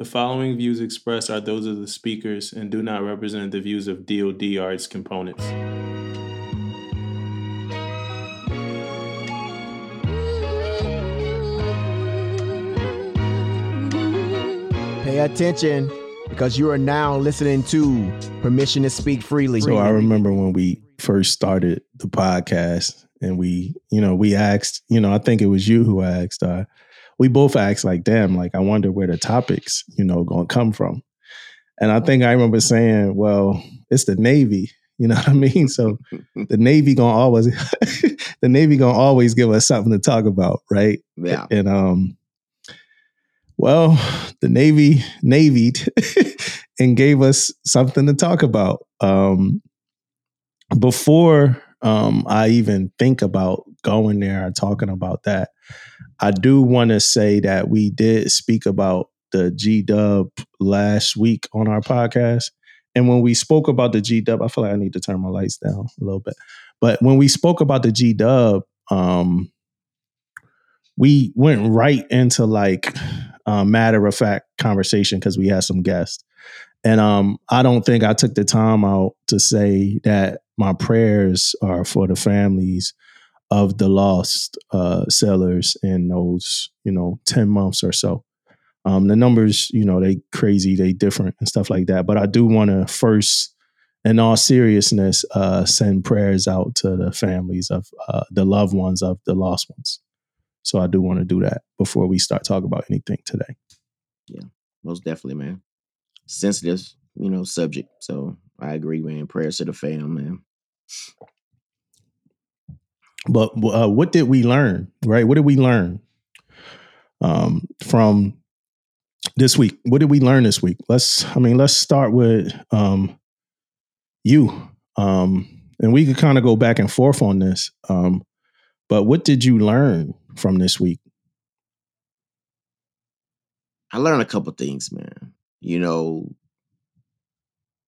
The following views expressed are those of the speakers and do not represent the views of DoD or its components. Pay attention because you are now listening to Permission to Speak Freely. So I remember when we first started the podcast and we, you know, we asked, you know, I think it was you who asked, uh, we both asked like, damn, like I wonder where the topics, you know, gonna come from. And I think I remember saying, well, it's the Navy. You know what I mean? So the Navy gonna always the Navy gonna always give us something to talk about, right? Yeah. And um well, the Navy navied and gave us something to talk about. Um before um I even think about going there or talking about that, I do want to say that we did speak about the G Dub last week on our podcast. And when we spoke about the G Dub, I feel like I need to turn my lights down a little bit. But when we spoke about the G Dub, um, we went right into like a matter of fact conversation because we had some guests. And um, I don't think I took the time out to say that my prayers are for the families of the lost uh, sellers in those, you know, 10 months or so. Um, the numbers, you know, they crazy, they different and stuff like that. But I do want to first, in all seriousness, uh, send prayers out to the families of uh, the loved ones of the lost ones. So I do want to do that before we start talking about anything today. Yeah, most definitely, man. Sensitive, you know, subject. So I agree, man. Prayers to the fam, man. But uh, what did we learn, right? What did we learn um, from this week? What did we learn this week? Let's, I mean, let's start with um, you. Um, and we could kind of go back and forth on this. Um, but what did you learn from this week? I learned a couple things, man. You know,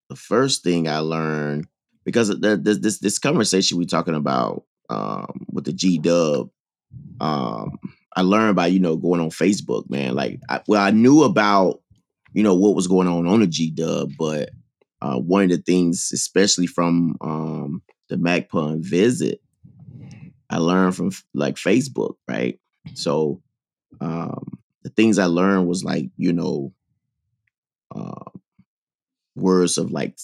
the first thing I learned because this this this conversation we talking about um, with the G Dub, um, I learned by you know going on Facebook, man. Like, I, well, I knew about you know what was going on on the G Dub, but uh, one of the things, especially from um, the MCPON visit, I learned from like Facebook, right? So um, the things I learned was like you know uh, words of like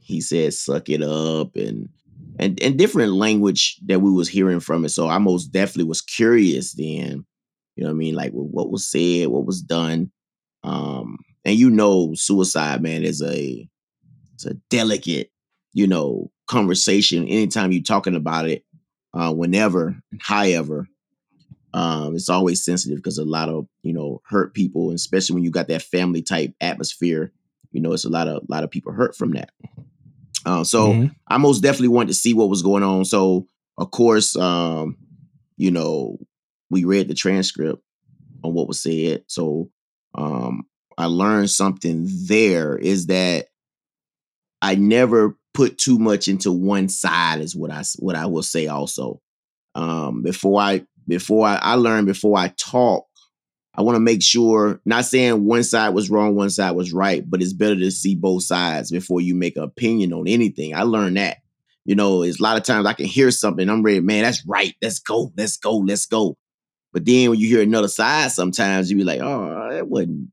he said suck it up and and and different language that we was hearing from it. So i most definitely was curious then you know what i mean? Like what was said what was done um and you know suicide man is a it's a delicate you know conversation. Anytime you're talking about it uh whenever however um it's always sensitive because a lot of you know hurt people especially when you got that family type atmosphere you know, it's a lot of a lot of people hurt from that. Uh, so Mhm. I most definitely wanted to see what was going on. So of course, um, you know, we read the transcript on what was said. So um, I learned something there is that I never put too much into one side is what I what I will say also. Um, before I before I, I learned before I talk, I want to make sure, not saying one side was wrong, one side was right, but it's better to see both sides before you make an opinion on anything. I learned that. You know, it's a lot of times I can hear something, I'm ready, man, that's right. Let's go, let's go, let's go. But then when you hear another side, sometimes you be like, oh, it wasn't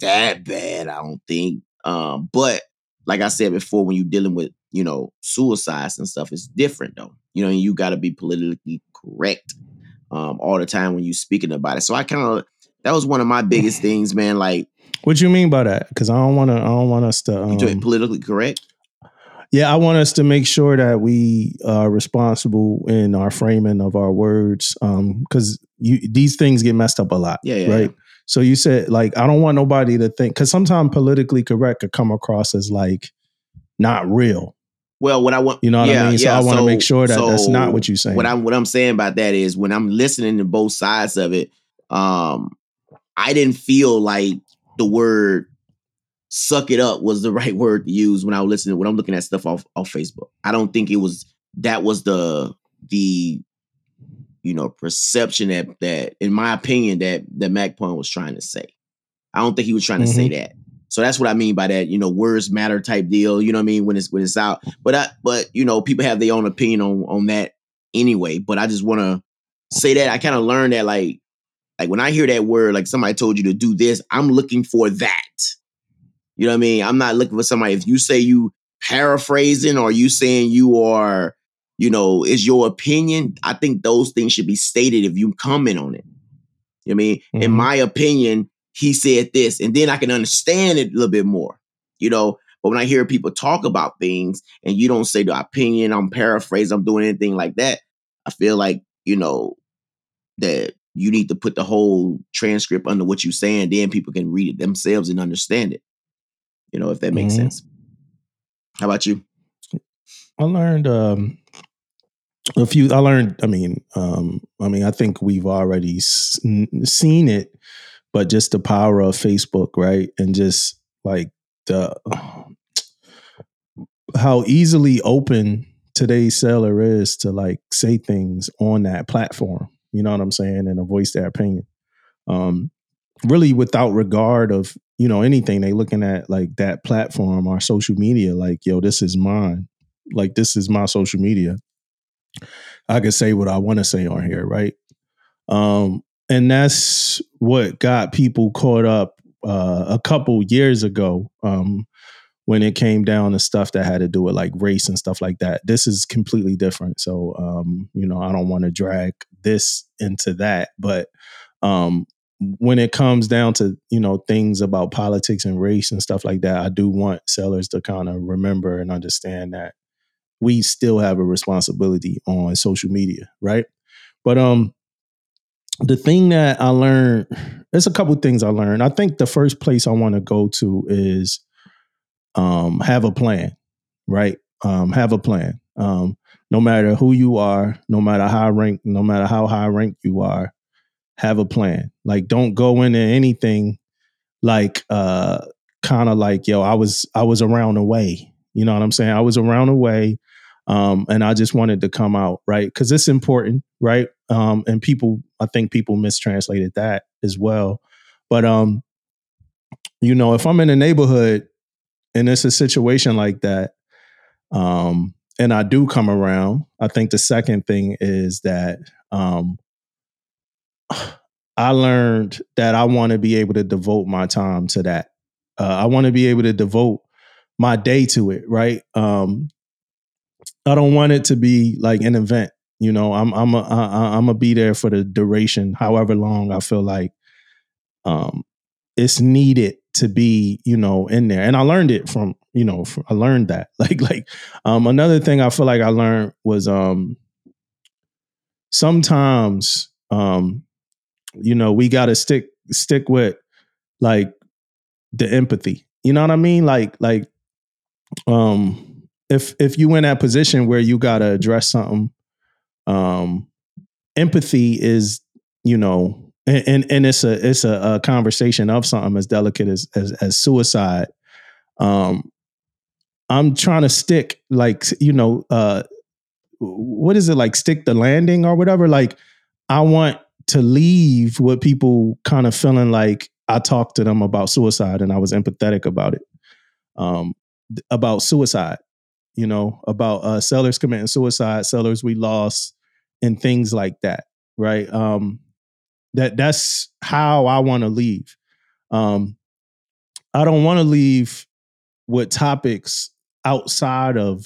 that bad, I don't think. Um, but like I said before, when you're dealing with, you know, suicides and stuff, it's different though. You know, you got to be politically correct um, all the time when you're speaking about it. So I kind of that was one of my biggest things, man. Like What you mean by that? Because I don't want to. I don't want us to. Um, you do it politically correct. Yeah, I want us to make sure that we are responsible in our framing of our words, because you these things get messed up a lot, Yeah, yeah, right? So you said like I don't want nobody to think because sometimes politically correct could come across as like not real. Well, what I want, You know what I yeah, mean? So I want to so- make sure that that's not what you're saying. What I'm what I'm saying about that is when I'm listening to both sides of it, um, I didn't feel like the word "suck it up" was the right word to use when I was listening when I'm looking at stuff off off Facebook. I don't think it was that was the the you know perception that that in my opinion that that MCPON was trying to say. I don't think he was trying to say Mhm. that. So that's what I mean by that, you know, words matter type deal. You know what I mean when it's when it's out. But I but you know people have their own opinion on on that anyway. But I just want to say that I kind of learned that like like when I hear that word, like somebody told you to do this, I'm looking for that. You know what I mean? I'm not looking for somebody. If you say you paraphrasing or you saying you are, you know, is your opinion, I think those things should be stated if you comment on it. You know what I mean? In Mhm. my opinion, he said this, and then I can understand it a little bit more. You know, but when I hear people talk about things and you don't say the opinion, I'm paraphrasing, I'm doing anything like that, I feel like, you know, that you need to put the whole transcript under what you're saying, then people can read it themselves and understand it. You know, if that makes Mhm. sense. How about you? I learned um, a few. I learned. I mean, um, I mean, I think we've already s- seen it, but just the power of Facebook, right? And just like the how easily open today's seller is to like say things on that platform. You know what I'm saying, and to voice their opinion. Um, really, without regard of you know anything, they looking at like that platform or social media, like yo, this is mine. Like this is my social media. I can say what i want to say on here right? Um and that's what got people caught up uh a couple years ago um when it came down to stuff that had to do with like race and stuff like that. This is completely different. So um you know i don't want to drag this into that but um when it comes down to you know things about politics and race and stuff like that i do want sellers to kind of remember and understand that we still have a responsibility on social media, right? But um the thing that I learned, there's a couple things I learned. I think the first place I want to go to is um have a plan, right? Um have a plan. Um no matter who you are, no matter how rank, no matter how high ranked you are, have a plan. Like don't go into anything like uh kind of like yo, I was I was around the way. You know what I'm saying? I was around the way um, and I just wanted to come out right because it's important, right? Um, and people, I think people mistranslated that as well. But um, you know, if I'm in a neighborhood and it's a situation like that, um, and I do come around, I think the second thing is that um, I learned that I want to be able to devote my time to that. Uh, I want to be able to devote my day to it, right? Um, I don't want it to be like an event. You know, I'm I'm a, I, I'm gonna be there for the duration, however long I feel like um, it's needed to be, you know, in there. And I learned it from, you know, I learned that. Like like um, another thing I feel like I learned was um, sometimes um, you know we got to stick stick with like the empathy. You know what I mean? Like like um if if you in that position where you got to address something um empathy is you know and, and and it's a it's a, a conversation of something as delicate as, as as suicide um i'm trying to stick like you know uh what is it like stick the landing or whatever? Like i want to leave with people kind of feeling like i talked to them about suicide and i was empathetic about it. Um about suicide you know about uh sellers committing suicide sellers we lost and things like that right? Um that that's how i want to leave. Um i don't want to leave with topics outside of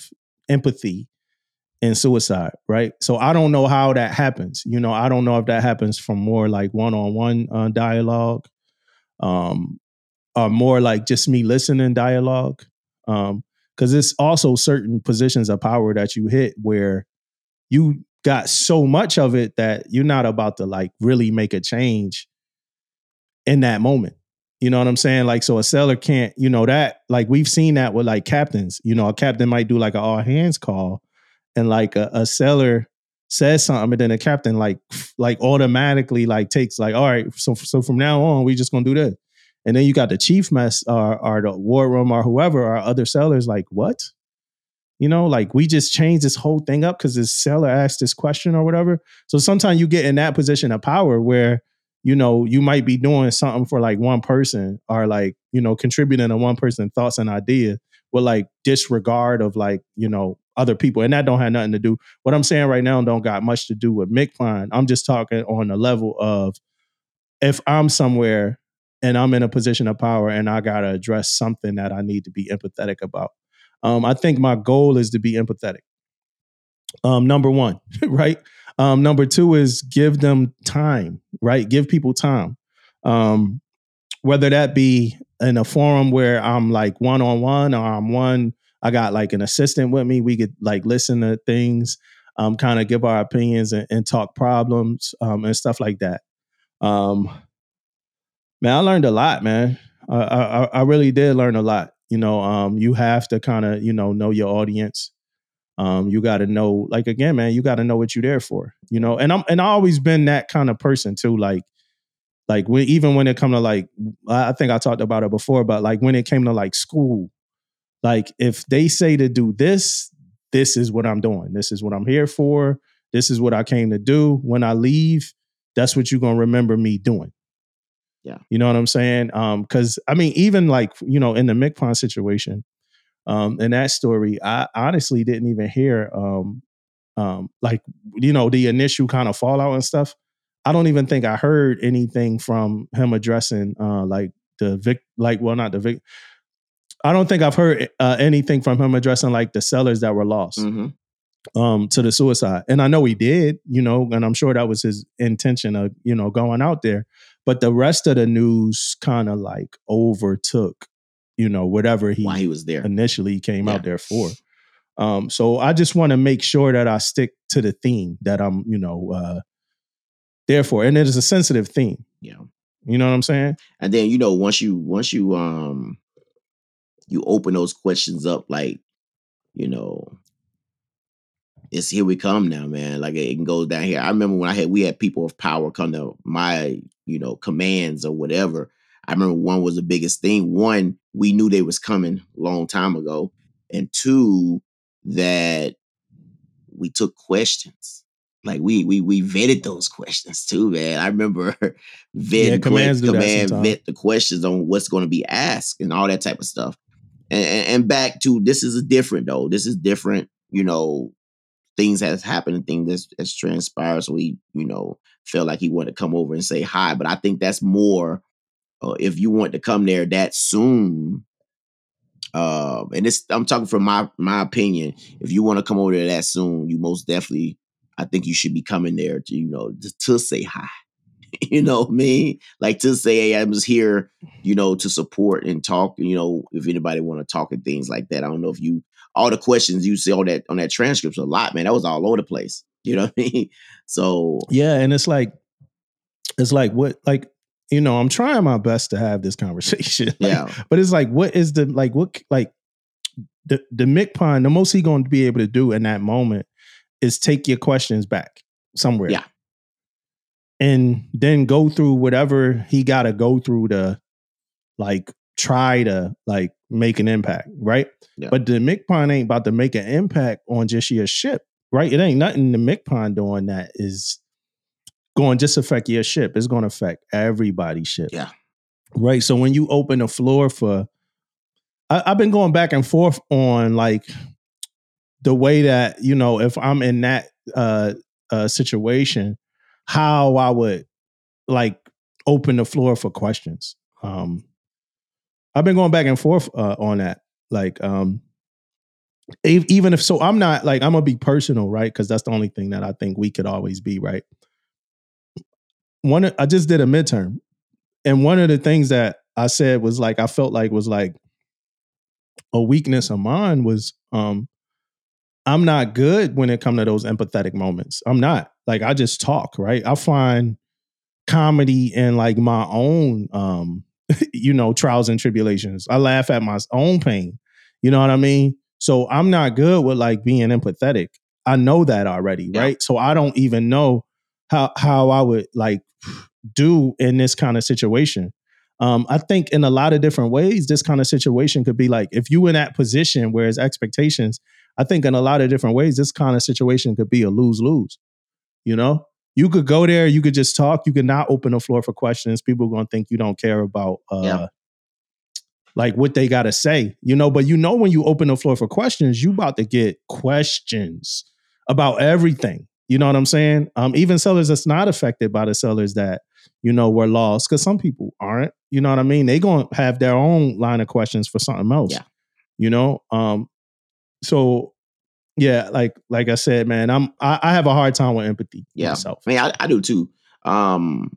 empathy and suicide right so i don't know how that happens you know i don't know if that happens from more like one-on-one uh, dialogue um or more like just me listening dialogue um because it's also certain positions of power that you hit where you got so much of it that you're not about to like really make a change in that moment. You know what I'm saying? Like, so a seller can't, you know, that like we've seen that with like captains. You know, a captain might do like an all hands call, and like a, a seller says something, and then a captain like like automatically like takes like, all right, so so from now on we just gonna do this. And then you got the chief mess or or the war room or whoever or other sellers like, what? You know, like we just changed this whole thing up because this seller asked this question or whatever. So sometimes you get in that position of power where you know, you might be doing something for like one person or like, you know, contributing to one person's thoughts and idea with like disregard of like, you know, other people. And that don't have nothing to do. What I'm saying right now don't got much to do with MCPON. I'm just talking on the level of if I'm somewhere and I'm in a position of power and I gotta address something that I need to be empathetic about. Um, I think my goal is to be empathetic. Um, number one, right? Um, number two is give them time, right? Give people time. Um, whether that be in a forum where I'm like one on one or I'm one, I got like an assistant with me. We could like listen to things, um, kind of give our opinions and, and talk problems um, and stuff like that. Um, man, I learned a lot, man. I, I, I really did learn a lot. You know, um, you have to kind of you know know your audience. Um, you got to know, like again, man, you got to know what you're there for. You know, and I'm and I always been that kind of person too. Like, like when even when it come to like, I think I talked about it before, but like when it came to like school, like if they say to do this, this is what I'm doing. This is what I'm here for. This is what I came to do. When I leave, that's what you're gonna remember me doing. Yeah. You know what I'm saying? Um, because I mean, even like, you know, in the MCPON situation, um, in that story, I honestly didn't even hear um um like, you know, the initial kind of fallout and stuff. I don't even think I heard anything from him addressing uh like the vic like well not the vic I don't think I've heard uh, anything from him addressing like the sellers that were lost hmm um to the suicide. And i know he did you know and i'm sure that was his intention of you know going out there. But the rest of the news kind of like overtook you know whatever he Why he was there. initially came Yeah. out there for um so i just want to make sure that i stick to the theme that i'm you know uh there for and it is a sensitive theme Yeah. you know what i'm saying And then you know once you once you um you open those questions up, like you know, it's here we come now, man. Like it can go down here. I remember when I had we had people of power come to my you know commands or whatever. I remember one was the biggest thing. One, we knew they was coming a long time ago, and two, that we took questions. Like we we we vetted those questions too, man. I remember vetting commands que- command vet the questions on what's going to be asked and all that type of stuff. And, and and back to this is different though. This is different. You know, things has happened and things that's, that's transpired. So he, you know, felt like he wanted to come over and say hi. But I think that's more uh, if you want to come there that soon. Um, and this I'm talking from my my opinion. If you want to come over there that soon, you most definitely, I think you should be coming there to you know to, to say hi. you know mean? Like to say, hey, I was here, you know, to support and talk. You know, if anybody want to talk and things like that. I don't know if you all the questions you see on that on that transcripts a lot, man. That was all over the place. You know what I mean? So Yeah, and it's like it's like what like you know, I'm trying my best to have this conversation. Like, yeah, but it's like what is the like what like the the MCPON, the most he going to be able to do in that moment is take your questions back somewhere. Yeah. And then go through whatever he got to go through to like try to like make an impact, right? Yeah. But the MCPON ain't about to make an impact on just your ship, right? It ain't nothing the MCPON doing that is going to just affect your ship. It's going to affect everybody's ship. Yeah. Right. So when you open the floor for, I, I've been going back and forth on like the way that, you know, if I'm in that uh, uh situation, how I would like open the floor for questions. Um I've been going back and forth uh, on that. Like, um, even if so, I'm not like I'm gonna be personal, right? Because that's the only thing that I think we could always be, right? One, I just did a midterm, and one of the things that I said was like I felt like was like a weakness of mine was um I'm not good when it come to those empathetic moments. I'm not like I just talk, right? I find comedy in like my own um you know trials and tribulations. I laugh at my own pain. You know what I mean? So I'm not good with like being empathetic. I know that already, Yeah. right? So I don't even know how how I would like do in this kind of situation. Um, I think in a lot of different ways, this kind of situation could be like if you in that position where it's expectations. I think in a lot of different ways, this kind of situation could be a lose lose. You know, you could go there, you could just talk, you could not open the floor for questions. People are gonna think you don't care about uh Yeah. like what they gotta say, you know. But you know when you open the floor for questions, you about to get questions about everything. You know what I'm saying? Um, even sellers that's not affected by the sellers that you know were lost, because some people aren't. You know what I mean? They gonna have their own line of questions for something else. Yeah. You know. Um. So yeah, like like I said, man, I'm I, I have a hard time with empathy Yeah. myself. I mean, I, I do too. Um,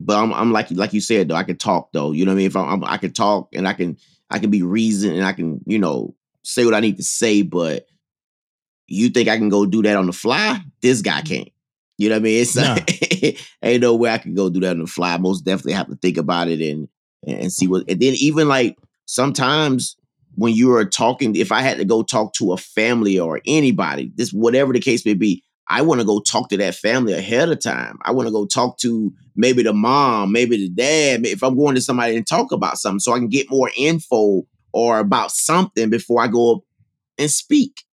but I'm, I'm like like you said though. I can talk though. You know what I mean? If I'm, I'm I can talk and I can I can be reasoned and I can you know say what I need to say. But you think I can go do that on the fly? This guy mm-hmm. can't. You know what I mean? It's Nah. like, ain't no way I can go do that on the fly. Most definitely have to think about it and and see what. And then even like sometimes when you are talking, if I had to go talk to a family or anybody, this whatever the case may be, I want to go talk to that family ahead of time. I want to go talk to maybe the mom, maybe the dad. If I'm going to somebody and talk about something, so I can get more info or about something before I go up and speak.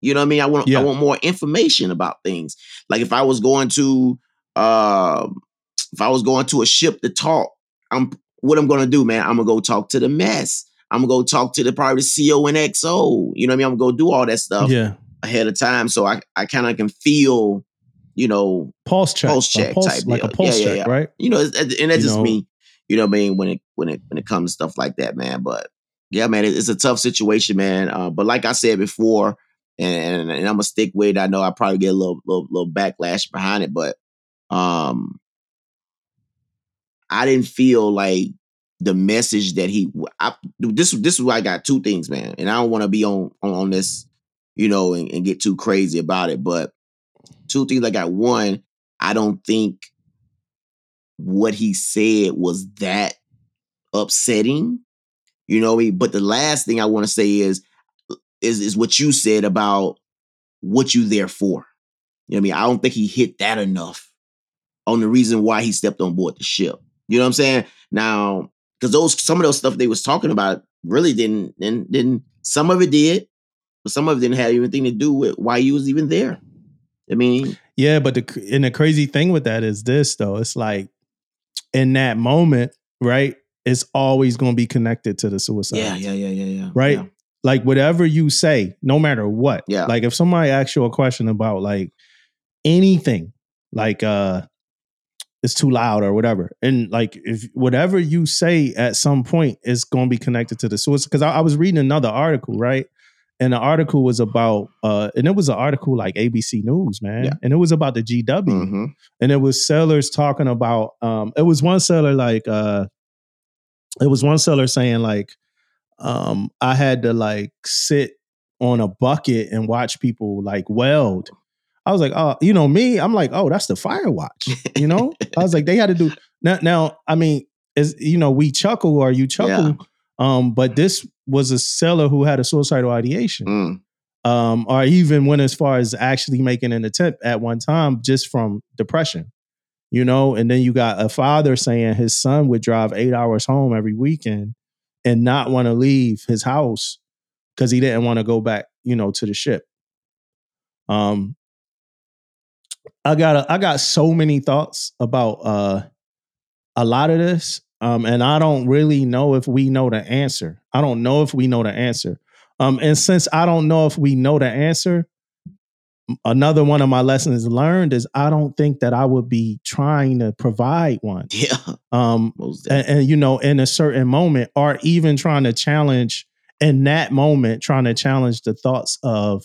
You know what I mean? I want Yeah. I want more information about things. Like if I was going to um if I was going to a ship to talk, I'm what I'm gonna do, man. I'm gonna go talk to the mess. I'm gonna go talk to the probably CO and XO. You know what I mean? I'm gonna go do all that stuff Yeah. ahead of time, so I I kind of can feel, you know, Pulse check. Pulse check pulse, type like a pulse Yeah, yeah, check, yeah. right? you know, and that's You just know- me. You know what I mean? When it when it when it comes to stuff like that, man. But yeah, man, it's a tough situation, man. Uh, but like I said before, and, and, I'm gonna stick with it. I know I probably get a little little, little backlash behind it, but um, I didn't feel like the message that he. I, this this is why I got two things, man, and I don't want to be on, on on this, you know, and, and get too crazy about it. But two things I got. One, I don't think what he said was that upsetting. You know mean? But the last thing I want to say is is is what you said about what you there for. You know what I mean? I don't think he hit that enough on the reason why he stepped on board the ship. You know what I'm saying? Now, because those some of those stuff they was talking about really didn't didn't, didn't some of it did, but some of it didn't have anything to do with why he was even there. I mean, Yeah, but the and the crazy thing with that is this though. It's like in that moment, right? It's always going to be connected to the suicide. yeah, yeah, yeah, yeah, yeah. Right? Yeah. Like whatever you say, no matter what. Yeah. Like if somebody asks you a question about like anything, like uh it's too loud or whatever. And like if whatever you say at some point is going to be connected to the suicide. Because I, I was reading another article, right? And the article was about uh and it was an article like ABC News, man. Yeah. And it was about the GW Mhm. and it was sellers talking about um it was one seller like uh it was one seller saying like um i had to like sit on a bucket and watch people like weld i was like oh you know me i'm like oh that's the fire watch you know i was like they had to do now now i mean is you know we chuckle or you chuckle um but this was a seller who had a suicidal ideation Mm. um, or even went as far as actually making an attempt at one time just from depression, you know. And then you got a father saying his son would drive eight hours home every weekend and not want to leave his house because he didn't want to go back, you know, to the ship. Um, I got a, I got so many thoughts about uh a lot of this, um, and I don't really know if we know the answer. I don't know if we know the answer. Um, and since I don't know if we know the answer, another one of my lessons learned is I don't think that I would be trying to provide one. Yeah, Um, and, and, you know, in a certain moment, or even trying to challenge in that moment, trying to challenge the thoughts of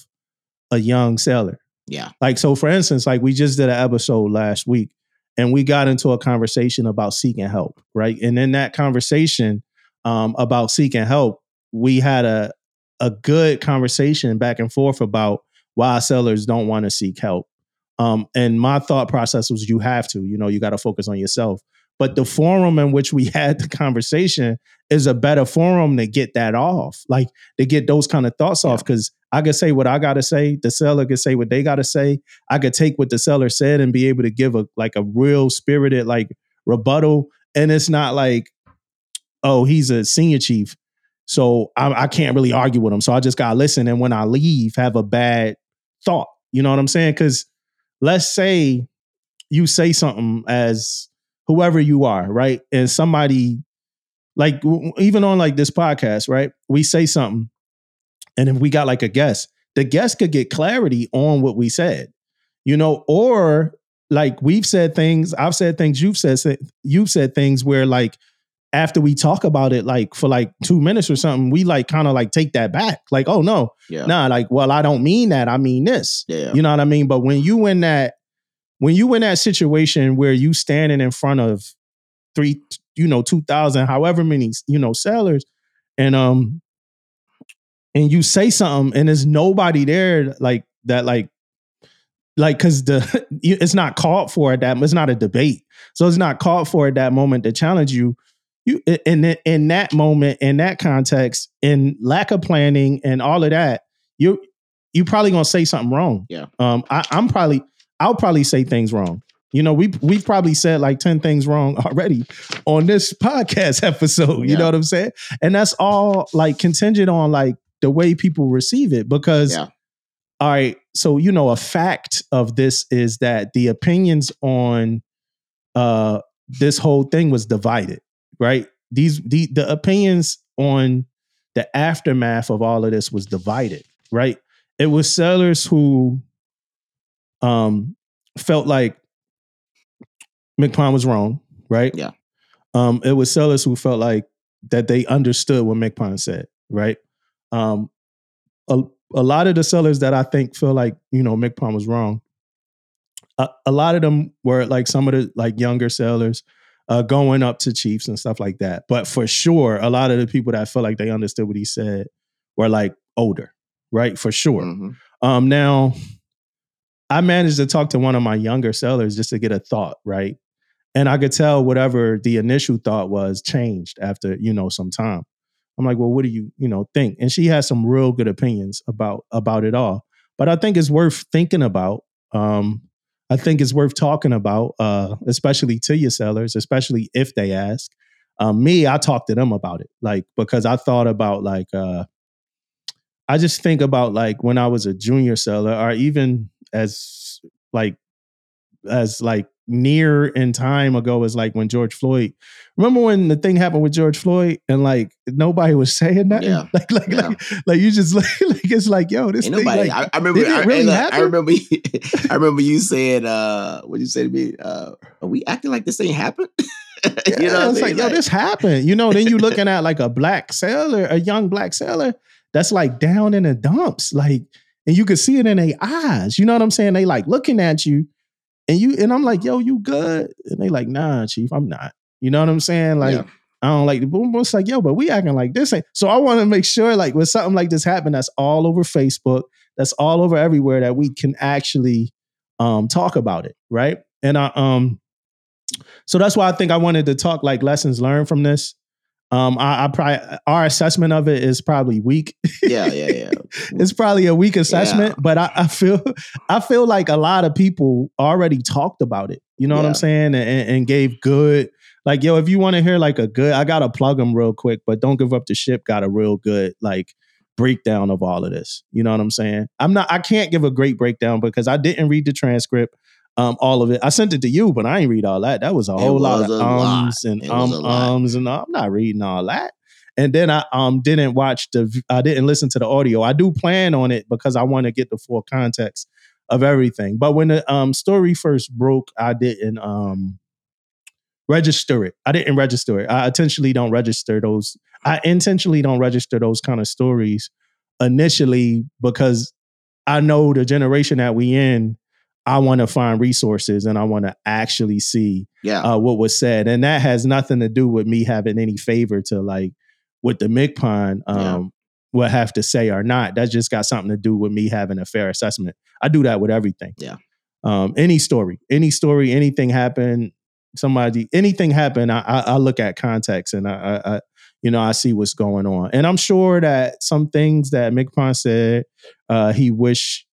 a young seller. Yeah, Like, so for instance, like we just did an episode last week and we got into a conversation about seeking help, right? And in that conversation um, about seeking help, we had a a good conversation back and forth about why sellers don't want to seek help. Um, and my thought process was you have to, you know, you got to focus on yourself. But the forum in which we had the conversation is a better forum to get that off, like to get those kind of thoughts off. Because I could say what I got to say, the seller could say what they got to say. I could take what the seller said and be able to give a like a real spirited like rebuttal. And it's not like, oh, he's a senior chief, so I, I can't really argue with him. So I just gotta listen. And when I leave, have a bad thought. You know what I'm saying? Because let's say you say something as whoever you are, right? And somebody like even on like this podcast, right? We say something, and if we got like a guest, the guest could get clarity on what we said, you know, or like we've said things, I've said things, you've said you've said things where like after we talk about it, like for like two minutes or something, we like kind of like take that back, like, oh no, Yeah. nah, like, well, I don't mean that, I mean this. Yeah. You know what I mean? But when you in that, when you in that situation where you standing in front of three, you know, two thousand, however many, you know, sellers, and um, and you say something, and there's nobody there like that, like, like, cause the it's not called for at that, it's not a debate, so it's not called for at that moment to challenge you. You in in that moment, in that context, in lack of planning and all of that, you you probably gonna say something wrong. Yeah. Um, I, I'm probably I'll probably say things wrong. You know, we we've probably said like 10 things wrong already on this podcast episode. You Yeah. know what I'm saying? And that's all like contingent on like the way people receive it. Because Yeah. all right, so you know, a fact of this is that the opinions on uh this whole thing was divided, right? These the the opinions on the aftermath of all of this was divided, right? It was sellers who um felt like MCPON was wrong, right? Yeah. Um, it was sellers who felt like that they understood what MCPON said, right? Um, a, a lot of the sellers that I think feel like you know MCPON was wrong. A, a lot of them were like some of the like younger sellers uh, going up to Chiefs and stuff like that. But for sure, a lot of the people that felt like they understood what he said were like older, right? For sure. Mhm. Um, now, I managed to talk to one of my younger sellers just to get a thought, right? And I could tell whatever the initial thought was changed after you know some time. I'm like, well, what do you you know think? And she has some real good opinions about about it all. But I think it's worth thinking about. Um, I think it's worth talking about, uh, especially to your sellers, especially if they ask. Um, me, I talked to them about it, like because I thought about like uh, I just think about like when I was a junior seller, or even as like as like near in time ago as like when George Floyd. Remember when the thing happened with George Floyd and like nobody was saying nothing? Yeah. Like like Yeah. like like you just like, like it's like yo this Ain't thing nobody. like, I, I remember. I, really look, I remember. You, I remember you saying, uh, "What you say to me? Uh, are we acting like this ain't happened?" Yeah, you know, what it's I like, mean? yo, Like, this happened. You know, then you looking at like a black sailor, a young black sailor that's like down in the dumps, like, and you can see it in their eyes. You know what I'm saying? They like looking at you, and you and I'm like, yo, you good? And they like, nah, chief, I'm not. You know what I'm saying? Like, Yeah. I don't like the boom boom. It's like, yo, but we acting like this ain't. So I want to make sure, like, when something like this happen, that's all over Facebook, that's all over everywhere, that we can actually um talk about it, right? And I um so that's why I think I wanted to talk like lessons learned from this. Um, I, I probably our assessment of it is probably weak. yeah, yeah, yeah. it's probably a weak assessment, but I, I feel I feel like a lot of people already talked about it. You know what I'm saying, and, and gave good like yo. If you want to hear like a good, I gotta plug them real quick, but don't give up the ship. Got a real good like breakdown of all of this. You know what I'm saying? I'm not. I can't give a great breakdown because I didn't read the transcript. Um, all of it. I sent it to you, but I ain't read all that. That was a whole lot of a lot. ums and It um ums and I'm not reading all that. And then I um didn't watch the I didn't listen to the audio. I do plan on it because I want to get the full context of everything. But when the um story first broke, I didn't um register it. I didn't register it. I intentionally don't register those. I intentionally don't register those kind of stories initially because I know the generation that we in. I want to find resources and I want to actually see Yeah, uh, what was said, and that has nothing to do with me having any favor to like what the MCPON um, Yeah. will have to say or not. That just got something to do with me having a fair assessment. I do that with everything. Yeah. Um, any story, any story, anything happen, somebody, anything happen, I, I, I look at context and I, I, I, you know, I see what's going on, and I'm sure that some things that MCPON said, uh, he wish.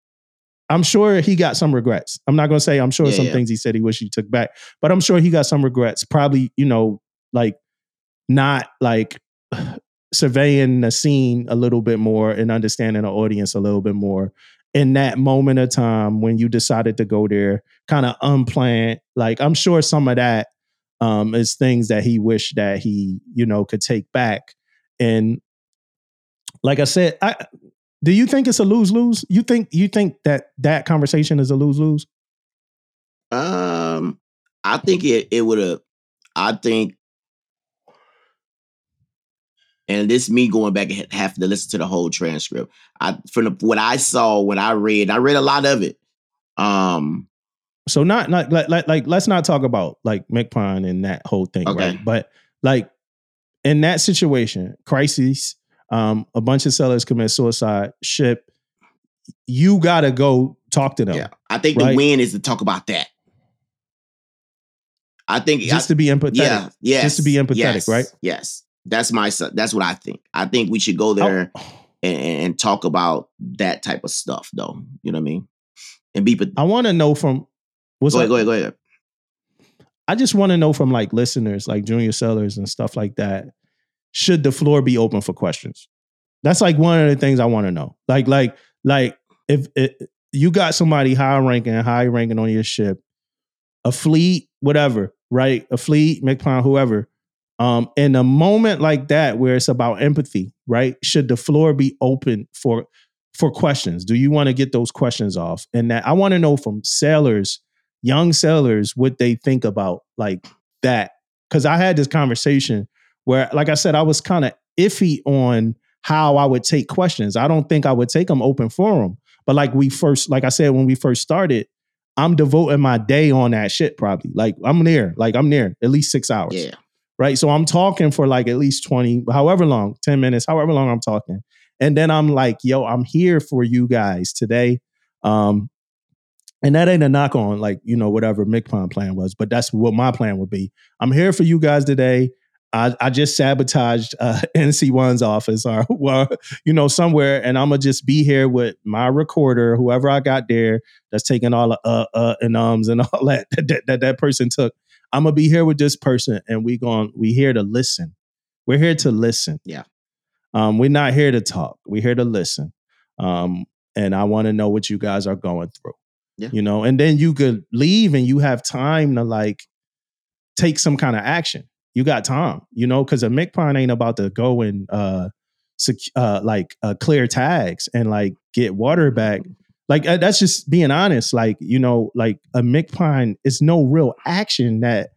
I'm sure he got some regrets. I'm not gonna say I'm sure Yeah, some yeah. things he said he wish he took back, but I'm sure he got some regrets. Probably, you know, like not like surveying the scene a little bit more and understanding the audience a little bit more in that moment of time when you decided to go there, kind of unplanned. Like I'm sure some of that um, is things that he wished that he, you know, could take back. And like I said, I do you think it's a lose lose? You think you think that that conversation is a lose lose? Um, I think it it would have. I think, and this me going back and having to listen to the whole transcript. I from the, what I saw when I read, I read a lot of it. Um, So not not like like, like let's not talk about like MCPON and that whole thing, Okay. right? But like in that situation, crises, um, a bunch of sellers commit suicide, ship, you gotta go talk to them. yeah, I think Right. the win is to talk about that. I think Just I, to be empathetic. yeah, yes, just to be empathetic, yes, right? Yes, that's my that's what I think. I think we should go there I, and, and talk about that type of stuff, though. You know what I mean? And be. I want to know from what's go ahead, go ahead, go ahead. I just want to know from like listeners, like junior sellers and stuff like that. Should the floor be open for questions? That's like one of the things I want to know. Like, like, like if it, you got somebody high ranking, high ranking on your ship, a fleet, whatever, right? A fleet, MCPON, whoever. Um, in a moment like that where it's about empathy, right? Should the floor be open for for questions? Do you want to get those questions off? And that I want to know from sailors young sailors, what they think about like that because i had this conversation where like i said i was kind of iffy on how i would take questions i don't think i would take them open forum but like we first like i said when we first started i'm devoting my day on that shit probably like i'm there like i'm there at least six hours Yeah, right? So I'm talking for like at least 20, however long, 10 minutes, however long I'm talking. And then I'm like, yo, I'm here for you guys today. Um, and that ain't a knock on like, you know, whatever MCPON plan was, but that's what my plan would be. I'm here for you guys today. I, I just sabotaged uh, NC1's office or, well, you know, somewhere, and I'm gonna just be here with my recorder, whoever I got there, that's taking all the uh, uh, and ums and all that that, that that person took. I'm gonna be here with this person, and we going we here to listen. We're here to listen. Yeah. Um, we're not here to talk. We're here to listen. Um, and I want to know what you guys are going through. Yeah. You know, and then you could leave and you have time to like take some kind of action. You got time, you know, because a MCPON ain't about to go and uh, sec- uh like uh, clear tags and like get water back. Like uh, that's just being honest like you know like a MCPON is no real action that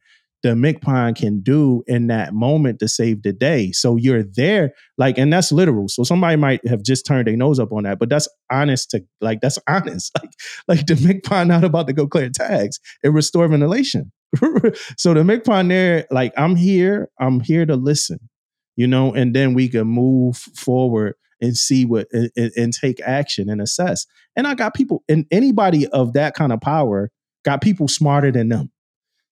the MCPON can do in that moment to save the day. So you're there like and that's literal. So somebody might have just turned their nose up on that but that's honest to like that's honest. Like like the MCPON not about to go clear tags and restore ventilation so the MCPON there like i'm here i'm here to listen you know and then we can move forward and see what and, and- take action and assess and I got people, and anybody of that kind of power got people smarter than them.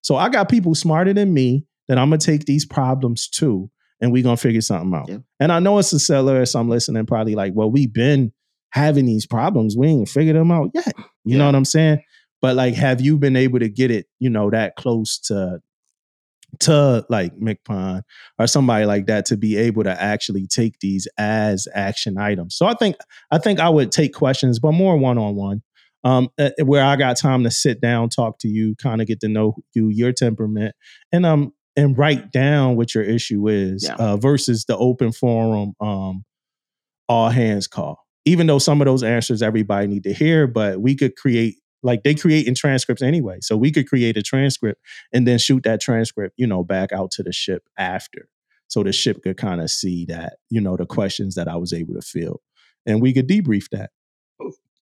So I got people smarter than me that I'm gonna take these problems to, and we're gonna figure something out. Yeah. And I know it's a seller, so I'm listening probably like, well, we've been having these problems. We ain't figured them out yet. You know what I'm saying? But like, have you been able to get it, you know, that close to to like MCPON or somebody like that to be able to actually take these as action items. So I think I think I would take questions, but more one on one, um, uh, where I got time to sit down, talk to you, kind of get to know you, your temperament, and um and write down what your issue is Yeah. uh, versus the open forum, um, all hands call. Even though some of those answers everybody need to hear, but we could create like they create in transcripts anyway, so we could create a transcript and then shoot that transcript, you know, back out to the ship after. So the ship could kind of see that, you know, the questions that I was able to fill. And we could debrief that.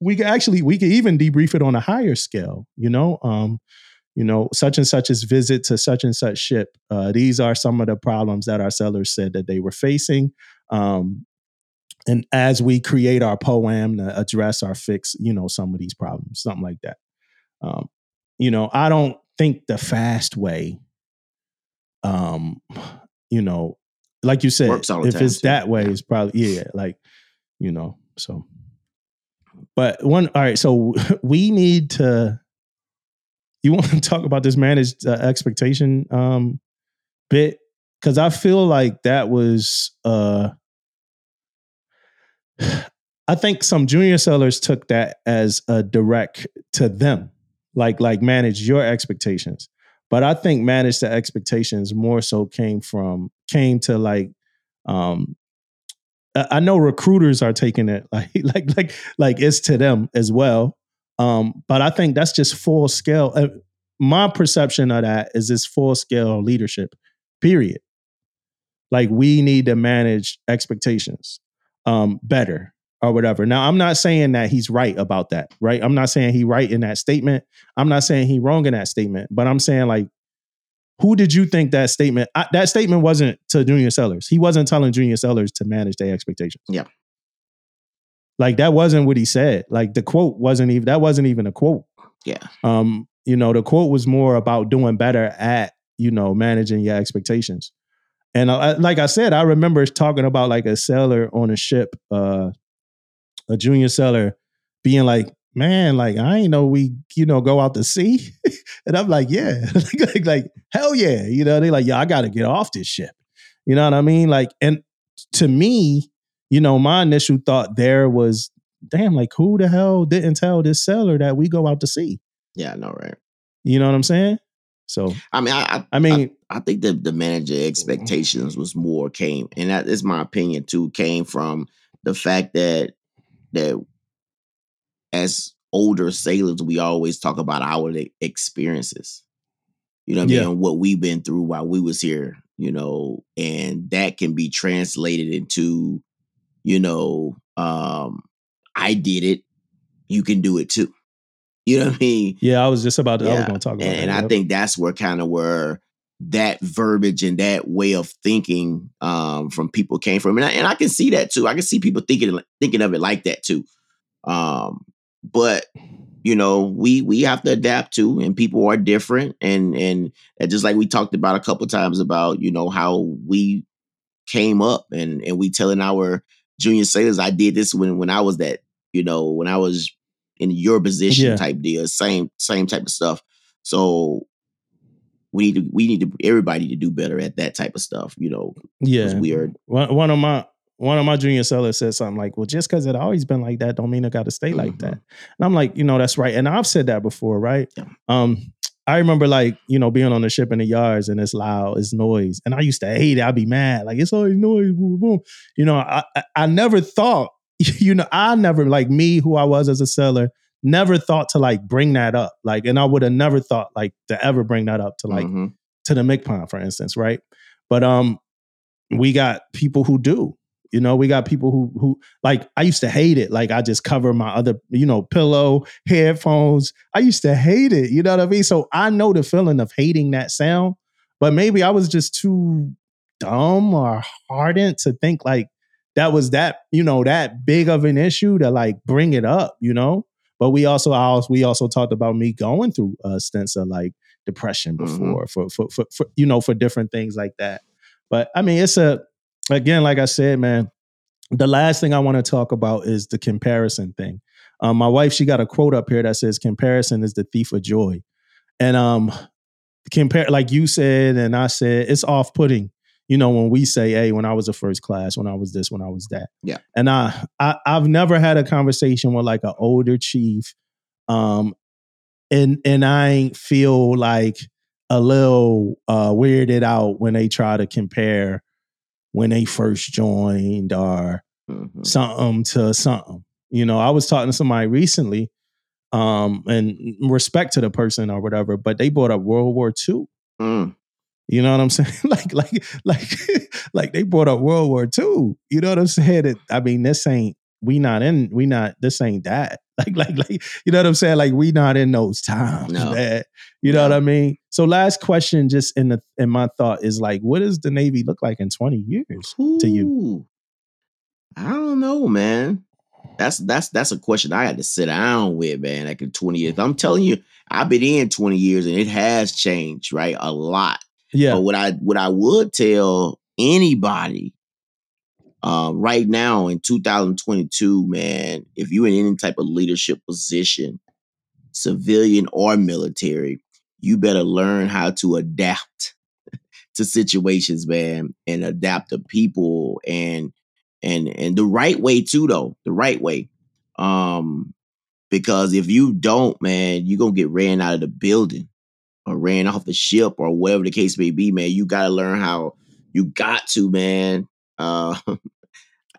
We could actually, we could even debrief it on a higher scale, you know. Um, you know, such and such is visit to such and such ship. Uh, these are some of the problems that our sellers said that they were facing. Um, and as we create our POA&M to address or fix, you know, some of these problems, something like that. Um, you know, I don't think the fast way, um, you know, like you said, Works all the if it's that way, Yeah. it's probably yeah, like you know. So, but one, all right. So we need to. You want to talk about this managed uh, expectation um, bit because I feel like that was. uh I think some junior sellers took that as a direct to them, like like manage your expectations. But I think manage the expectations more so came from came to like um I know recruiters are taking it like like like like it's to them as well. Um, but I think that's just full scale. Uh, my perception of that is this full scale leadership. Period. Like we need to manage expectations um, better or whatever. Now, I'm not saying that he's right about that, right? I'm not saying he right in that statement. I'm not saying he wrong in that statement, but I'm saying like, who did you think that statement? I, that statement wasn't to junior sellers. He wasn't telling junior sellers to manage their expectations. Yeah. Like that wasn't what he said. Like the quote wasn't even that wasn't even a quote. Yeah. Um, you know, the quote was more about doing better at, you know, managing your expectations. And I, like I said, I remember talking about like a seller on a ship, uh, a junior seller being like, man, like I ain't know we, you know, go out to sea. and I'm like, yeah, like, like, hell yeah. You know, they like, yeah, I gotta get off this ship. You know what I mean? Like, and to me, you know, my initial thought there was, damn, like who the hell didn't tell this seller that we go out to sea? Yeah, I know, right? You know what I'm saying? So I mean, I, I I mean, I think the the manager expectations was more came, and that is my opinion too. Came from the fact that that as older sailors, we always talk about our experiences. You know what I Yeah. mean? What we've been through while we was here. You know, and that can be translated into, you know, um, I did it. You can do it too. You know what I mean? yeah, I was just about to, I was gonna talk about and, that. and I yep. think that's where kind of where that verbiage and that way of thinking um, from people came from, and I, and I can see that too. I can see people thinking thinking of it like that too. Um, but you know, we we have to adapt to, and people are different, and and, just like we talked about a couple times about you know how we came up, and and we telling our junior sailors, I did this when when I was that, you know, when I was in your position Yeah. type deal, same same type of stuff. So we need to we need to everybody to do better at that type of stuff, you know, yeah. we are One, one of my one of my junior sellers said something like, "Well, just because it always been like that, don't mean it got to stay like Mhm. that." And I'm like, you know, that's right. And I've said that before, right? Yeah. Um, I remember like you know being on the ship in the yards and it's loud, it's noise, and I used to hate it. I'd be mad, like it's always noise, boom, boom, boom. You know, I I, I never thought, you know, I never like me who I was as a seller, never thought to like bring that up, like, and I would have never thought like to ever bring that up to like Mhm. to the MCPON, for instance, right? But um, we got people who do. You know, we got people who who like I used to hate it. Like I just cover my other, you know, pillow, headphones. I used to hate it. You know what I mean? So I know the feeling of hating that sound, but maybe I was just too dumb or hardened to think like that was that, you know, that big of an issue to like bring it up, you know? But we also I also we also talked about me going through uh stints of like depression Mhm. before for, for for for you know for different things like that. But I mean, it's a again, like I said, man. The last thing I want to talk about is the comparison thing. Um, my wife, she got a quote up here that says, "Comparison is the thief of joy," and um, compare like you said and I said, it's off-putting. You know, when we say, "Hey, when I was a first class, when I was this, when I was that," Yeah. and I, I I've never had a conversation with like an older chief, um, and and I ain't feel like a little uh weirded out when they try to compare when they first joined or Mhm. something to something. You know, I was talking to somebody recently, um, and respect to the person or whatever, but they brought up World War II. Mm. You know what I'm saying? like, like, like, like they brought up World War II. You know what I'm saying? It- I mean, this ain't we not in we not this ain't that. Like, like, like, you know what I'm saying? Like, we not in those times, No. man. You know No. what I mean? So, last question, just in the in my thought is like, what does the Navy look like in 20 years to you? I don't know, man. That's that's that's a question I had to sit down with, man. Like in 20 years. I'm telling you, I've been in 20 years and it has changed, right? A lot. Yeah, But what I what I would tell anybody uh, right now in 2022, man, if you're in any type of leadership position, civilian or military, you better learn how to adapt to situations, man, and adapt to people and and and the right way too, though the right way. Um, because if you don't, man, you're gonna get ran out of the building or ran off the ship or whatever the case may be, man. You gotta learn how you got to, man. Uh,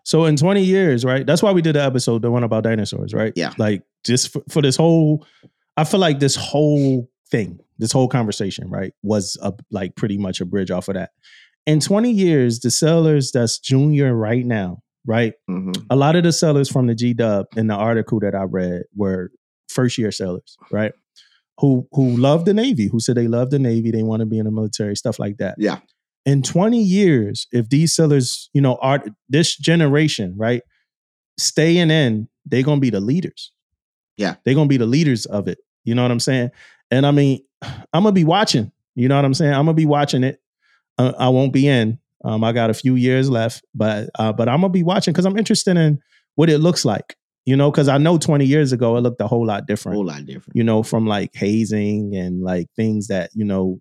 So in 20 years, right? That's why we did the episode, the one about dinosaurs, right? Yeah. Like just for, for this whole, I feel like this whole thing, this whole conversation, right, was a, like pretty much a bridge off of that. In 20 years, the sellers that's junior right now, right? mhm. A lot of the sellers from the G Dub in the article that I read were first year sellers, right? Who who love the Navy, who said they love the Navy, they want to be in the military, stuff like that Yeah. in 20 years, if these sellers, you know, are this generation, right, staying in, they're gonna be the leaders. Yeah. They're gonna be the leaders of it. You know what I'm saying? And I mean, I'm gonna be watching. You know what I'm saying? I'm gonna be watching it. Uh, I won't be in. Um, I got a few years left, but uh, but I'm gonna be watching because I'm interested in what it looks like. You know, because I know 20 years ago it looked a whole lot different whole lot different. you know, from like hazing and like things that, you know,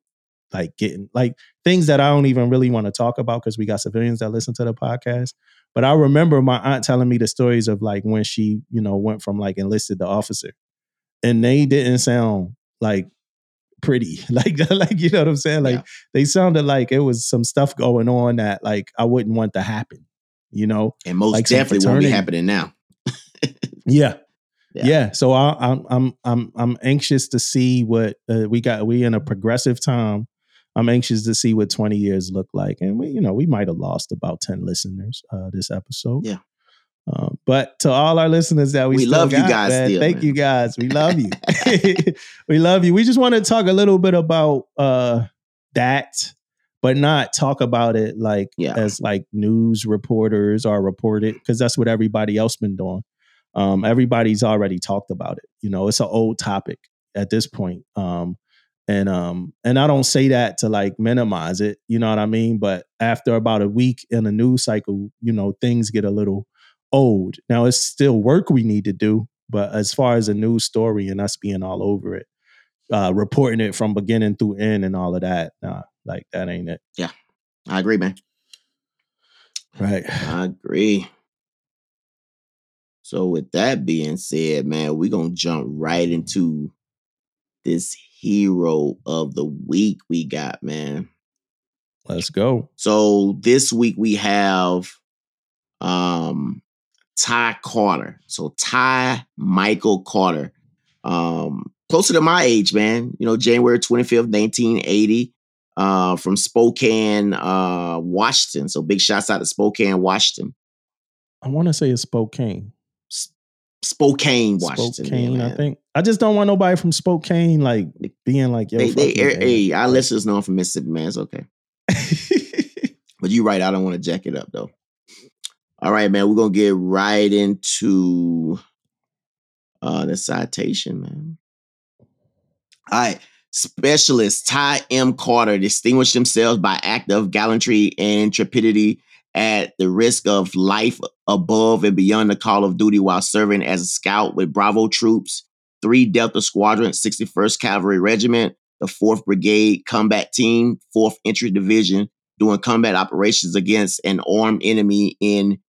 like getting like things that I don't even really want to talk about because we got civilians that listen to the podcast. But I remember my aunt telling me the stories of like when she, you know, went from like enlisted to officer. And they didn't sound like pretty. Like like you know what I'm saying? Like Yeah. they sounded like it was some stuff going on that like I wouldn't want to happen, you know? and most like definitely won't be happening now. Yeah. Yeah. Yeah. So I, I'm I'm I'm I'm anxious to see what uh, we got. We in a progressive time. I'm anxious to see what 20 years look like, and we, you know, we might have lost about 10 listeners uh, this episode. Yeah. Uh, but to all our listeners that we, We still love you guys man, still, thank man. you guys. We love you. we love you. We just want to talk a little bit about uh, that, but not talk about it like Yeah. as like news reporters are reported because that's what everybody else been doing. Um, everybody's already talked about it. You know, it's an old topic at this point. Um, and um, and I don't say that to like minimize it. You know what I mean? But after about a week in a news cycle, you know, things get a little old. Now it's still work we need to do, but as far as a news story and us being all over it, uh, reporting it from beginning through end and all of that, nah, like that ain't it. Yeah, I agree, man. Right. I agree. So with that being said, man, we're gonna jump right into this hero of the week we got, man. Let's go. So this week we have um Ty Carter. So Ty Michael Carter. Um closer to my age, man. You know, January 25th, 1980. Uh from Spokane, uh, Washington. So big shouts out to Spokane, Washington. I want to say it's Spokane. Spokane, Washington. Spokane, I think. I just don't want nobody from Spokane like being like, yo, They, they, you, hey, hey, our listeners know I'm from Mississippi, man. It's okay. But you're right. I don't want to jack it up, though. All right, man. We're going to get right into uh, the citation, man. All right. Specialist Ty M. Carter distinguished themselves by act of gallantry and intrepidity at the risk of life above and beyond the call of duty while serving as a scout with Bravo troops, 3 Delta Squadron, 61st Cavalry Regiment, the 4th Brigade Combat Team, 4th Infantry Division, doing combat operations against an armed enemy in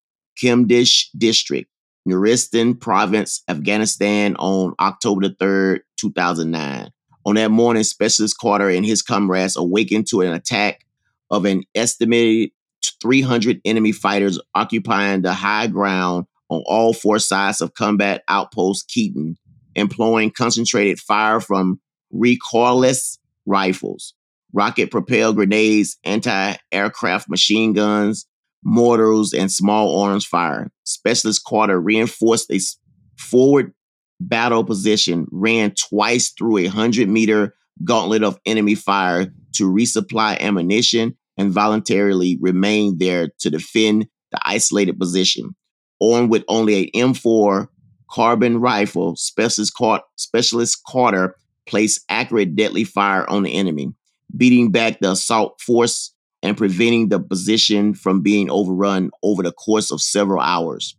Kamdesh District, Nuristan Province, Afghanistan on October the 3rd, 2009. On that morning, Specialist Carter and his comrades awakened to an attack of an estimated 300 enemy fighters occupying the high ground on all four sides of combat outpost Keating, employing concentrated fire from recoilless rifles, rocket propelled grenades, anti aircraft machine guns, mortars, and small arms fire. Specialist Carter reinforced a forward battle position, ran twice through a 100 meter gauntlet of enemy fire to resupply ammunition, and voluntarily remained there to defend the isolated position. Armed with only an M4 carbine rifle, Specialist, Car- Specialist Carter placed accurate deadly fire on the enemy, beating back the assault force and preventing the position from being overrun over the course of several hours.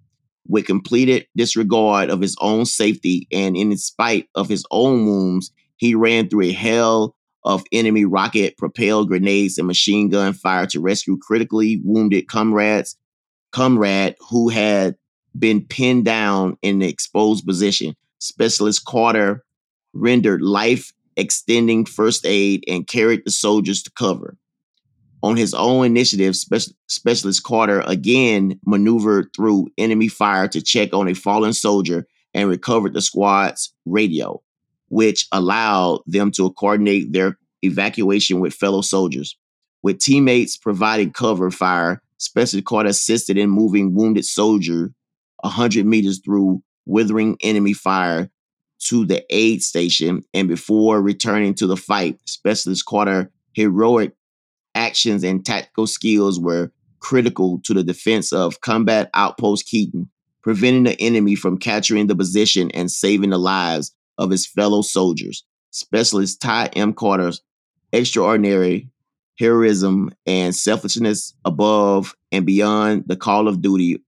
With completed disregard of his own safety and in spite of his own wounds, he ran through a hell of enemy rocket propelled grenades and machine gun fire to rescue critically wounded comrades, comrade who had been pinned down in the exposed position. Specialist Carter rendered life extending first aid and carried the soldiers to cover. On his own initiative, Spec- Specialist Carter again maneuvered through enemy fire to check on a fallen soldier and recovered the squad's radio, which allowed them to coordinate their evacuation with fellow soldiers. With teammates providing cover fire, Specialist Carter assisted in moving wounded soldier 100 meters through withering enemy fire to the aid station. And before returning to the fight, Specialist Carter heroic actions and tactical skills were critical to the defense of combat outpost Keating, preventing the enemy from capturing the position and saving the lives of his fellow soldiers. Specialist Ty M. Carter's extraordinary heroism and selfishness above and beyond the call of duty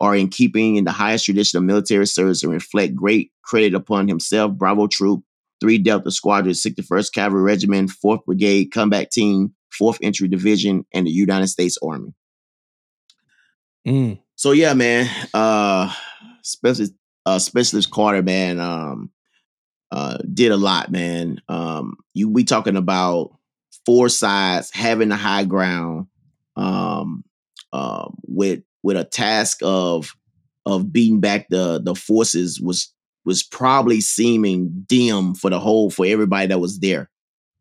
are in keeping in the highest tradition of military service and reflect great credit upon himself, Bravo Troop, 3 Delta Squadron, 61st Cavalry Regiment, 4th Brigade Combat Team, 4th Infantry Division, and the United States Army. Mm. So yeah, man, uh specialist uh specialist Carter, man, um uh did a lot, man. Um you we talking about four sides having the high ground um um with with a task of of beating back the the forces was was probably seeming dim for the whole for everybody that was there.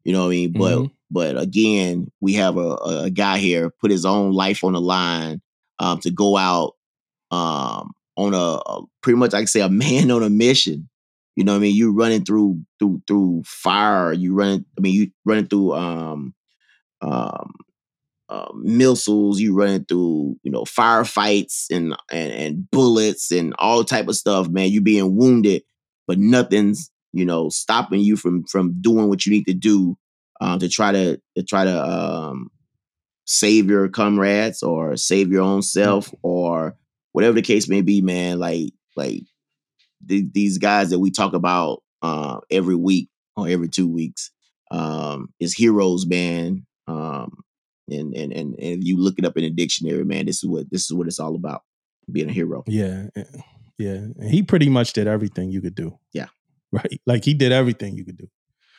You know what I mean? But Mhm. but again, we have a, a a guy here put his own life on the line um, to go out um, on a, a pretty much I can say a man on a mission. You know what I mean? You running through through through fire. You running. I mean, you running through um um uh, missiles. You running through you know firefights and and and bullets and all type of stuff. Man, you being wounded, but nothing's you know stopping you from from doing what you need to do um, to try to to try to um, save your comrades or save your own self or whatever the case may be, man. Like like th- these guys that we talk about uh, every week or every two weeks um, is heroes, man. Um, and, and and and if you look it up in the dictionary, man, this is what this is what it's all about. Being a hero. Yeah, eh, yeah. And he pretty much did everything you could do. Yeah. Right. Like he did everything you could do.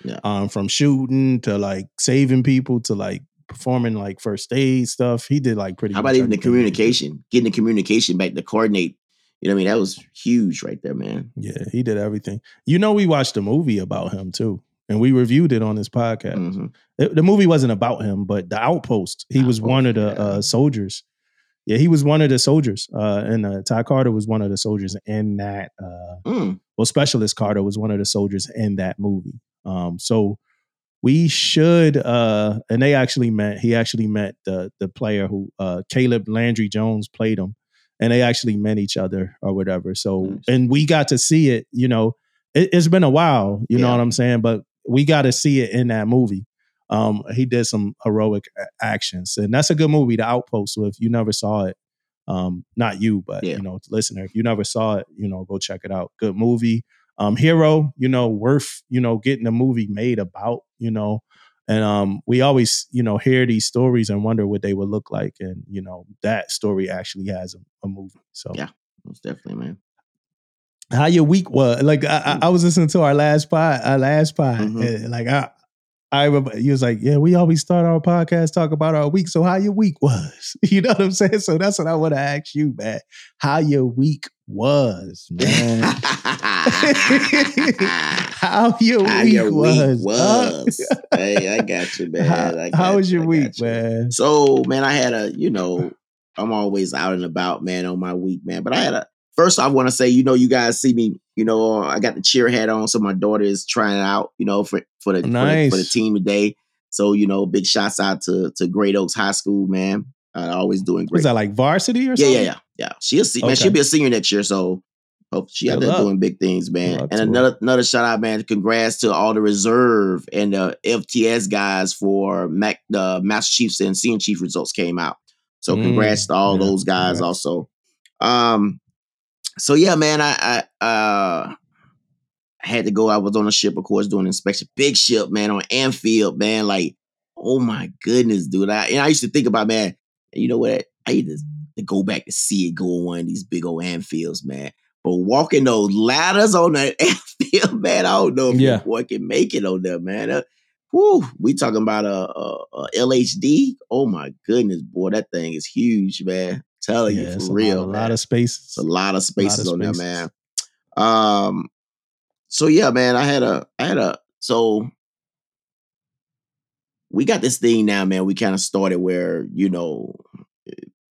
Yeah. Um, from shooting to like saving people to like performing like first aid stuff. He did like pretty. How about even the everything you could do. communication? Getting the communication back to coordinate. You know what I mean? That was huge right there, man. Yeah, he did everything. You know, we watched a movie about him too, and we reviewed it on this podcast. Mhm. It- the movie wasn't about him, but the outpost. He was one of the yeah. uh, soldiers. Yeah, he was one of the soldiers. Uh, and uh, Ty Carter was one of the soldiers in that. Uh, Mm. well, Specialist Carter was one of the soldiers in that movie. Um, so we should, uh, and they actually met. He actually met the the player who uh, Caleb Landry Jones played him, and they actually met each other or whatever. So, Nice. and we got to see it. You know, it, it's been a while. You know what I'm saying? But we got to see it in that movie. Um, he did some heroic a- actions, and that's a good movie, The Outpost. So if you never saw it, um, not you, but Yeah. you know, listener, if you never saw it, you know, go check it out. Good movie. Um, hero, you know, worth you know getting a movie made about, you know, and um, we always you know hear these stories and wonder what they would look like, and you know that story actually has a, a movie. So Yeah. Most definitely, man. how your week was? Like I, I, I was listening to our last pod, our last pod, Mhm. and like I. I remember you was like, yeah, we always start our podcast talk about our week. So how your week was? You know what I'm saying? So that's what I want to ask you, man. How your week was, man. how your How week your was? week huh? was. hey, I got you, man. how, how was your I week, you. man? So, man, I had a, you know, I'm always out and about, man, on my week, man. But I had a first I want to say, you know, you guys see me, you know, I got the cheer hat on, so my daughter is trying it out, you know, for for the, for, the for the team today. So, you know, big shots out to to Great Oaks High School, man. Uh, always doing great. Was that like varsity or yeah, something? yeah, yeah, yeah. She'll see, man. She'll be a senior next year, so hope she out there luck. doing big things, man. Good And another another shout out, man. Congrats to all the reserve and the FTS guys for Mac, the Master Chiefs and Senior Chief results came out. So Mm, congrats to all yeah, those guys congrats. also. Um, so yeah, man, I I uh had to go. I was on a ship, of course, doing inspection. Big ship, man, on amphib, man. Like, oh my goodness, dude. I and I used to think about, man, you know what? I need to to go back to see it go on one of these big old amphibs, man. But walking those ladders on that amphib, man, I don't know if Yeah. your boy can make it on there, man. Uh, whew, we talking about a, a, a LHD. Oh my goodness, boy, that thing is huge, man. telling yeah, you for a real, lot, a lot of spaces. It's a lot of spaces of on there, man. Um, so yeah, man, I had a, I had a, so we got this thing now, man. We kind of started where you know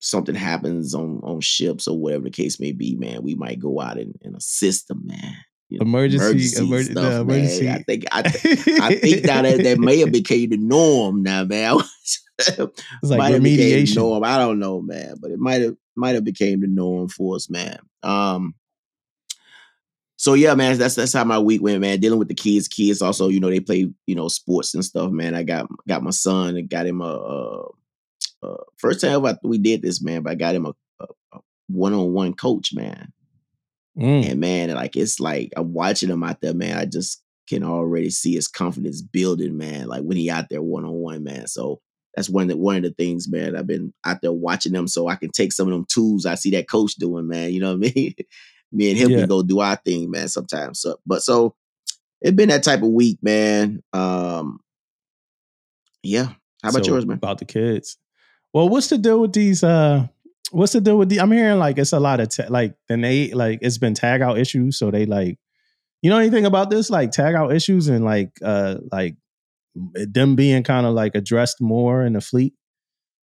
something happens on on ships or whatever the case may be, man. We might go out and, and assist them, man. You know, Emergency- emer- the man. emergency- I think I, I think now that that may have became the norm now, man. it's like might have became the remediation. norm. I don't know, man, but it might have might have became the norm for us, man. Um. So yeah, man, that's that's how my week went, man. Dealing with the kids, kids also, you know, they play, you know, sports and stuff, man. I got got my son and got him a, a, a first time ever we did this, man. But I got him a, a one on one coach, man. Mm. And man, like it's like I'm watching him out there, man. I just can already see his confidence building, man. Like when he out there one on one, man. So that's one of the one of the things, man. I've been out there watching them, so I can take some of them tools I see that coach doing, man. You know what I mean? Me and him Yeah. can go do our thing, man. Sometimes, so but so it's been that type of week, man. Um, yeah. How about So, yours, man? About the kids. Well, what's the deal with these? uh What's the deal with the? I'm hearing like it's a lot of ta- like then they like it's been tag out issues. So they like, you know anything about this? Like tag out issues and like uh like them being kind of like addressed more in the fleet.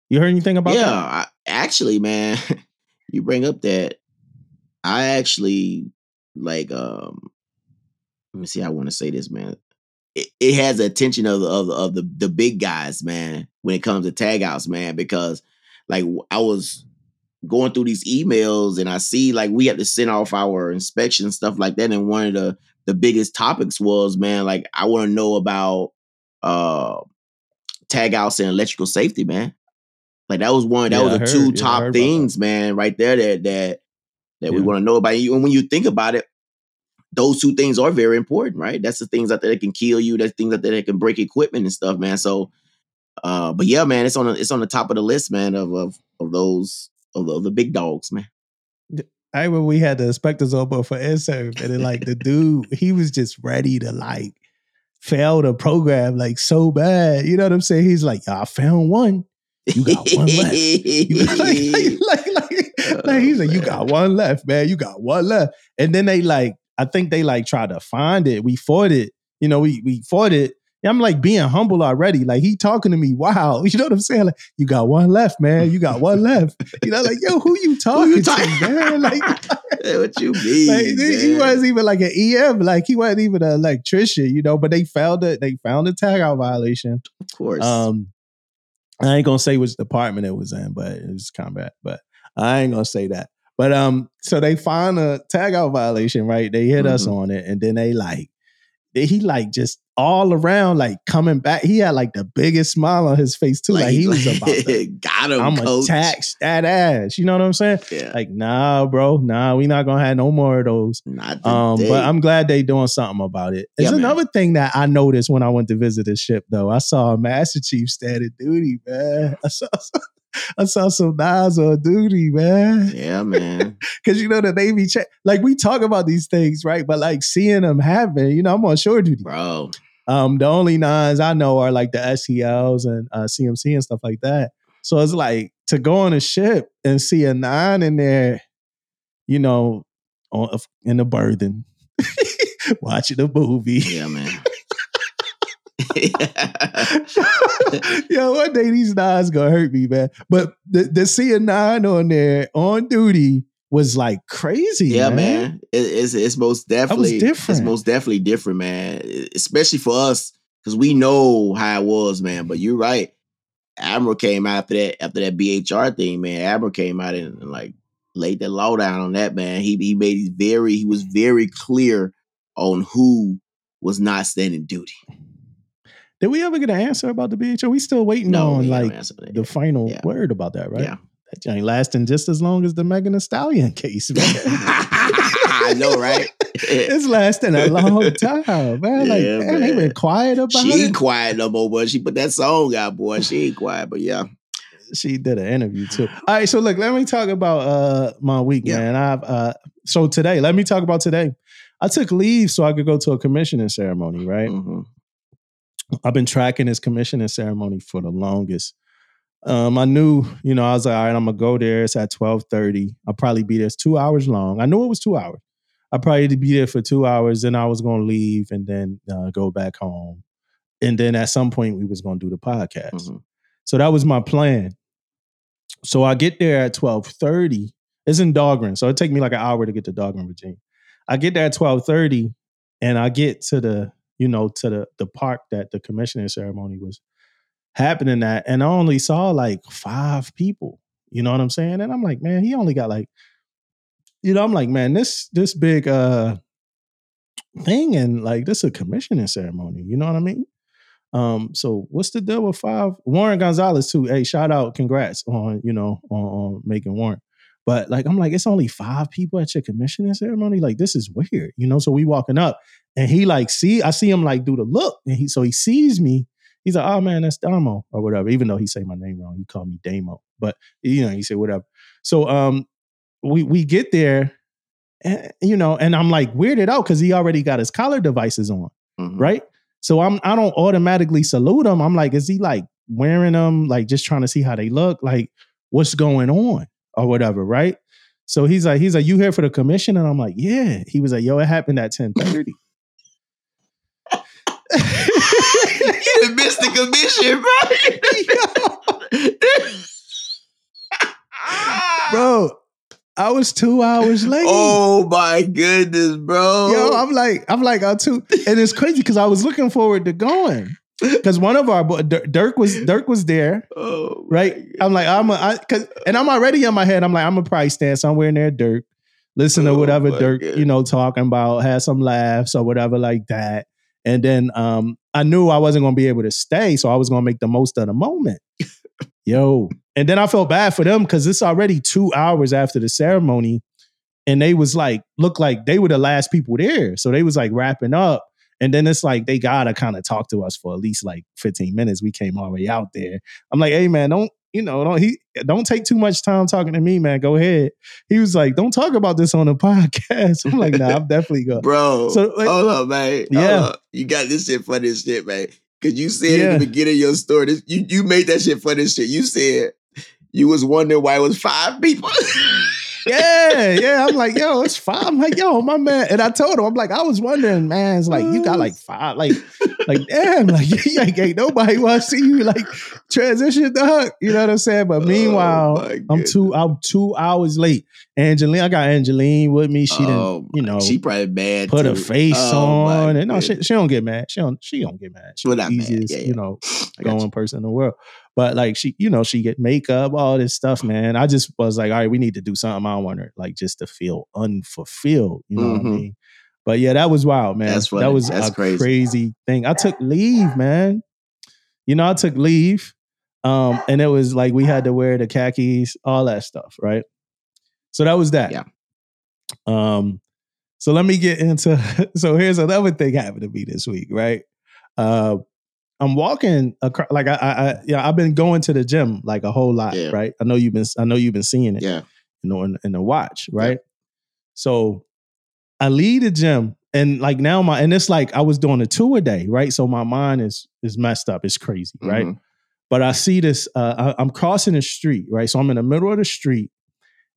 You heard anything about yeah, that? I, actually, man, you bring up that I actually like um let me see I want to say this, man. It, it has the attention of the, of the of the the big guys, man, when it comes to tag outs, man, because like I was going through these emails and I see like we have to send off our inspection stuff like that. And one of the the biggest topics was, man, like I want to know about uh tag outs and electrical safety, man. Like that was one, that Yeah, was the two yeah, heard top things, man, right there that that that we want to know about. You and when you think about it, those two things are very important, right? That's the things out there that can kill you. That's things out there that can break equipment and stuff, man. So, uh, but yeah, man, it's on the, it's on the top of the list, man, of of of those of the, of the big dogs, man. I remember we had the inspectors over for INSURV, and then like the dude, he was just ready to like fail the program like so bad. You know what I'm saying? He's like, "Yeah, I found one. You got one left. You got, like, like, like, like, like, he's like, you got one left, man. You got one left. And then they like, I think they like tried to find it. We fought it. You know, we we fought it. I'm like being humble already. Like he talking to me. Wow. You know what I'm saying? Like, you got one left, man. You got one left. You know, like, yo, who you talking you to, man? Like, what you mean? like he wasn't even like an EM. Like he wasn't even an electrician, you know, but they found it. They found a tag out violation. of course. Um, I ain't gonna say which department it was in, but it was combat. But I ain't gonna say that. But um, so they find a tag out violation, right? They hit us Mhm. on it, and then they like, he like just all around like coming back. He had like the biggest smile on his face too, like, he was about to. got him. I'm coach. tax that ass. You know what I'm saying? Yeah, Like, nah, bro, nah, we not gonna have no more of those. not Um, today. but I'm glad they doing something about it. There's Yeah, man. another thing that I noticed when I went to visit the ship, though. I saw a Master Chief standing duty, man. I saw, I saw some knives on duty, man. yeah, man. Because you know the Navy check, like we talk about these things, right? But like seeing them happen, you know, I'm on shore duty. Bro, Um, the only nines I know are like the SELs and uh, CMC and stuff like that. So it's like to go on a ship and see a nine in there, you know, on in the berthing, watching a movie. yeah, man. Yo, one day these nines gonna hurt me, man. But the, the see a nine on there on duty was like crazy. Yeah, man. man. It, it's it's most definitely different. It's most definitely different, man. Especially for us, because we know how it was, man. But you're right. Admiral came after that after that BHR thing, man. Admiral came out and, and, like laid the law down on that, man. He he made it very he was very clear on who was not standing duty. Did we ever get an answer about the BHR? We still waiting No, on no like answer to that the final Yeah. word about that, right? Yeah. That ain't lasting just as long as the Megan Thee Stallion case, man. I know, right? it's lasting a long time, man. Like, Yeah, man, they been quiet about she ain't quiet no more, but she put that song out, boy. She ain't quiet, but yeah. she did an interview too. All right, so look, let me talk about uh my week, Yeah. man. I've uh so today, let me talk about today. I took leave so I could go to a commissioning ceremony, right? Mhm. I've been tracking this commissioning ceremony for the longest. Um, I knew, you know, I was like, all right, I'm gonna go there. It's at 12:30. I'll probably be there. It's two hours long. I knew it was two hours. I probably be there for two hours, then I was gonna leave and then uh, go back home. And then at some point we was gonna do the podcast. Mhm. So that was my plan. So I get there at 12:30. It's in Dahlgren. So it take me like an hour to get to Dahlgren, Virginia. I get there at 12:30 and I get to the, you know, to the the park that the commissioning ceremony was happening at, and I only saw like five people. You know what I'm saying? And I'm like, man, he only got like, you know, I'm like, man, this this big uh thing and like this a commissioning ceremony. You know what I mean? Um, so what's the deal with five? Warrant Gonzalez too. Hey, shout out, congrats on you know on, on making Warrant. But like I'm like, it's only five people at your commissioning ceremony. Like this is weird, you know. So we walking up, and he like see, I see him like do the look, and he so he sees me. He's like, oh man, that's Damo or whatever. Even though he say my name wrong, he called me Damo, but you know he said whatever. So um, we we get there, and, you know, and I'm like weirded out because he already got his collar devices on Mhm. right? So I'm I don't automatically salute him. I'm like, is he like wearing them, like just trying to see how they look, like what's going on or whatever, right? So he's like, he's like, you here for the commission? And I'm like, yeah. He was like, yo, it happened at 1030. You done missed the commission, bro. Bro, I was two hours late. Oh my goodness, bro. Yo, I'm like, I'm like, I'm too, and it's crazy because I was looking forward to going because one of our boy, Dirk was Dirk was there, oh, right? I'm like, I'm a, I, cause, and I'm already in my head. I'm like, I'm gonna probably stand somewhere near Dirk, listen to Oh whatever Dirk, goodness. you know, talking about, have some laughs or whatever like that. And then um, I knew I wasn't gonna be able to stay, so I was gonna make the most of the moment. Yo, and then I felt bad for them because it's already two hours after the ceremony, and they was like, look like they were the last people there, so they was like wrapping up. And then it's like they gotta kind of talk to us for at least like 15 minutes. We came all the way out there. I'm like, hey man, don't you know, don't he don't take too much time talking to me, man. Go ahead. He was like, don't talk about this on the podcast. I'm like, nah, I'm definitely going. bro. So, like- hold up, man. Yeah. Up. you got this shit for this shit, man. Cause you said Yeah. in the beginning of your story, this, you you made that shit for this shit. You said you was wondering why it was five people. Yeah, yeah. I'm like, yo, it's fine. I'm like, yo, my man. And I told him, I'm like, I was wondering, man. It's like you got like five, like, like damn, like, like ain't nobody want to see you like transition, dog. You know what I'm saying? But oh, meanwhile, Oh, I'm two, I'm two hours late. Angeline, I got Angeline with me. She didn't, Oh, you know, she probably mad. put too. her face Oh, on, and no, she, goodness. she don't get mad. She don't, she don't get mad. She's the easiest, Yeah, yeah. you know, going you. person in the world. But like she, you know, she get makeup, all this stuff, man. I just was like, all right, we need to do something. I want her like just to feel unfulfilled. You know what I Mhm. mean? But yeah, that was wild, man. That's funny. That was That's a crazy. crazy thing. I took leave, man. You know, I took leave. Um, and it was like we had to wear the khakis, all that stuff, right? So that was that. Yeah. Um, so let me get into so here's another thing happened to me this week, right? Uh I'm walking across like I, I, I yeah, I've been going to the gym like a whole lot, Yeah. right? I know you've been I know you've been seeing it, Yeah. you know, in, in the watch, right? So I leave the gym and like now my and it's like I was doing a two a day, right? So my mind is is messed up, it's crazy, right? Mhm. But I see this, uh, I, I'm crossing the street, right? So I'm in the middle of the street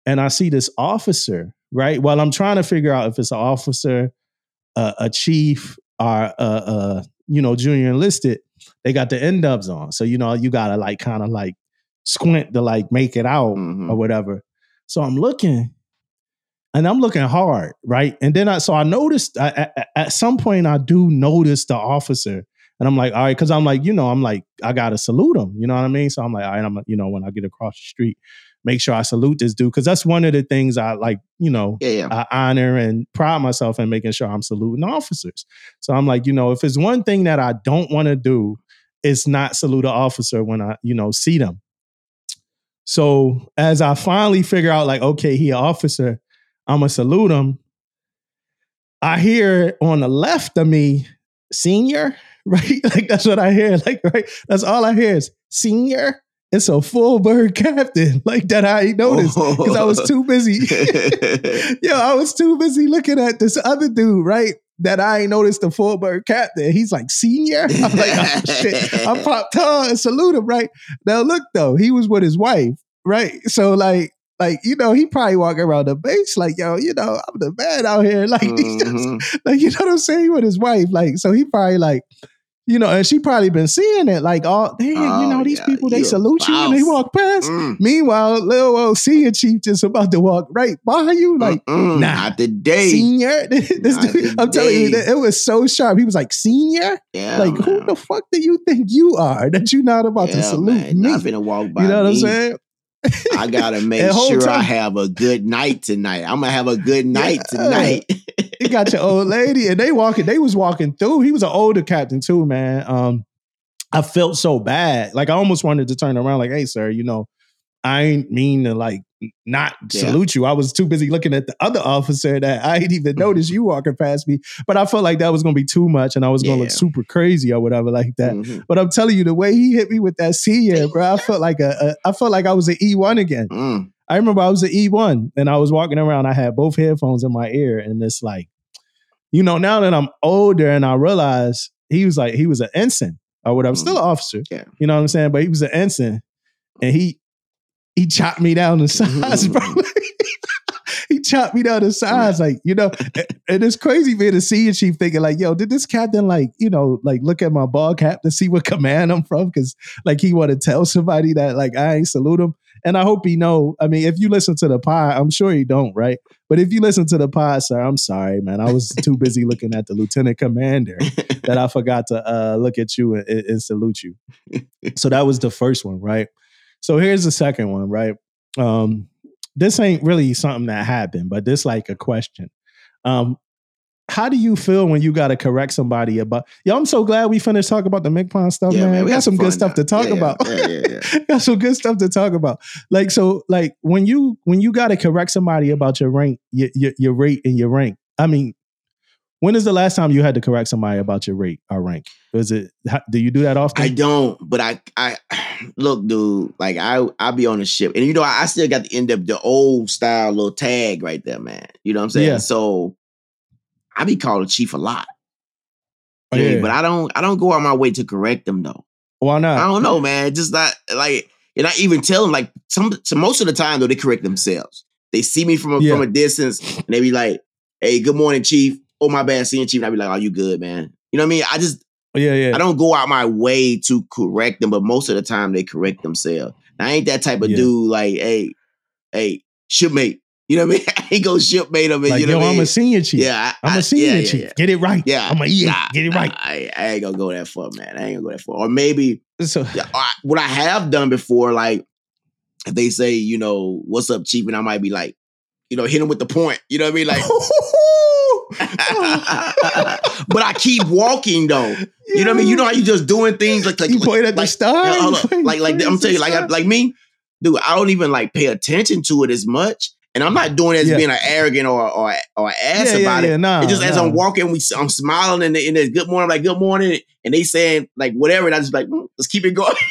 and I see this officer, right? While I'm trying to figure out if it's an officer, uh, a chief, or uh, uh, you know, junior enlisted. They got the end dubs on, so you know you gotta like kind of like squint to like make it out Mhm. or whatever. So I'm looking, and I'm looking hard, right? And then I so I noticed I, at, at some point I do notice the officer, and I'm like, all right, because I'm like, you know, I'm like, I gotta salute him, you know what I mean? So I'm like, all right, I'm you know, when I get across the street, make sure I salute this dude because that's one of the things I like, you know, Yeah, yeah. I honor and pride myself in making sure I'm saluting officers. So I'm like, you know, if it's one thing that I don't want to do, it's not salute an officer when I, you know, see them. So as I finally figure out, like, okay, he an officer, I'm gonna salute him. I hear on the left of me, senior, right? Like that's what I hear. Like, right? That's all I hear is senior. It's a full bird captain like that. I ain't noticed because I was too busy. Yo, I was too busy looking at this other dude, right? That I ain't noticed the full bird captain. He's like senior. I'm like, oh shit. I popped on and salute him, right? Now look though, he was with his wife, right? So like, like you know, he probably walking around the base like, yo, you know, I'm the man out here, like, Mhm. like you know what I'm saying with his wife, like, so he probably like. You know, and she probably been seeing it like all you Oh, know, these yeah, people they you salute you and they walk past. Mm. Meanwhile, little old senior chief just about to walk right by you, like Mm-mm, nah. not today. senior. This dude- I'm telling you, it was so sharp. He was like, senior? Yeah, like, who the fuck do you think you are that you're not about to salute man. me? Not finna walk by You know what I'm saying? I gotta make sure I have a good night tonight. I'm gonna have a good night Yeah. tonight. You got your old lady, and they walking. They was walking through. He was an older captain too, man. Um, I felt so bad. Like I almost wanted to turn around, like, "Hey, sir, you know, I ain't mean to like not Yeah. salute you. I was too busy looking at the other officer that I didn't even notice you walking past me. But I felt like that was gonna be too much, and I was gonna look super crazy or whatever like that. Mhm. But I'm telling you, the way he hit me with that senior, bro, I felt like a, a I felt like I was an E1 again. Mm. I remember I was an E1 and I was walking around. I had both headphones in my ear, and it's like, you know, now that I'm older and I realize he was like he was an ensign or whatever, still an mm. officer. Yeah. You know what I'm saying? But he was an ensign, and he he chopped me down the sides, bro. Mm-hmm. he chopped me down the sides, like you know. and- and it's crazy being a senior chief thinking like, yo, did this captain like you know like look at my ball cap to see what command I'm from? Because like he want to tell somebody that like I ain't salute him. And I hope he know. I mean, if you listen to the pod, I'm sure he don't, right? But if you listen to the pod, sir, I'm sorry, man. I was too busy looking at the lieutenant commander that I forgot to uh, look at you and, and- and salute you. So that was the first one, right? So here's the second one, right? Um, this ain't really something that happened, but this like a question. Um, how do you feel when you got to correct somebody about? Yo, I'm so glad we finished talking about the MCPON stuff, Yeah, man. We got some good stuff now. to talk Yeah, yeah. about. Yeah, yeah, yeah. got some good stuff to talk about. Like so, like when you when you got to correct somebody about your rank, your, your your rate and your rank. I mean, when is the last time you had to correct somebody about your rate or rank? Is it? how- Do you do that often? I don't, but I, I look, dude. Like I, I be on the ship, and you know, I, I still got the end up the old style little tag right there, man. You know what I'm saying? Yeah. So I be called a chief a lot, Oh, Yeah, but I don't, I don't go out my way to correct them though. Why not? I don't know, man. Just not like, and I even tell them like some, so most of the time though they correct themselves. They see me from a, Yeah. from a distance, and they be like, "Hey, good morning, chief." Oh my bad, seeing chief. And I be like, "Oh, you good, man?" You know what I mean? I just oh, yeah, yeah. I don't go out my way to correct them, but most of the time they correct themselves. And I ain't that type of Yeah. dude like, hey, hey, shipmate. You know what I mean? I ain't go shipmate them. like you know yo, I'm mean? a senior chief. yeah, I, I'm I- a senior yeah, yeah, chief. Yeah, Get it right. yeah. I'm a EA. Nah, Get it nah, right. I, I ain't gonna go that far, man. I ain't gonna go that far. Or maybe So yeah, I- what I have done before, like if they say, you know, what's up, chief, and I might be like, you know, hit them with the point. You know what I mean? Like, but I keep walking though. You know what I mean? You know how you just doing things like like you point at the like, star. yeah, You up. point- like like I'm telling you, like I, like me, dude. I don't even like pay attention to it as much, and I'm not doing it as Yeah. being an arrogant or or or ass yeah, about yeah, it. Nah, It's just as. I'm walking, we I'm smiling and and there's good morning, I'm like good morning, and they saying like whatever, and I just like mm, let's keep it going.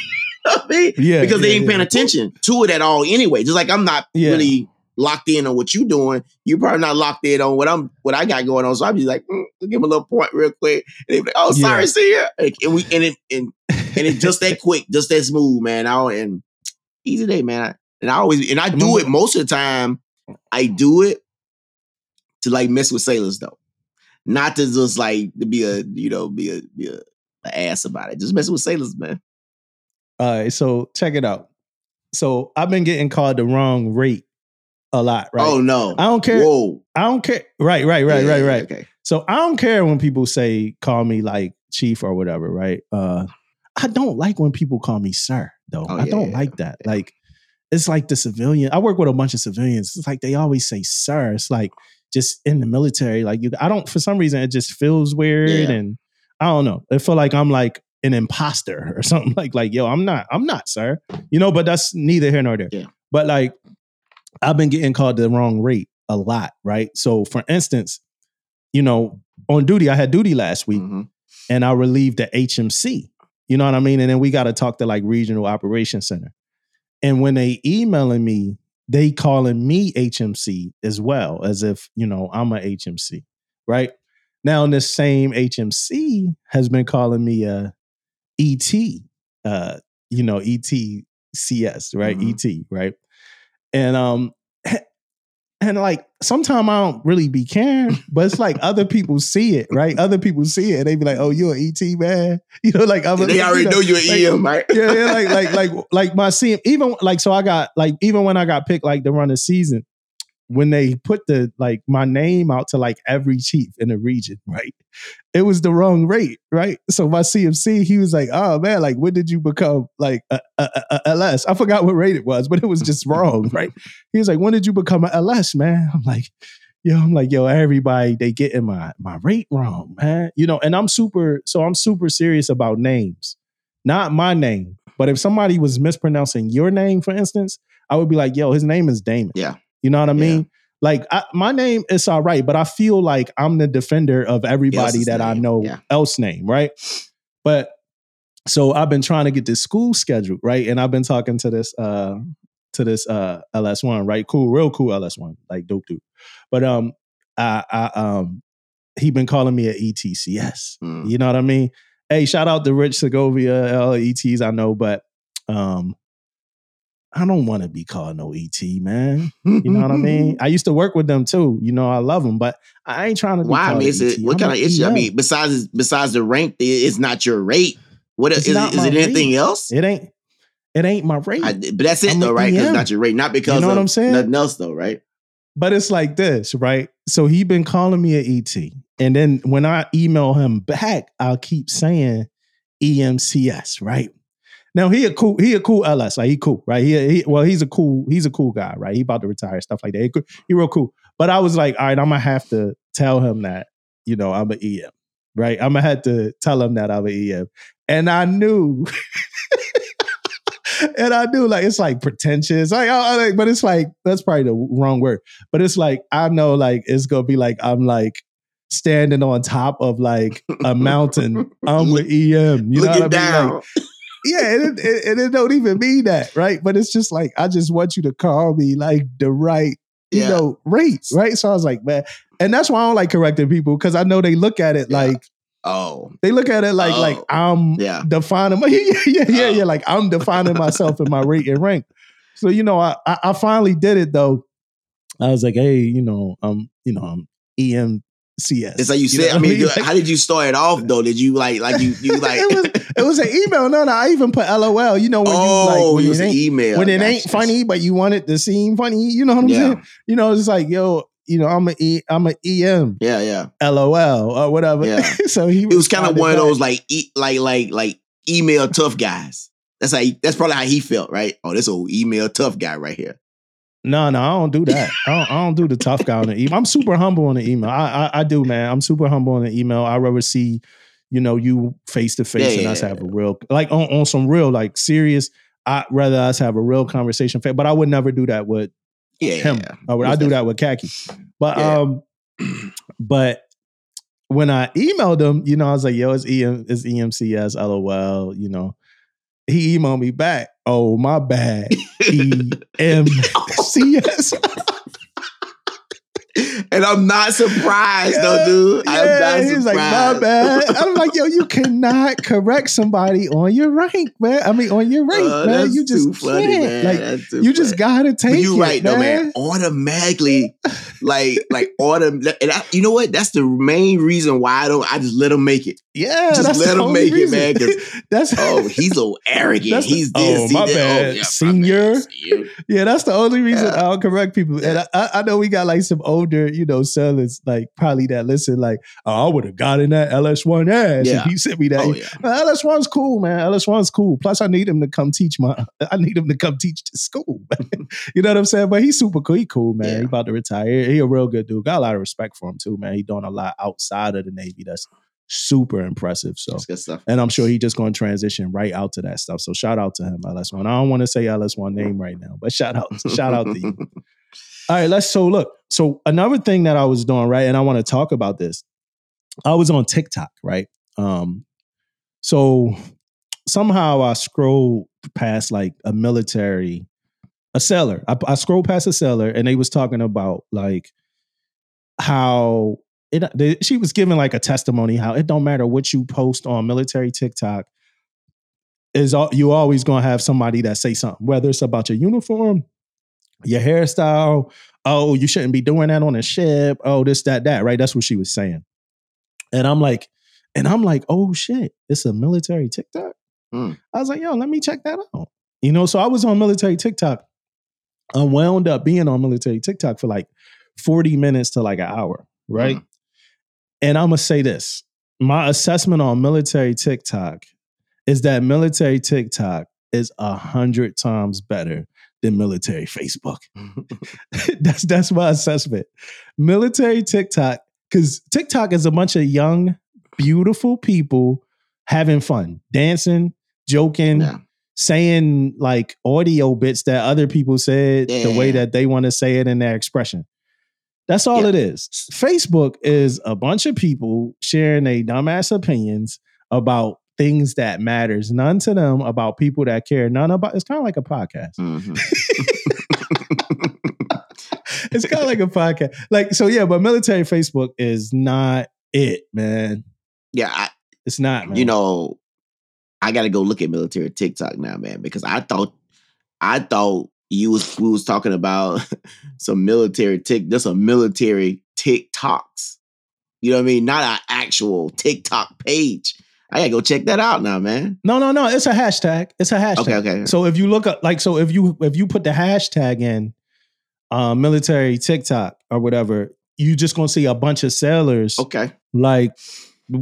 You know I mean? yeah, because they ain't paying attention to it at all anyway. Just like I'm not really locked in on what you're doing. You're probably not locked in on what I'm what I got going on. So I'll be like, mm, give them a little point real quick. And they be like, oh, sorry, see ya. And and we and it and and it's just that quick, just that smooth, man. I and easy day, man. And I always and I do it most of the time. I do it to like mess with sailors though, not to just like to be a you know be a be a, a ass about it. Just messing with sailors, man. All right, so check it out. So I've been getting called the wrong rate a lot, right? Oh no, I don't care. Whoa, I don't care. Right, right, right, Yeah, right, right. Okay. So I don't care when people say call me like chief or whatever, right? Uh I don't like when people call me sir, though. Oh, I yeah, don't yeah, like that. Like it's like the civilian. I work with a bunch of civilians. It's like they always say sir. It's like just in the military. Like you I don't for some reason it just feels weird Yeah. and I don't know. It feel like I'm like an imposter or something like like yo, I'm not, I'm not, sir. You know, but that's neither here nor there. Yeah. But like I've been getting called the wrong rate a lot, right? So for instance, you know, on duty, I had duty last week Mhm. and I relieved the HMC. You know what I mean? And then we got to talk to like regional operations center. And when they emailing me, they calling me HMC as well, as if you know I'm a HMC, right? Now, this same HMC has been calling me a ET, uh, you know, ETCS, right? Mhm. ET, right? And um, and like sometimes I don't really be caring, but it's like other people see it, right? Other people see it, and they be like, "Oh, you're an ET man," you know, like I'm a- they already you know you're an like- EM, right? yeah, yeah, like like like like my CM, even like so I got like even when I got picked like to run the season, when they put the like my name out to like every chief in the region, right? It was the wrong rate, right? So my CMC, he was like, "Oh man, like when did you become like a, a, a, LS?" I forgot what rate it was, but it was just wrong, right? He was like, "When did you become a LS, man?" I'm like, "Yo, I'm like, yo, everybody they getting my my rate wrong, man. You know." And I'm super, so I'm super serious about names, not my name. But if somebody was mispronouncing your name, for instance, I would be like, "Yo, his name is Damon." Yeah. You know what I Yeah. mean. Like I, my name is all right, but I feel like I'm the defender of everybody Else's that I know yeah. else name, right? But so I've been trying to get this school scheduled, right? And I've been talking to this uh to this uh LS1, right? Cool, real cool LS1, like dope dude. But um I I um he been calling me a E ETCS. Mm. You know what I mean? Hey, shout out to Rich Segovia, LETs, I know, but um I don't want to be called no ET, man. You know what I mean? I used to work with them too. You know, I love them, but I ain't trying to be Why? I mean, is it what I'm kind of issue? I mean, besides besides the rank, it's not your rate. What It's is? Is it anything rate. else? it ain't it ain't my rate. I, but that's it I'm though, right? Because not your rate, not because you know what I'm saying? nothing else though, right? But it's like this, right? So he been calling me an ET. And then when I email him back, I'll keep saying EMCS, right? Now he a cool, he a cool LS, like he cool, right? He, he well, he's a cool, he's a cool guy, right? He about to retire, stuff like that. He, he real cool. But I was like, all right, I'm gonna have to tell him that, you know, I'm an EM, right? I'm gonna have to tell him that I'm an EM. And I knew and I knew like it's like pretentious, like, oh, like, but it's like that's probably the wrong word. But it's like I know like it's gonna be like I'm like standing on top of like a mountain. I'm with EM. You know Looking what I mean? down. Like, yeah, and it, it, and it don't even mean that, right? But it's just like I just want you to call me like the right, you Yeah. know, rates, right? So I was like, man, and that's why I don't like correcting people because I know they look at it Yeah. like oh, they look at it like like Oh. I'm Yeah. defining my yeah yeah yeah, Oh. yeah like I'm defining myself in my rate and rank. So you know I, I I finally did it though. I was like, hey, you know, um, you know, I'm EMCS. it's like you said. I mean, you- how did you start it off though? Did you like like you you like? it was it was an email. No, no, I even put LOL. You know when oh, you like oh, when it it was an ain't email. when it Gotcha. ain't funny, but you want it to seem funny. You know what I'm Yeah, saying? You know, it's like yo, you know, I'm a E, I'm a EM, yeah, yeah. LOL or whatever. Yeah. so he It was kind of one of those like e- like like like email tough guys. That's how he, that's probably how he felt, right? Oh, this old email tough guy right here. No, no, I don't do that. I don't, I don't do the tough guy on the email. I'm super humble on the email. I, I I do, man. I'm super humble on the email. I rather see, you know, you face to face and us have a real like on, on some real like serious. I rather us have a real conversation. But I would never do that with Yeah, him. yeah. I would I do that with Khaki. But Yeah. um, but when I emailed him, you know, I was like, "Yo, it's EM, it's EMCS, LOL." You know, he emailed me back. Oh, my bad. E EMCS. and I'm not surprised Yeah, though, dude. I'm yeah, not he surprised. like, my bad. I'm like, yo, you cannot correct somebody on your rank, man. I mean, on your rank, Oh, man. You just funny, can't. man. Like, you just gotta take But you it, right though, man. man. Automatically, like, like autom. And I, you know what? That's the main reason why I don't. I just let him make it. Yeah, Just that's let the him only make it, reason. man, 'cause- that's Oh, he's so arrogant. That's the- he's oh, this. oh, he my bad. Oh, yeah, my Senior. bad. Senior. Yeah, that's the only reason Yeah. I'll correct people. And I, I I know we got like some older, you know, sellers like probably that listen, like, oh, I would have gotten that LS1 ass Yeah. if he sent me that. Oh yeah. Uh, LS1's cool, man. LS1's cool. Plus, I need him to come teach my. I need him to come teach the school. you know what I'm saying? But he's super cool. He cool, man. Yeah. He about to retire. He a real good dude. Got a lot of respect for him too, man. He doing a lot outside of the Navy. That's super impressive. So. That's good stuff. And I'm sure he just going to transition right out to that stuff. So shout out to him, LS1. I don't want to say LS1 name right now, but shout out, shout out to you. All right, let's so look. So another thing that I was doing, right, and I want to talk about this. I was on TikTok, right? Um, so somehow I scrolled past like a military a seller. I, I scrolled past a seller, and they was talking about like how it. They, she was giving like a testimony how it don't matter what you post on military TikTok. Is all you always gonna have somebody that say something, whether it's about your uniform, your hairstyle. Oh, you shouldn't be doing that on a ship. Oh, this, that, that. Right? That's what she was saying. And I'm like, and I'm like, oh shit, it's a military TikTok. Mm. I was like, yo, let me check that out. You know, so I was on military TikTok. I wound up being on military TikTok for like 40 minutes to like an hour, right? Mm. And I'm gonna say this. My assessment on military TikTok is that military TikTok is a hundred times better than military Facebook. that's that's my assessment. Military TikTok, because TikTok is a bunch of young, beautiful people having fun, dancing, joking, Yeah. saying like audio bits that other people said the way that they want to say it in their expression. That's all Yeah. it is. Facebook is a bunch of people sharing their dumbass opinions about things that matters none to them about people that care none about it's kind of like a podcast Mhm. it's kind of like a podcast like so yeah but military facebook is not it man yeah, I, it's not man. you know, I got to go look at military TikTok now, man, because I thought, I thought you was we was talking about some military tick, just some military TikToks. You know what I mean? Not an actual TikTok page. I gotta go check that out now, man. no no no it's a hashtag it's a hashtag Okay, okay. So if you look up, like, so if you if you put the hashtag in, uh, military TikTok or whatever, you just gonna see a bunch of sailors okay. like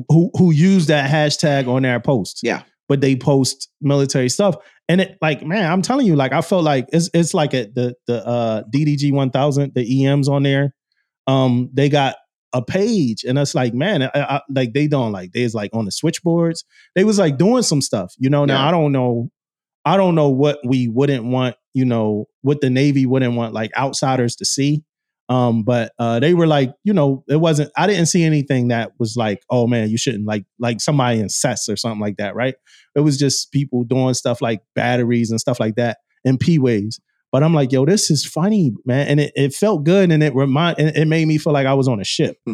who who use that hashtag on their posts. Yeah. but they post military stuff, and it like man, I'm telling you, like I felt like it's it's like a, the the uh, DDG 1000, the EMs on there. Um, they got a page, and it's like man, I, I, like they don't like there's like on the switchboards, they was like doing some stuff. You know, now Yeah. I don't know, I don't know what we wouldn't want. You know, what the Navy wouldn't want like outsiders to see. Um, but uh, they were like, you know, it wasn't. I didn't see anything that was like, oh man, you shouldn't like like somebody in sets or something like that, right? It was just people doing stuff like batteries and stuff like that and p waves. But I'm like, yo, this is funny, man, and it, it felt good, and it remind, and it made me feel like I was on a ship.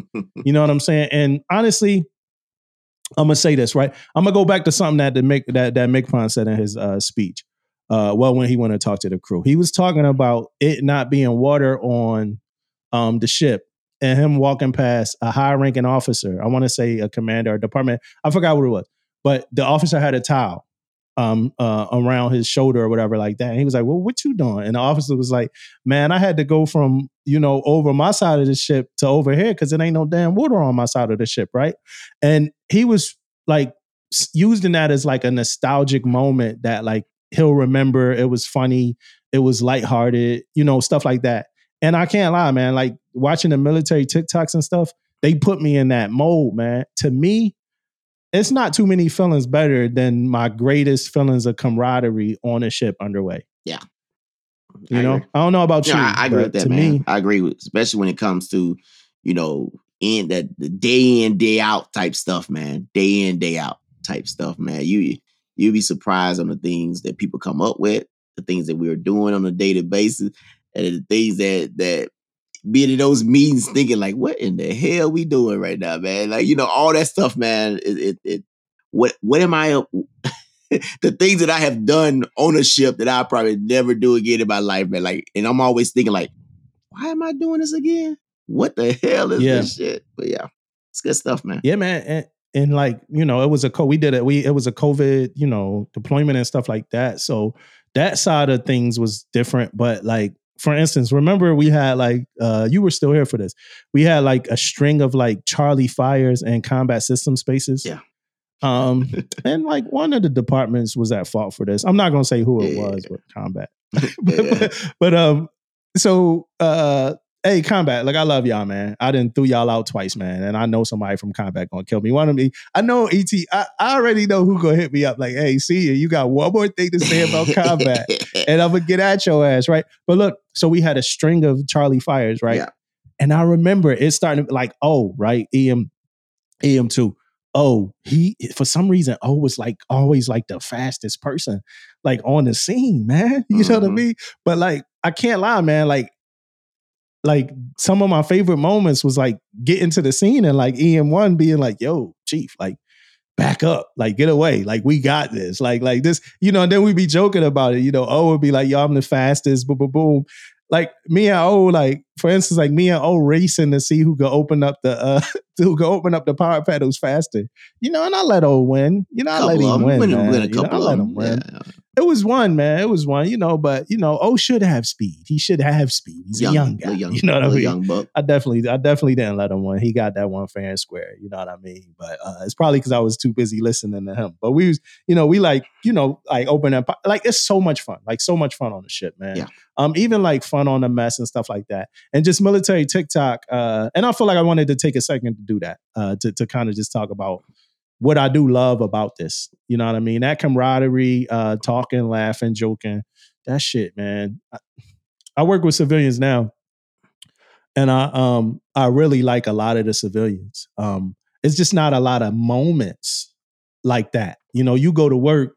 You know what I'm saying? And honestly, I'm gonna say this right. I'm gonna go back to something that the Mick that that MCPON said in his uh, speech. Uh, well, when he went to talk to the crew, he was talking about it not being water on um, the ship and him walking past a high ranking officer. I want to say a commander or department. I forgot what it was, but the officer had a towel um, uh, around his shoulder or whatever like that. And he was like, "Well, what you doing?" And the officer was like, "Man, I had to go from you know over my side of the ship to over here because it ain't no damn water on my side of the ship, right?" And he was like using that as like a nostalgic moment that like he'll remember. It was funny. It was lighthearted, you know, stuff like that. And I can't lie, man. Like watching the military TikToks and stuff, they put me in that mode, man. To me, it's not too many feelings better than my greatest feelings of camaraderie on a ship underway. Yeah. You I know, agree. I don't know about you. I, I agree with that, man. me, I agree with, especially when it comes to, you know, in that the day in day out type stuff, man. Day in day out type stuff, man. You you'd be surprised on the things that people come up with, the things that we're doing on a daily basis, and the things that that being in those meetings thinking like, what in the hell we doing right now, man? Like, you know, all that stuff, man. It it, it what what am I the things that I have done ownership that I'll probably never do again in my life, man. Like, and I'm always thinking, like, why am I doing this again? What the hell is Yeah. this shit? But yeah, it's good stuff, man. yeah, man. And, and like, you know, it was a co we did it, we it was a COVID, you know, deployment and stuff like that. So that side of things was different. But like, for instance, remember we had like uh you were still here for this. We had like a string of like Charlie fires and combat system spaces. Yeah. Um, and like one of the departments was at fault for this. I'm not gonna say who it Yeah. was, but combat. Yeah. but, but um, so uh, hey, combat, like I love y'all, man. I didn't threw y'all out twice, man, and I know somebody from combat gonna kill me. One of me, I know Et. I, I already know who gonna hit me up. Like, hey, see you. You got one more thing to say about combat, and I'm gonna get at your ass, right? But look, so we had a string of Charlie fires, right? Yeah. And I remember it starting to like, oh, right, EM, EM two. oh, he for some reason O was like always like the fastest person like on the scene, man. You know what I Mhm. mean? But like I can't lie, man. Like like some of my favorite moments was like getting to the scene and like EM1 being like, yo, chief, like back up, like get away, like we got this, like like this, you know. And then we'd be joking about it, you know. Oh, o would be like, yo, I'm the fastest, boom, boom, boom. Like me and O, like for instance, like me and O racing to see who could open up the uh who could open up the power pedals faster, you know. And I let O win, you know. I let of win, Win a- man. You know, I let him win. Yeah. It was one, man. It was one, you know. But you know, O should have speed. He should have speed. He's a young guy. young, you know what I mean? young buck. I definitely, I definitely didn't let him win. He got that one fair and square. You know what I mean? But uh, it's probably because I was too busy listening to him. But we was, you know, we like, you know, like open up, like it's so much fun, like so much fun on the ship, man. Yeah. Um, even like fun on the mess and stuff like that, and just military TikTok. Uh, and I feel like I wanted to take a second to do that, uh, to to kind of just talk about what I do love about this. You know what I mean? That camaraderie, uh, talking, laughing, joking, that shit, man. I, I work with civilians now and I um I really like a lot of the civilians. Um, it's just not a lot of moments like that. You know, you go to work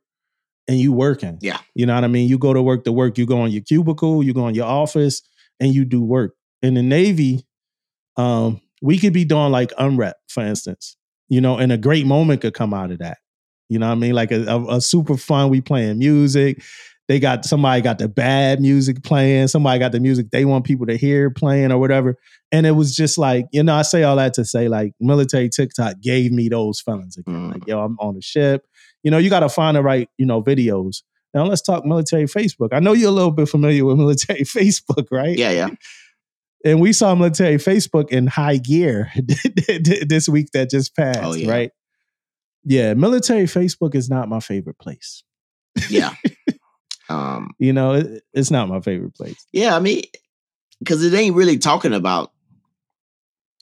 and you working. Yeah. You know what I mean? You go to work to work. You go in your cubicle. You go in your office and you do work. In the Navy, um, we could be doing like unrep, for instance. You know, and a great moment could come out of that. You know what I mean? Like a, a, a super fun. We playing music. They got somebody got the bad music playing. Somebody got the music they want people to hear playing or whatever. And it was just like, you know, I say all that to say like military TikTok gave me those feelings again. Mm. Like, yo, I'm on the ship. You know, you got to find the right, you know, videos. Now let's talk military Facebook. I know you're a little bit familiar with military Facebook, right? Yeah, yeah. And we saw military Facebook in high gear this week that just passed, Oh, yeah. right? Yeah, military Facebook is not my favorite place. Yeah. um, You know, it, it's not my favorite place. yeah, I mean, because it ain't really talking about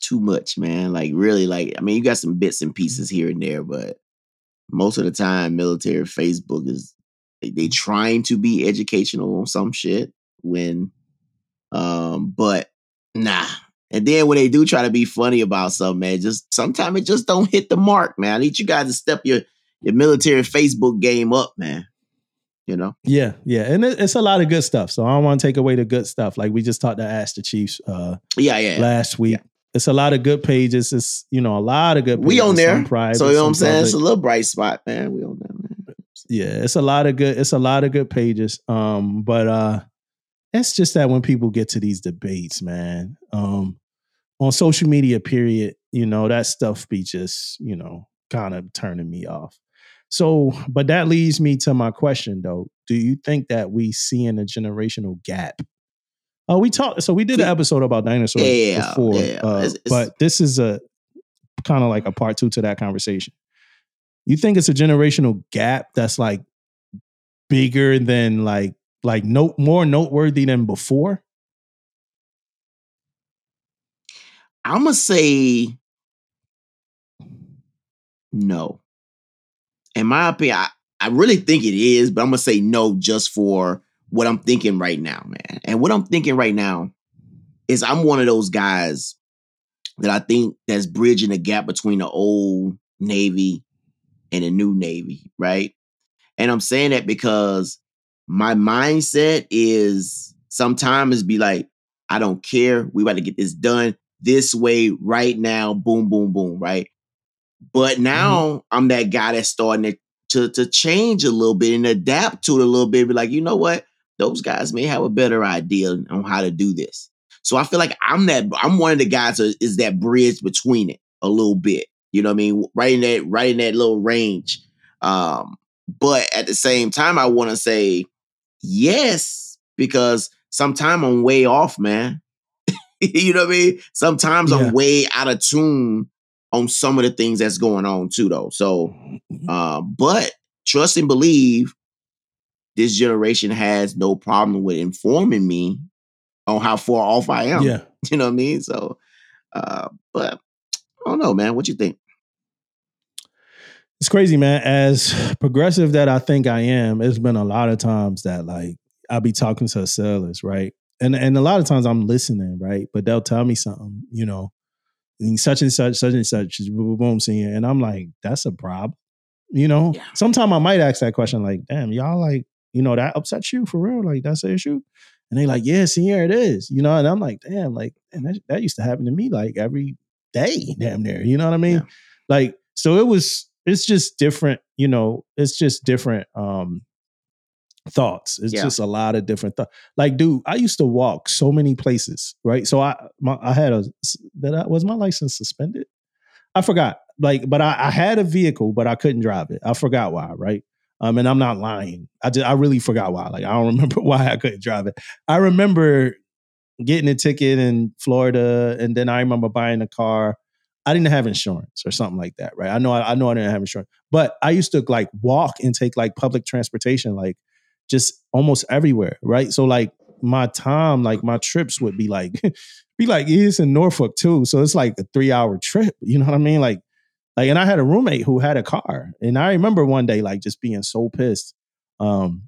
too much, man. Like, really, like, I mean, you got some bits and pieces here and there, but most of the time, military Facebook is they, they trying to be educational on some shit when, um, but nah. And then when they do try to be funny about something, man, just sometimes it just don't hit the mark, man. I need you guys to step your your military Facebook game up, man. You know. Yeah, yeah, and it, it's a lot of good stuff. So I don't want to take away the good stuff. Like we just talked to Ask the Chiefs uh, Yeah, yeah. yeah. last week. It's a lot of good pages. It's you know a lot of good. we pages, on there. private, so you know what I'm saying? It's a little bright spot, man. We on there, man. yeah, it's a lot of good. It's a lot of good pages. Um, but uh, it's just that when people get to these debates, man, um, on social media, period, you know that stuff be just you know kind of turning me off. So, but that leads me to my question though. Do you think that we see in a generational gap? Oh, we talked. So we did an episode about dinosaurs Yeah, before, yeah. uh, It's- it's- but this is a kind of like a part two to that conversation. You think it's a generational gap that's like bigger than like like note more noteworthy than before? I'm gonna say no. In my opinion, I, I really think it is, but I'm gonna say no just for what I'm thinking right now, man. And what I'm thinking right now is I'm one of those guys that I think that's bridging the gap between the old Navy and the new Navy, right? And I'm saying that because my mindset is sometimes be like, I don't care. We got to get this done this way right now. Boom, boom, boom, right? But now I'm that guy that's starting to, to to change a little bit and adapt to it a little bit. Be like, you know what? Those guys may have a better idea on how to do this. So I feel like I'm that I'm one of the guys that is that bridge between it a little bit. You know what I mean? Right in that right in that little range. Um, but at the same time, I want to say yes because sometimes I'm way off, man. you know what I mean? Sometimes Yeah. I'm way out of tune on some of the things that's going on too, though. So, uh, but trust and believe this generation has no problem with informing me on how far off I am. Yeah. You know what I mean? So, uh, but I don't know, man. What you think? It's crazy, man. As progressive that I think I am, it's been a lot of times that like I'll be talking to sellers, right? And and a lot of times I'm listening, right? But they'll tell me something, you know, such and such, such and such, boom, senior. And I'm like, that's a problem. You know, Yeah. sometime I might ask that question, like, damn, y'all like, you know, that upsets you for real? Like, that's an issue? And they like, yeah, senior, it is. You know, and I'm like, damn, like, and that, that used to happen to me like every day, damn near. You know what I mean? Yeah. Like, so it was, it's just different, you know, it's just different um thoughts. It's Yeah. just a lot of different thoughts. Like, dude, I used to walk so many places, right? So I my I had a that I, was my license suspended? I forgot. Like, but I, I had a vehicle, but I couldn't drive it. I forgot why, right? Um, and I'm not lying. I just I really forgot why. Like, I don't remember why I couldn't drive it. I remember getting a ticket in Florida, and then I remember buying a car. I didn't have insurance or something like that, right? I know I, I know I didn't have insurance, but I used to like walk and take like public transportation, like just almost everywhere, right? So like my time, like my trips would be like be like it's in Norfolk too, so it's like a three hour trip. You know what I mean? Like like, and I had a roommate who had a car, and I remember one day like just being so pissed, um,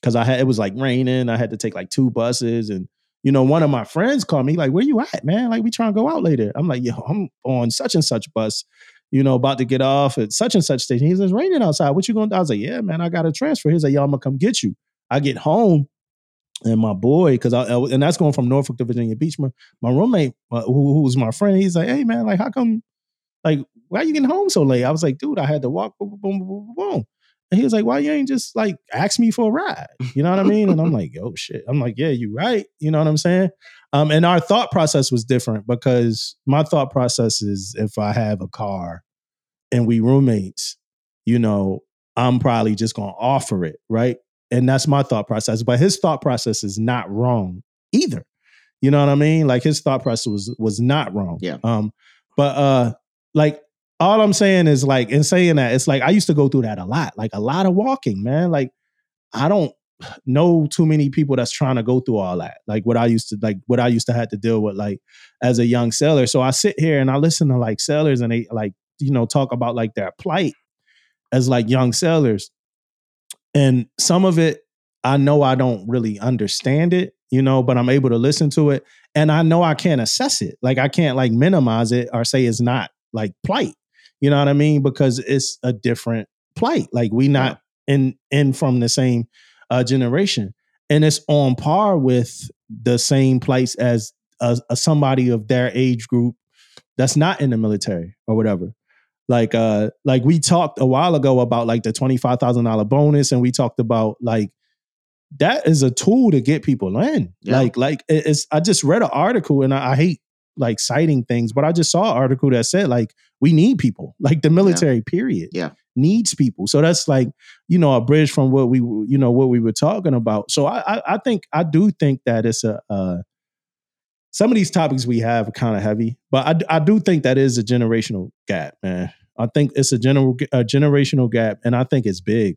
because I had it was like raining. I had to take like two buses, and you know, one of my friends called me like, "Where you at, man? Like, we trying to go out later." I'm like, "Yo, I'm on such and such bus." You know, about to get off at such and such station. He's like, It's raining outside. What you gonna do? I was like, yeah, man, I got a transfer. He's like, yo, I'm gonna come get you. I get home, and my boy, because I, and that's going from Norfolk to Virginia Beach. My, my roommate, uh, who, who was my friend, he's like, hey man, like how come, like why are you getting home so late? I was like, dude, I had to walk, boom, boom, boom, boom, boom. And he was like, why you ain't just like ask me for a ride? You know what I mean? And I'm like, oh shit. I'm like, yeah, you right. You know what I'm saying? Um, and our thought process was different because my thought process is if I have a car and we roommates, you know, I'm probably just gonna offer it, right? And that's my thought process. But his thought process is not wrong either. You know what I mean? Like his thought process was was not wrong. Yeah. Um, but uh, like all I'm saying is like in saying that, it's like I used to go through that a lot, like a lot of walking, man. Like I don't know too many people that's trying to go through all that. Like what I used to like what I used to have to deal with like as a young seller. So I sit here and I listen to like sellers and they like, you know, talk about like their plight as like young sellers. And some of it I know I don't really understand it, you know, but I'm able to listen to it and I know I can't assess it. Like I can't like minimize it or say it's not like plight. You know what I mean? Because it's a different plight. Like we not in in from the same uh generation. And it's on par with the same place as a, a somebody of their age group that's not in the military or whatever. Like uh like we talked a while ago about like the $25,000 bonus and we talked about like that is a tool to get people in. Yeah. Like, like it's. I just read an article, and I, I hate like citing things, but I just saw an article that said like we need people. Like the military, period. Yeah. needs people. So that's like you know a bridge from what we you know what we were talking about. So I I, I think I do think that it's a. Uh, some of these topics we have are kind of heavy, but I, I do think that is a generational gap, man. I think it's a general a generational gap, and I think it's big.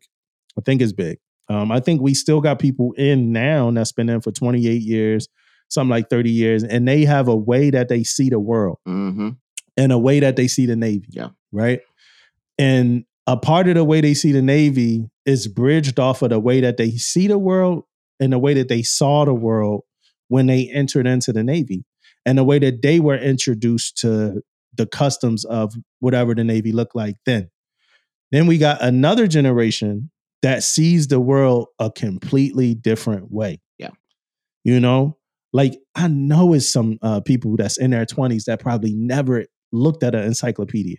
I think it's big. Um, I think we still got people in now that's been in for 28 years, something like 30 years, and they have a way that they see the world Mm-hmm. And a way that they see the Navy. Yeah. Right. And a part of the way they see the Navy is bridged off of the way that they see the world and the way that they saw the world when they entered into the Navy and the way that they were introduced to the customs of whatever the Navy looked like then. Then we got another generation that sees the world a completely different way. Yeah. You know, like I know it's some uh, people that's in their 20s that probably never looked at an encyclopedia,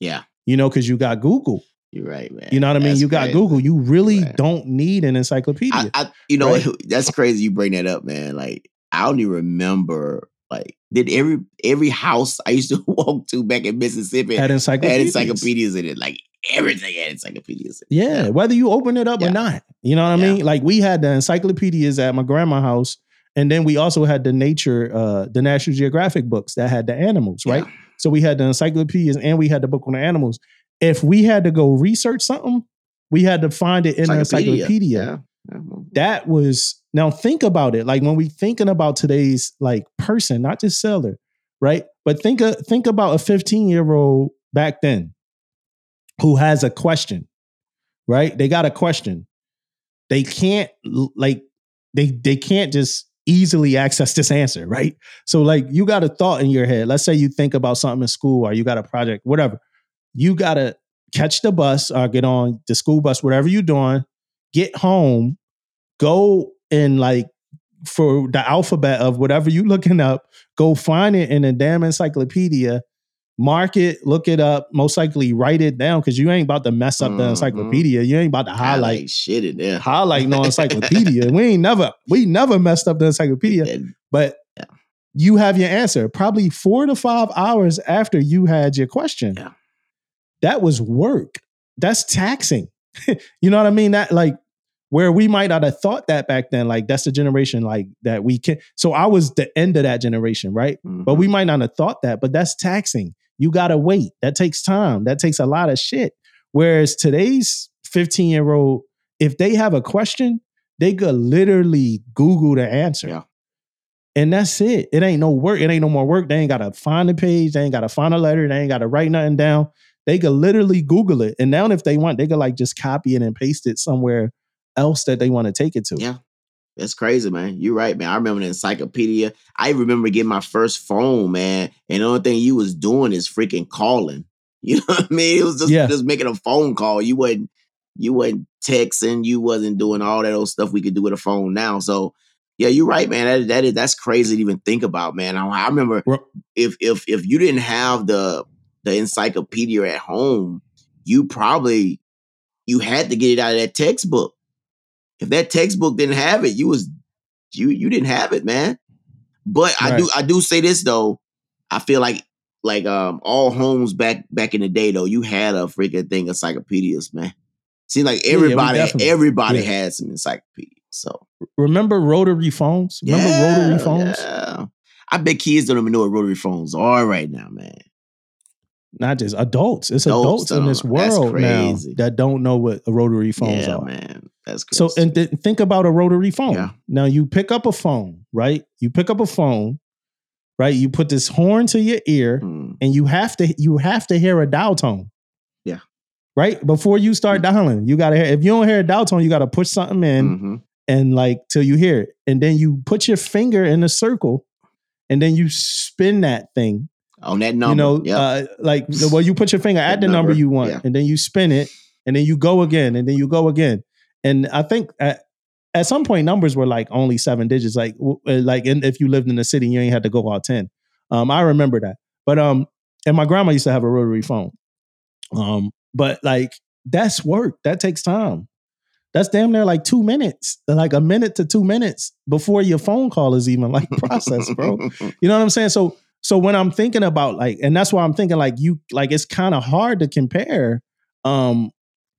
Yeah, you know, because you got Google. you're right, man. You know what I mean? That's You got crazy. Google. You really Right. don't need an encyclopedia. I, I, you know, Right? that's crazy. You bring that up, man. Like I only remember like did every every house I used to walk to back in Mississippi had had encyclopedias. encyclopedias in it. Like everything had encyclopedias. In it. Yeah, whether you open it up Yeah. or not. You know what I mean? Like we had the encyclopedias at my grandma's house, and then we also had the nature, uh, the National Geographic books that had the animals, right? So we had the encyclopedias and we had the book on the animals. If we had to go research something, we had to find it in the encyclopedia. Yeah. Yeah. That was now think about it. Like when we thinking about today's like person, not just seller, right? But think of, think about a 15 year old back then who has a question, right? They got a question. They can't like they they can't just easily access this answer, right? So like you got a thought in your head. Let's say you think about something in school or you got a project, whatever. You got to catch the bus or get on the school bus, whatever you're doing, get home, go and like for the alphabet of whatever you're looking up, go find it in a damn encyclopedia, mark it, look it up, most likely write it down because you ain't about to mess up the Mhm. encyclopedia. You ain't about to highlight Highlight shit in there. highlight no encyclopedia. we ain't never we never messed up the encyclopedia, but Yeah. you have your answer probably four to five hours after you had your question. Yeah. That was work. That's taxing. you know what I mean? That like where we might not have thought that back then, like that's the generation like that we can. So I was the end of that generation, right? But Mhm. we might not have thought that, but that's taxing. You gotta wait. That takes time. That takes a lot of shit. Whereas today's 15 year old, if they have a question, they could literally Google the answer. Yeah. And that's it. It ain't no work. It ain't no more work. They ain't gotta find a page. They ain't gotta find a letter. They ain't gotta write nothing down. They could literally Google it. And now if they want, they could like just copy it and paste it somewhere else that they want to take it to. Yeah. That's crazy, man. You're right, man. I remember the encyclopedia. I remember getting my first phone, man, and the only thing you was doing is freaking calling. You know what I mean? It was just Yeah. just making a phone call. You wasn't you wasn't texting. You wasn't doing all that old stuff we could do with a phone now. So yeah, you're right, man. That that is that's crazy to even think about, man. I, I remember if if if you didn't have the the encyclopedia at home, you probably you had to get it out of that textbook. If that textbook didn't have it, you was you you didn't have it, man. But I do I do say this though. I feel like like um all homes back back in the day though, you had a freaking thing encyclopedias, man. Seems like Yeah, yeah, everybody everybody yeah. had some encyclopedias. So Remember rotary phones? Remember yeah, rotary phones? yeah. I bet kids don't even know what rotary phones are right now, man. Not just adults. It's Adults adults, in this world now that don't know what a rotary phones yeah, are. man. That's So, and th- think about a rotary phone. Yeah. Now, you pick up a phone, right? You pick up a phone, right? You put this horn to your ear, Mm, and you have to you have to hear a dial tone. Yeah. Right before you start dialing, you gotta hear. If you don't hear a dial tone, you gotta push something in mhm. and like till you hear it, and then you put your finger in a circle, and then you spin that thing On that number. you know, Yep. uh, like the- well, you put your finger at the number, number, you want, yeah. and then you spin it, and then you go again, and then you go again. And I think at, at some point numbers were like only seven digits. Like uh, like if you lived in the city, you ain't had to go all ten. Um, I remember that. But um, and my grandma used to have a rotary phone. Um, but like that's work. That takes time. That's damn near like two minutes, like a minute to two minutes before your phone call is even like processed, bro. You know what I'm saying? So so when I'm thinking about like, and that's why I'm thinking like you like it's kind of hard to compare um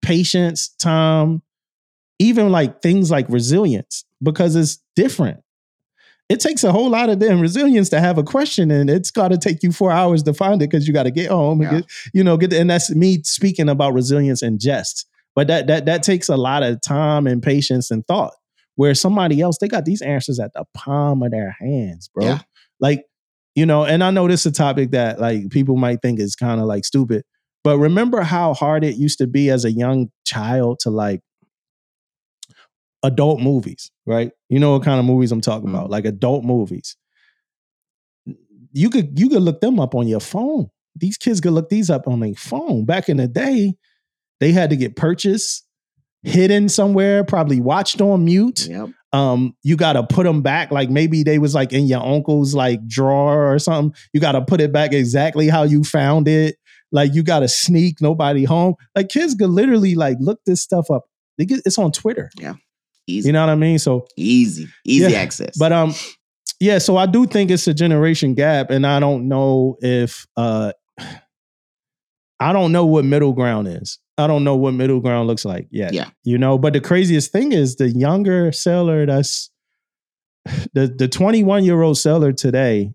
patience, time, even like things like resilience, because it's different. It takes a whole lot of damn resilience to have a question, and it's got to take you four hours to find it because you got to get home and get, you know, get. The, and that's me speaking about resilience and jest, but that that that takes a lot of time and patience and thought. Where somebody else, they got these answers at the palm of their hands, bro. Yeah. Like, you know, and I know this is a topic that like people might think is kind of like stupid, but remember how hard it used to be as a young child to like adult movies, right? You know what kind of movies I'm talking about, Mhm. like adult movies. You could you could look them up on your phone. These kids could look these up on their phone. Back in the day, they had to get purchased, hidden somewhere, probably watched on mute Yep. Um you got to put them back like maybe they was like in your uncle's like drawer or something you got to put it back exactly how you found it like you got to sneak nobody home like kids could literally like look this stuff up they get, it's on twitter Yeah. Easy. you know what i mean so easy. Easy Yeah, access. but um yeah so i do think it's a generation gap and i don't know if uh i don't know what middle ground is i don't know what middle ground looks like yet Yeah. you know but the craziest thing is the younger seller that's the the 21 year old seller today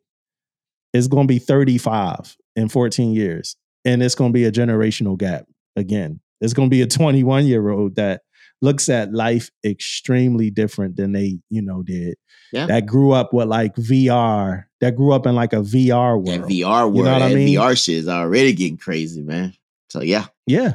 is going to be 35 in 14 years and it's going to be a generational gap again it's going to be a 21 year old that looks at life extremely different than they you know did Yeah. that grew up with like vr that grew up in like a vr world. that VR world, You know what I mean? VR shit is already getting crazy, man. So yeah. yeah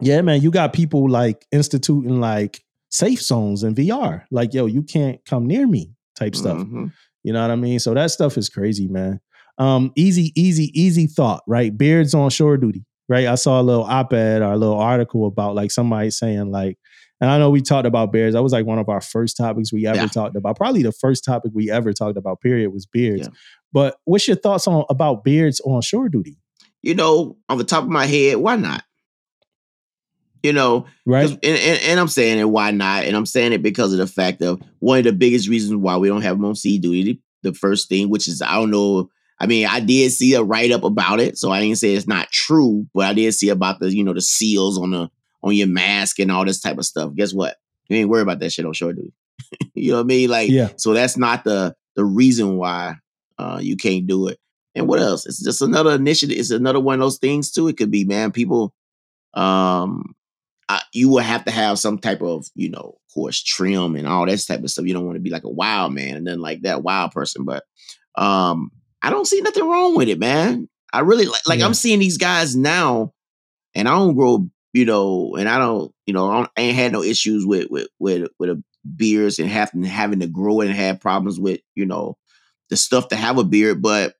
yeah man you got people like instituting like safe zones in vr like yo you can't come near me type stuff. Mhm. You know what I mean? So that stuff is crazy, man. Um, easy, easy, easy thought, right? Beards on shore duty, right? I saw a little op-ed or a little article about like somebody saying like, and I know we talked about beards. That was like one of our first topics we ever Yeah. talked about. Probably the first topic we ever talked about. Period was beards. Yeah. But what's your thoughts on about beards on shore duty? You know, on the top of my head, why not? You know Right? and, and, and I'm saying it, why not? And I'm saying it because of the fact of one of the biggest reasons why we don't have them on sea duty. The first thing, which is I don't know. I mean, I did see a write up about it, so I didn't say it's not true, but I did see about the you know the seals on the on your mask and all this type of stuff. Guess what? You ain't worried about that shit on shore duty. you know what I mean? Like, Yeah. so that's not the the reason why uh, you can't do it. And what else? It's just another initiative. It's another one of those things too. It could be, man. People, um, You will have to have some type of, you know, course, trim and all that type of stuff. You don't want to be like a wild man and then like that wild person. But um, I don't see nothing wrong with it, man. I really like. Like Yeah. I'm seeing these guys now, and I don't grow, you know, and I don't, you know, I, don't, I ain't had no issues with with with with a beards and having having to grow and have problems with, you know, the stuff to have a beard. But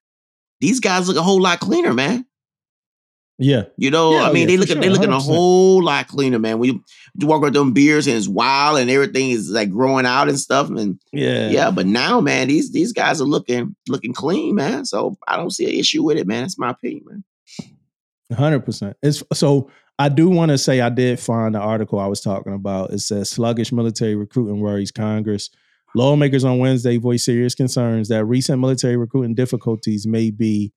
these guys look a whole lot cleaner, man. Yeah. You know, Yeah, I mean, yeah, they look sure, they looking a 100%. whole lot cleaner, man. When you, you walk with them beards and it's wild and everything is like growing out and stuff, and Yeah. yeah. But now, man, these these guys are looking looking clean, man. So I don't see an issue with it, man. That's my opinion, man. Hundred percent. It's so I do want to say I did find the article I was talking about. It says sluggish military recruiting worries Congress. Lawmakers on Wednesday voiced serious concerns that recent military recruiting difficulties may be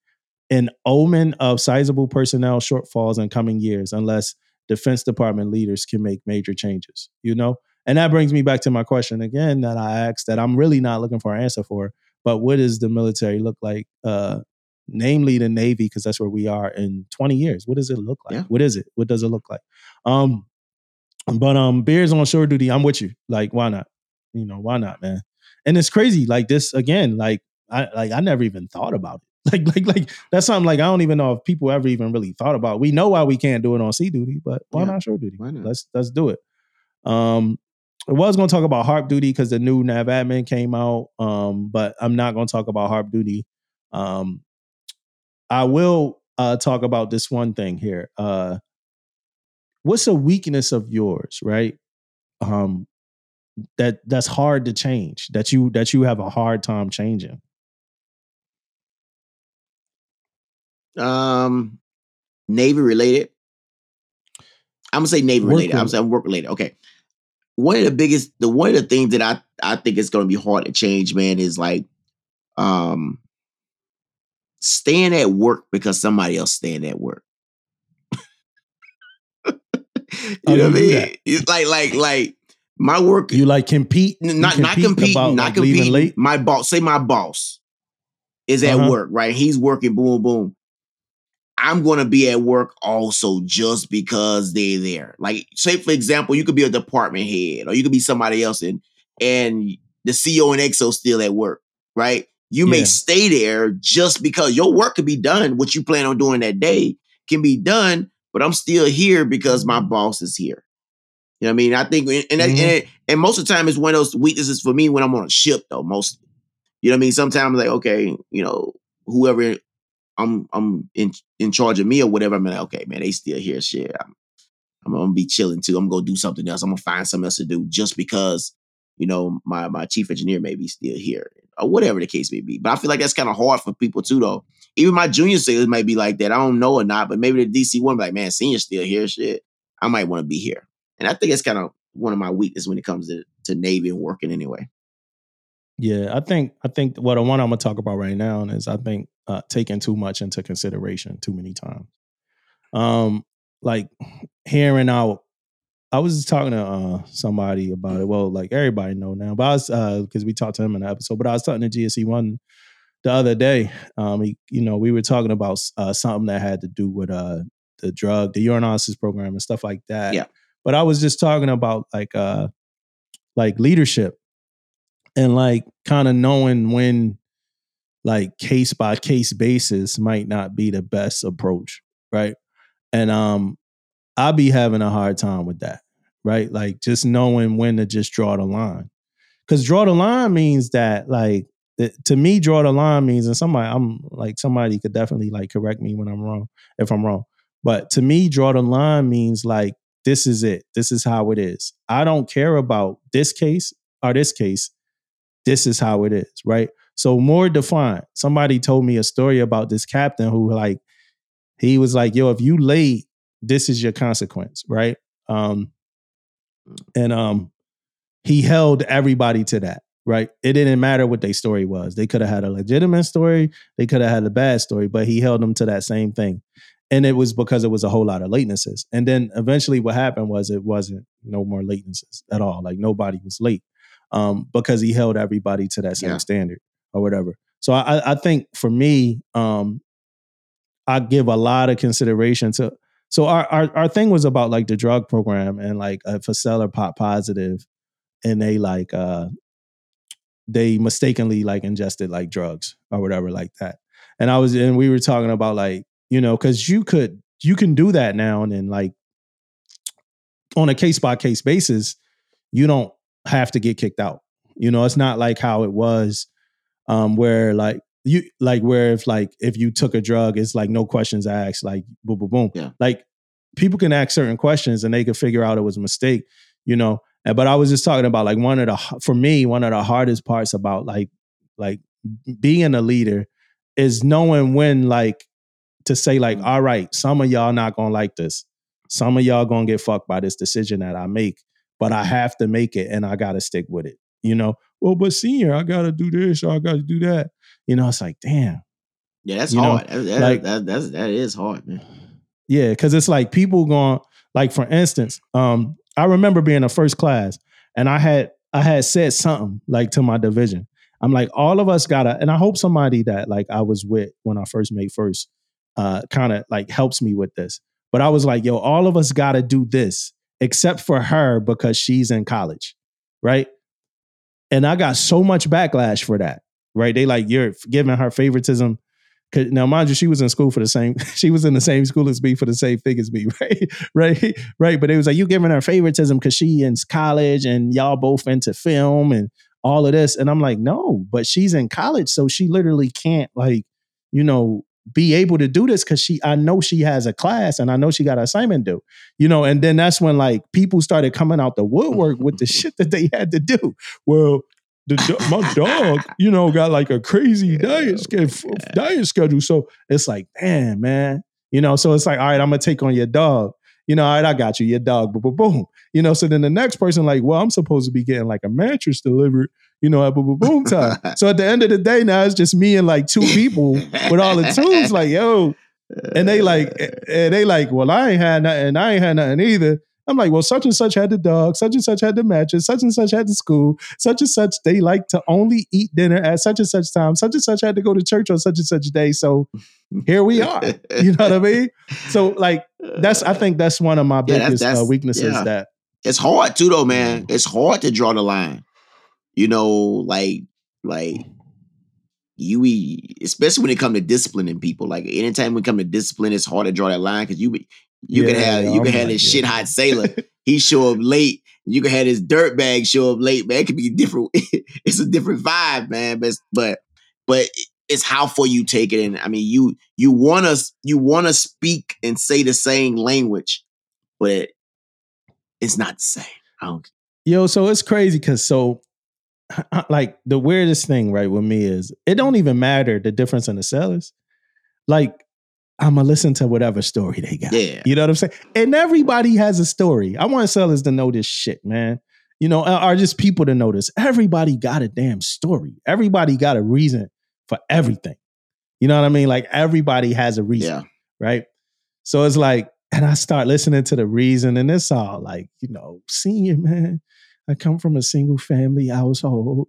an omen of sizable personnel shortfalls in coming years unless Defense Department leaders can make major changes. You know? And that brings me back to my question again that I asked that I'm really not looking for an answer for. But what does the military look like uh, namely the Navy, because that's where we are in 20 years. What does it look like? Yeah. What is it? What does it look like? Um, but um, beers on shore duty, I'm with you. Like, why not? You know, why not, man? And it's crazy. Like this again. Like I like I never even thought about it. Like like like that's something like I don't even know if people ever even really thought about. We know why we can't do it on sea duty, but why Yeah. not shore duty? Why not? Let's let's do it. Um, I was going to talk about harp duty because the new NAVADMIN came out. Um, but I'm not going to talk about harp duty. Um, I will uh, talk about this one thing here. Uh, what's a weakness of yours, right? Um, that that's hard to change. That you that you have a hard time changing. Um, Navy related. I'm gonna say Navy related. I'm saying work related. Okay. One of the biggest, the one of the things that I I think is gonna be hard to change, man, is like, um, staying at work because somebody else staying at work. you Oh, know what I mean? that. It's like like like my work. You like compete, not not competing, about, not like, competing. late. My boss, say my boss is at Uh-huh. work, right? He's working, boom, boom. I'm gonna be at work also just because they're there. Like, say for example, you could be a department head, or you could be somebody else, and and the CO and XO still at work, right? You may stay there just because your work could be done. What you plan on doing that day can be done, but I'm still here because my boss is here. You know what I mean? I think, and that, Mhm. and, and most of the time, it's one of those weaknesses for me when I'm on a ship, though. Most, you know what I mean? Sometimes, like, okay, you know, whoever I'm, I'm in in charge of me or whatever. I'm like, okay, man, they still here. Shit, I'm, I'm gonna be chilling too. I'm gonna go do something else. I'm gonna find something else to do just because, you know, my my chief engineer may be still here or whatever the case may be. But I feel like that's kind of hard for people too, though. Even my junior sailors might be like that. I don't know or not, but maybe the DC one like, man, senior's still here. Shit, I might want to be here. And I think it's kind of one of my weaknesses when it comes to, to Navy and working anyway. Yeah, I think I think what the one I'm gonna talk about right now is I think uh, taking too much into consideration too many times. Um, like hearing out. I was just talking to uh, somebody about it. Well, like everybody know now, but I was because we talked to him in the episode. But I was talking to GSC one the other day. Um, he, you know, we were talking about uh, something that had to do with uh the drug, the urinalysis program, and stuff like that. Yeah. But I was just talking about like uh like leadership and like kind of knowing when like case by case basis might not be the best approach right? And um i be having a hard time with that right? Like just knowing when to just draw the line. Because draw the line means that like to me draw the line means and somebody i'm like somebody could definitely like correct me when i'm wrong if i'm wrong but to me draw the line means like this is it this is how it is. I don't care about this case or this case this is how it is right so more defined. Somebody told me a story about this captain who like he was like yo if you late this is your consequence right? Um and um he held everybody to that right? It didn't matter what their story was. They could have had a legitimate story. They could have had a bad story but he held them to that same thing. And it was because it was a whole lot of latenesses. And then eventually what happened was it wasn't no more latenesses at all. Like nobody was late um because he held everybody to that same Yeah. standard or whatever. So i i think for me um i give a lot of consideration to so our, our our thing was about like the drug program and like if a seller pop positive and they like uh they mistakenly like ingested like drugs or whatever like that. And i was and we were talking about like you know because you could you can do that now and then like on a case by case basis you don't have to get kicked out. You know it's not like how it was um where like you like where if like if you took a drug it's like no questions asked like boom boom boom. Yeah. like people can ask certain questions and they can figure out it was a mistake you know? But i was just talking about like one of the for me one of the hardest parts about like like being a leader is knowing when like to say like all right some of y'all not gonna like this. Some of y'all gonna get fucked by this decision that i make but i have to make it and i gotta stick with it you know well but senior i gotta do this or i gotta do that you know it's like damn Yeah, that's You hard. That, that, like- that, that's that is hard, man. Yeah, because it's like people going like for instance, um, I remember being a first class and I had I had said something like to my division. I'm like, all of us gotta, and I hope somebody that like I was with when I first made first uh kind of like helps me with this. But I was like, yo, all of us gotta do this, except for her because she's in college, right? And I got so much backlash for that, right? They like, you're giving her favoritism. Now, mind you, she was in school for the same. She was in the same school as me for the same thing as me, right? right, right. But it was like you giving her favoritism because she in college and y'all both into film and all of this. And I'm like, no, but she's in college, so she literally can't like, you know, be able to do this because she. I know she has a class and I know she got an assignment due, you know. And then that's when like people started coming out the woodwork with the shit that they had to do. Well, the my dog, you know, got like a crazy diet schedule, diet schedule. So it's like, damn, man, you know. So it's like, all right, I'm gonna take on your dog. You know, all right, I got you, your dog. Boom, boom, boom. You know, so then the next person, like, well, I'm supposed to be getting like a mattress delivered. You know, at boom, boom, boom time. so at the end of the day, now it's just me and like two people with all the tools. Like, yo, and they like, uh, and they like, well, I ain't had nothing. I ain't had nothing either. I'm like, well, such and such had the dog, such and such had the mattress, such and such had the school, such and such they like to only eat dinner at such and such time, such and such had to go to church on such and such day. So here we are. You know what I mean? So like that's I uh, think that's one of my Yeah, that's- biggest uh, weaknesses yeah. that it's hard too though man mm. it's hard to draw the line you know like like you especially when it come to disciplining people like anytime we come to discipline it's hard to draw that line because you be- you can have yeah, you can have this yeah. shit hot sailor he show up late you can have this dirt bag show up late man it could be different it's a different vibe man but but but it's how far you take it and i mean you you want to you want to speak and say the same language but it's not the same i don't Yo, so it's crazy because so like the weirdest thing, right, with me is it don't even matter the difference in the sellers. Like, I'ma listen to whatever story they got. Yeah. You know what I'm saying? And everybody has a story. I want sellers to know this shit, man. You know, or just people to notice. Everybody got a damn story. Everybody got a reason for everything. You know what I mean? Like everybody has a reason Yeah. right? So it's like, and I start listening to the reason, and it's all like, you know, senior man, I come from a single family household.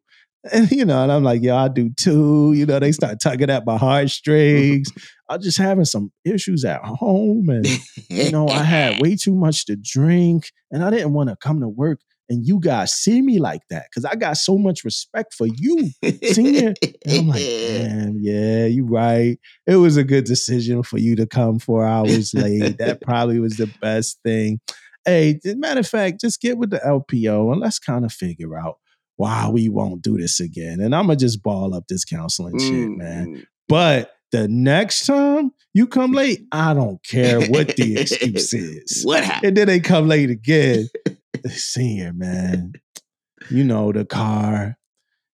And you know, and I'm like, yo, I do too. You know, they start tugging at my heartstrings. I'm just having some issues at home. And you know, I had way too much to drink, and I didn't want to come to work. And you guys see me like that because I got so much respect for you. Senior. And I'm like, man, yeah, you're right. It was a good decision for you to come four hours late. That probably was the best thing. Hey, matter of fact, just get with the LPO and let's kind of figure out why we won't do this again. And I'm gonna just ball up this counseling shit, man. Mm. But the next time you come late, I don't care what the excuse is. What happened? And then they come late again. Senior, man. You know, the car.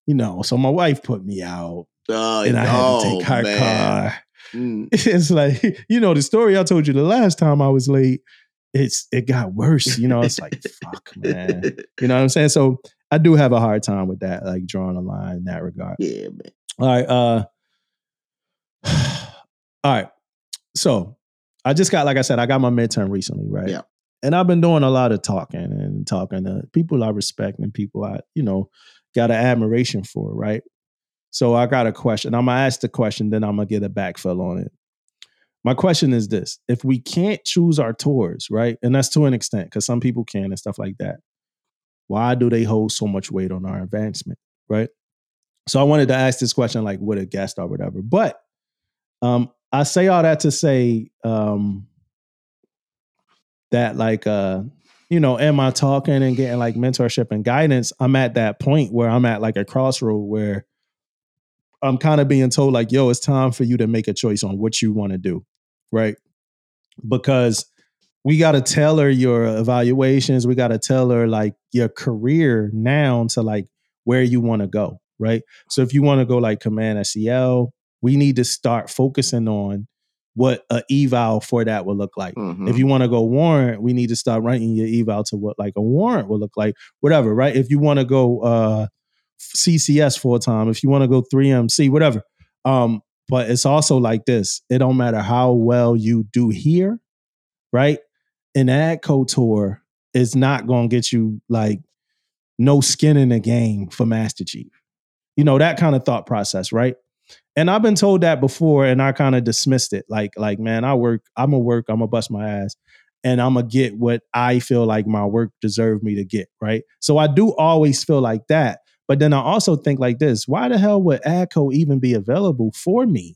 You know, so my wife put me out Oh, and I had to oh, take her man. car. Mm. It's like, you know, the story I told you the last time I was late, it's it got worse. You know, it's like, fuck, man. You know what I'm saying? So I do have a hard time with that, like drawing a line in that regard. yeah, man. All right. Uh all right. So I just got, like I said, I got my midterm recently, right? Yeah. And I've been doing a lot of talking and talking to people I respect and people I, you know, got an admiration for, right? So I got a question. I'm gonna ask the question, then I'm gonna get a backfill on it. My question is this: If we can't choose our tours, right, and that's to an extent, because some people can and stuff like that, why do they hold so much weight on our advancement, right? So I wanted to ask this question, like with a guest or whatever. But um, I say all that to say um, that, like, uh, you know, am I talking and getting like mentorship and guidance? I'm at that point where I'm at like a crossroad where I'm kind of being told, like, yo, it's time for you to make a choice on what you want to do, right? Because we got to tailor your evaluations, we got to tailor like your career now to like where you want to go, right? So if you want to go like command SEL, we need to start focusing on what a eval for that will look like. Mhm. If you want to go warrant, we need to start writing your eval to what like a warrant will look like, whatever, right? If you want to go uh CCS full time, if you want to go 3MC, whatever. Um, but it's also like this. It don't matter how well you do here, right? An ADCO tour is not gonna get you like no skin in the game for Master Chief. You know, that kind of thought process, right? And I've been told that before, and I kind of dismissed it. Like, like, man, I work, I'm gonna work, I'm gonna bust my ass, and I'm gonna get what I feel like my work deserved me to get, right? So I do always feel like that. But then I also think like this: Why the hell would ADCO even be available for me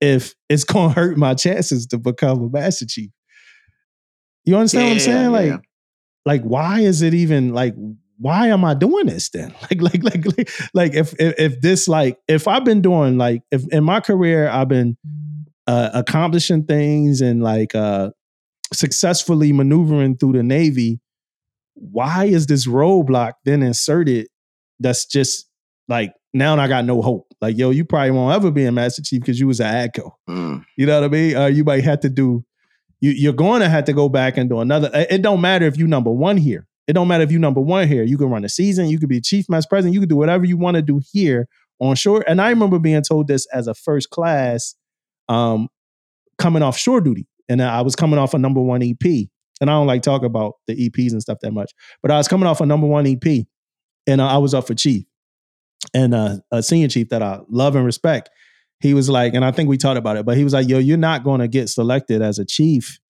if it's gonna hurt my chances to become a Master Chief? You understand what I'm Yeah, saying? Like, like why is it even like why am I doing this then? Like, like, like, like, like if, if if this like if I've been doing like if in my career I've been uh, accomplishing things and like uh successfully maneuvering through the Navy, why is this roadblock then inserted? That's just like now I got no hope. Like, yo, you probably won't ever be a Master Chief because you was an ADCO. Mm. You know what I mean? Uh, you might have to do. You, you're going to have to go back and do another. It don't matter if you number one here. It don't matter if you number one here. You can run a season. You could be chief master president. You can do whatever you want to do here on shore. And I remember being told this as a first class, um, coming off shore duty, and I was coming off a number one EP. And I don't like talk about the EPs and stuff that much, but I was coming off a number one EP, and uh, I was up for chief, and uh, a senior chief that I love and respect he was like, and I think we talked about it, but he was like, yo, you're not going to get selected as a chief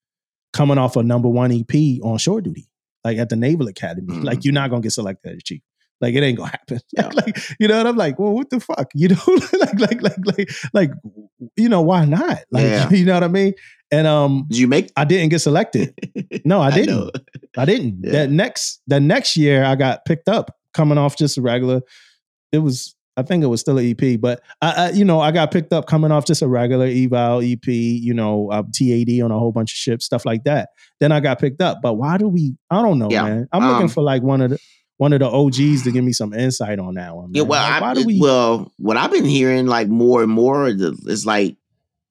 coming off a number one EP on shore duty, like at the Naval Academy. Mhm. Like, you're not going to get selected as a chief. Like, it ain't going to happen. Yeah. like, you know, and I'm like, well, what the fuck? You know, like, like, like, like, like, you know, why not? Like, Yeah. you know what I mean? And um, Did you make? I didn't get selected. No, I didn't. know. I didn't. Yeah. That next the next year I got picked up coming off just a regular. It was I think it was still an EP, but I, I you know I got picked up coming off just a regular eval EP. You know uh, TAD on a whole bunch of ships, stuff like that. Then I got picked up. But why do we? I don't know, Yeah. man. I'm looking Um, for like one of the one of the OGs to give me some insight on that one. Yeah, well, Like, I, why do we? well, what I've been hearing like more and more is like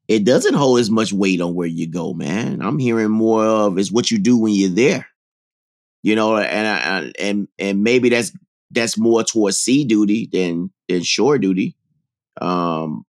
it doesn't hold as much weight on where you go, man. I'm hearing more of is what you do when you're there, you know, and I- and and maybe that's that's more towards sea duty than than shore duty. Um,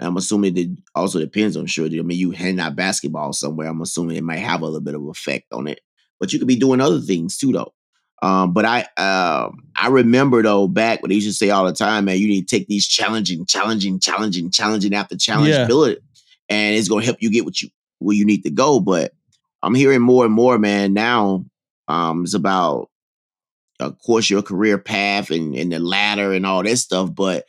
I'm assuming it also depends on shore duty. I mean, you hand out basketball somewhere. I'm assuming it might have a little bit of effect on it, but you could be doing other things too, though. Um, but I um I remember though back when they used to say all the time, man, you need to take these challenging, challenging, challenging, challenging after challenge, Yeah. build it, and it's gonna help you get what you where you need to go. But I'm hearing more and more, man. Now um it's about of course your career path and, and the ladder and all that stuff, but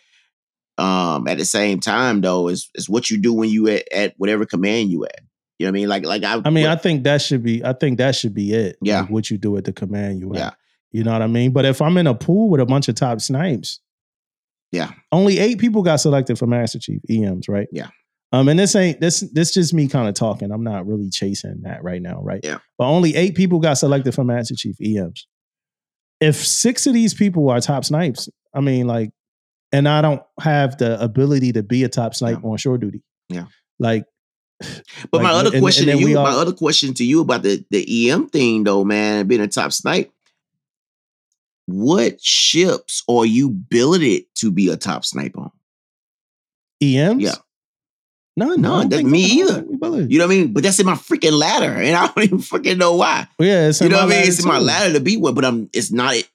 um at the same time though, is is what you do when you at, at whatever command you at. You know what I mean? Like like I I mean, I think that should be. I think that should be it. Yeah. like what you do at the command you at. Yeah. You know what I mean? But if I'm in a pool with a bunch of top snipes, Yeah. only eight people got selected for Master Chief EMs, right? Yeah. Um, and this ain't this this just me kind of talking. I'm not really chasing that right now, right? Yeah. But only eight people got selected for Master Chief EMs. If six of these people are top snipes, I mean, like, and I don't have the ability to be a top snipe on shore duty. Yeah. Like, But my other and- question and to you, all- my other question to you about the the EM thing though, man, being a top snipe. What ships are you billeted to be a top snipe on? EMs? Yeah. No, I don't that's me either. You know what I mean? But that's in my freaking ladder, and I don't even freaking know why. yeah, it's You know what I mean? It's in my ladder to be with, but I'm. It's not it.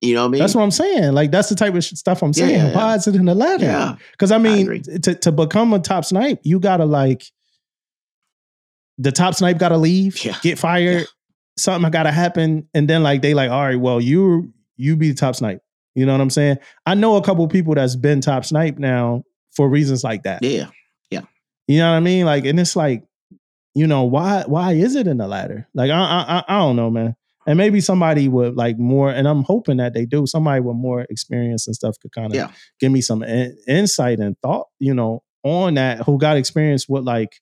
You know what I mean? That's what I'm saying. Like that's the type of stuff I'm saying. yeah, yeah. Why is it in the ladder? yeah, Because I mean, agree. to to become a top snipe, you gotta like the top snipe gotta leave, Yeah. get fired, something gotta happen, and then like they like, all right, well, you you be the top snipe. You know what I'm saying? I know a couple people that's been top snipe now for reasons like that. yeah. You know what I mean? Like, and it's like, you know, why why is it in the ladder? Like, I I I- I don't know, man. And maybe somebody with like more, and I'm hoping that they do. Somebody with more experience and stuff could kind of Yeah. give me some in- insight and thought, you know, on that. Who got experience with like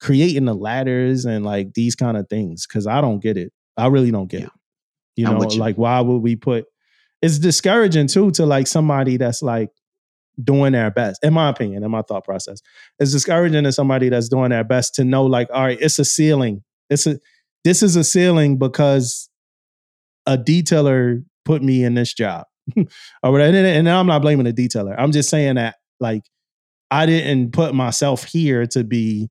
creating the ladders and like these kind of things? Because I don't get it. I really don't get Yeah. it. You I'm know, you. like why would we put? It's discouraging too to like somebody that's like doing their best, in my opinion, in my thought process. It's discouraging to somebody that's doing their best to know, like, all right, it's a ceiling. It's a this is a ceiling because a detailer put me in this job. or whatever. And, and I'm not blaming the detailer. I'm just saying that like I didn't put myself here to be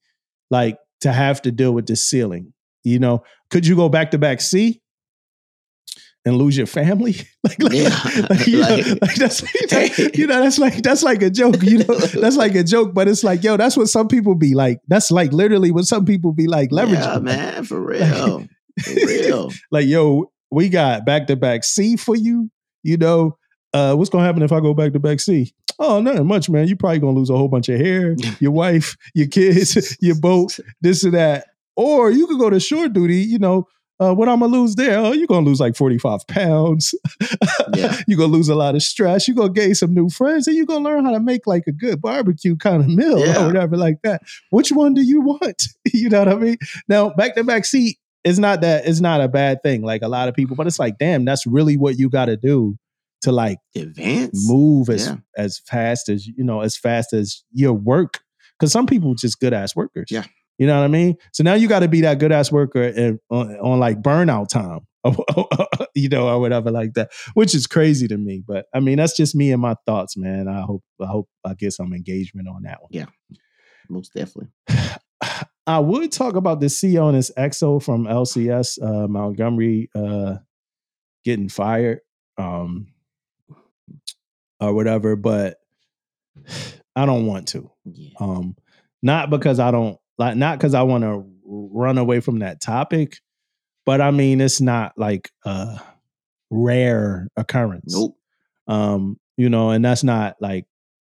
like to have to deal with this ceiling. You know, could you go back to back sea and lose your family? like, like, Yeah. like, you, know, Like- like that's that- you know that's like that's like a joke. You know, that's like a joke, but it's like yo, that's what some people be like. That's like literally what some people be like leveraging. Yeah, man, for real, for real. like yo, we got back to back sea for you. You know, uh, what's gonna happen if I go back to back sea? Oh, nothing much, man. You probably gonna lose a whole bunch of hair, your wife, your kids, your boat, this and that. Or you could go to shore duty. You know, uh, what I'm gonna lose there? Oh, you're gonna lose like 45 pounds. Yeah. you're gonna lose a lot of stress. You're gonna gain some new friends, and you're gonna learn how to make like a good barbecue kind of meal Yeah. or whatever like that. Which one do you want? you know what I mean? Now, back to back seat is not that it's not a bad thing, like a lot of people, but it's like, damn, that's really what you gotta do to like Advance. move as Yeah. as fast as you know, as fast as your work. Because some people just good ass workers. Yeah. You know what I mean? So now you got to be that good ass worker and, on, on like burnout time, you know, or whatever like that, which is crazy to me. But I mean, that's just me and my thoughts, man. I hope, I hope I get some engagement on that one. Yeah, most definitely. I would talk about the CEO and his XO from LCS uh, Montgomery uh, getting fired um, or whatever, but I don't want to. Yeah. Um, not because I don't like, not because I want to run away from that topic, but I mean it's not like a rare occurrence. Nope. Um, you know, and that's not like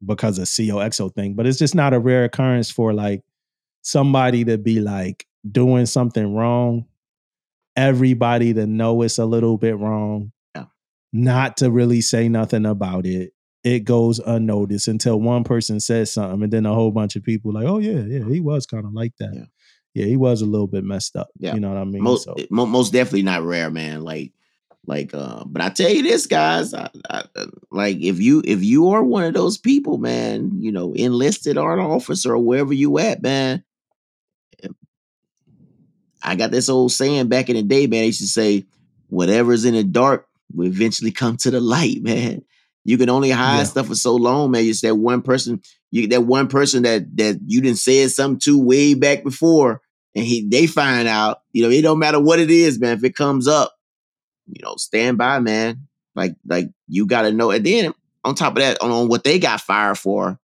because of COXO thing, but it's just not a rare occurrence for like somebody to be like doing something wrong, everybody to know it's a little bit wrong, Yeah. not to really say nothing about it. It goes unnoticed until one person says something, and then a whole bunch of people like, "Oh yeah, yeah, he was kind of like that. Yeah. Yeah. he was a little bit messed up. Yeah. You know what I mean? most so most definitely not rare, man. Like like uh but I tell you this guys, I, I, uh, like if you if you are one of those people, man, you know, enlisted or an officer or wherever you at, man. eh, I got this old saying back in the day, man. I used to say, whatever's in the dark will eventually come to the light, man. You can only hide Yeah. stuff for so long, man. It's that one person, you that one person that that you didn't say something to way back before, and he they find out, you know, it don't matter what it is, man. If it comes up, you know, stand by, man. Like, like you gotta know. And then on top of that, on, on what they got fired for,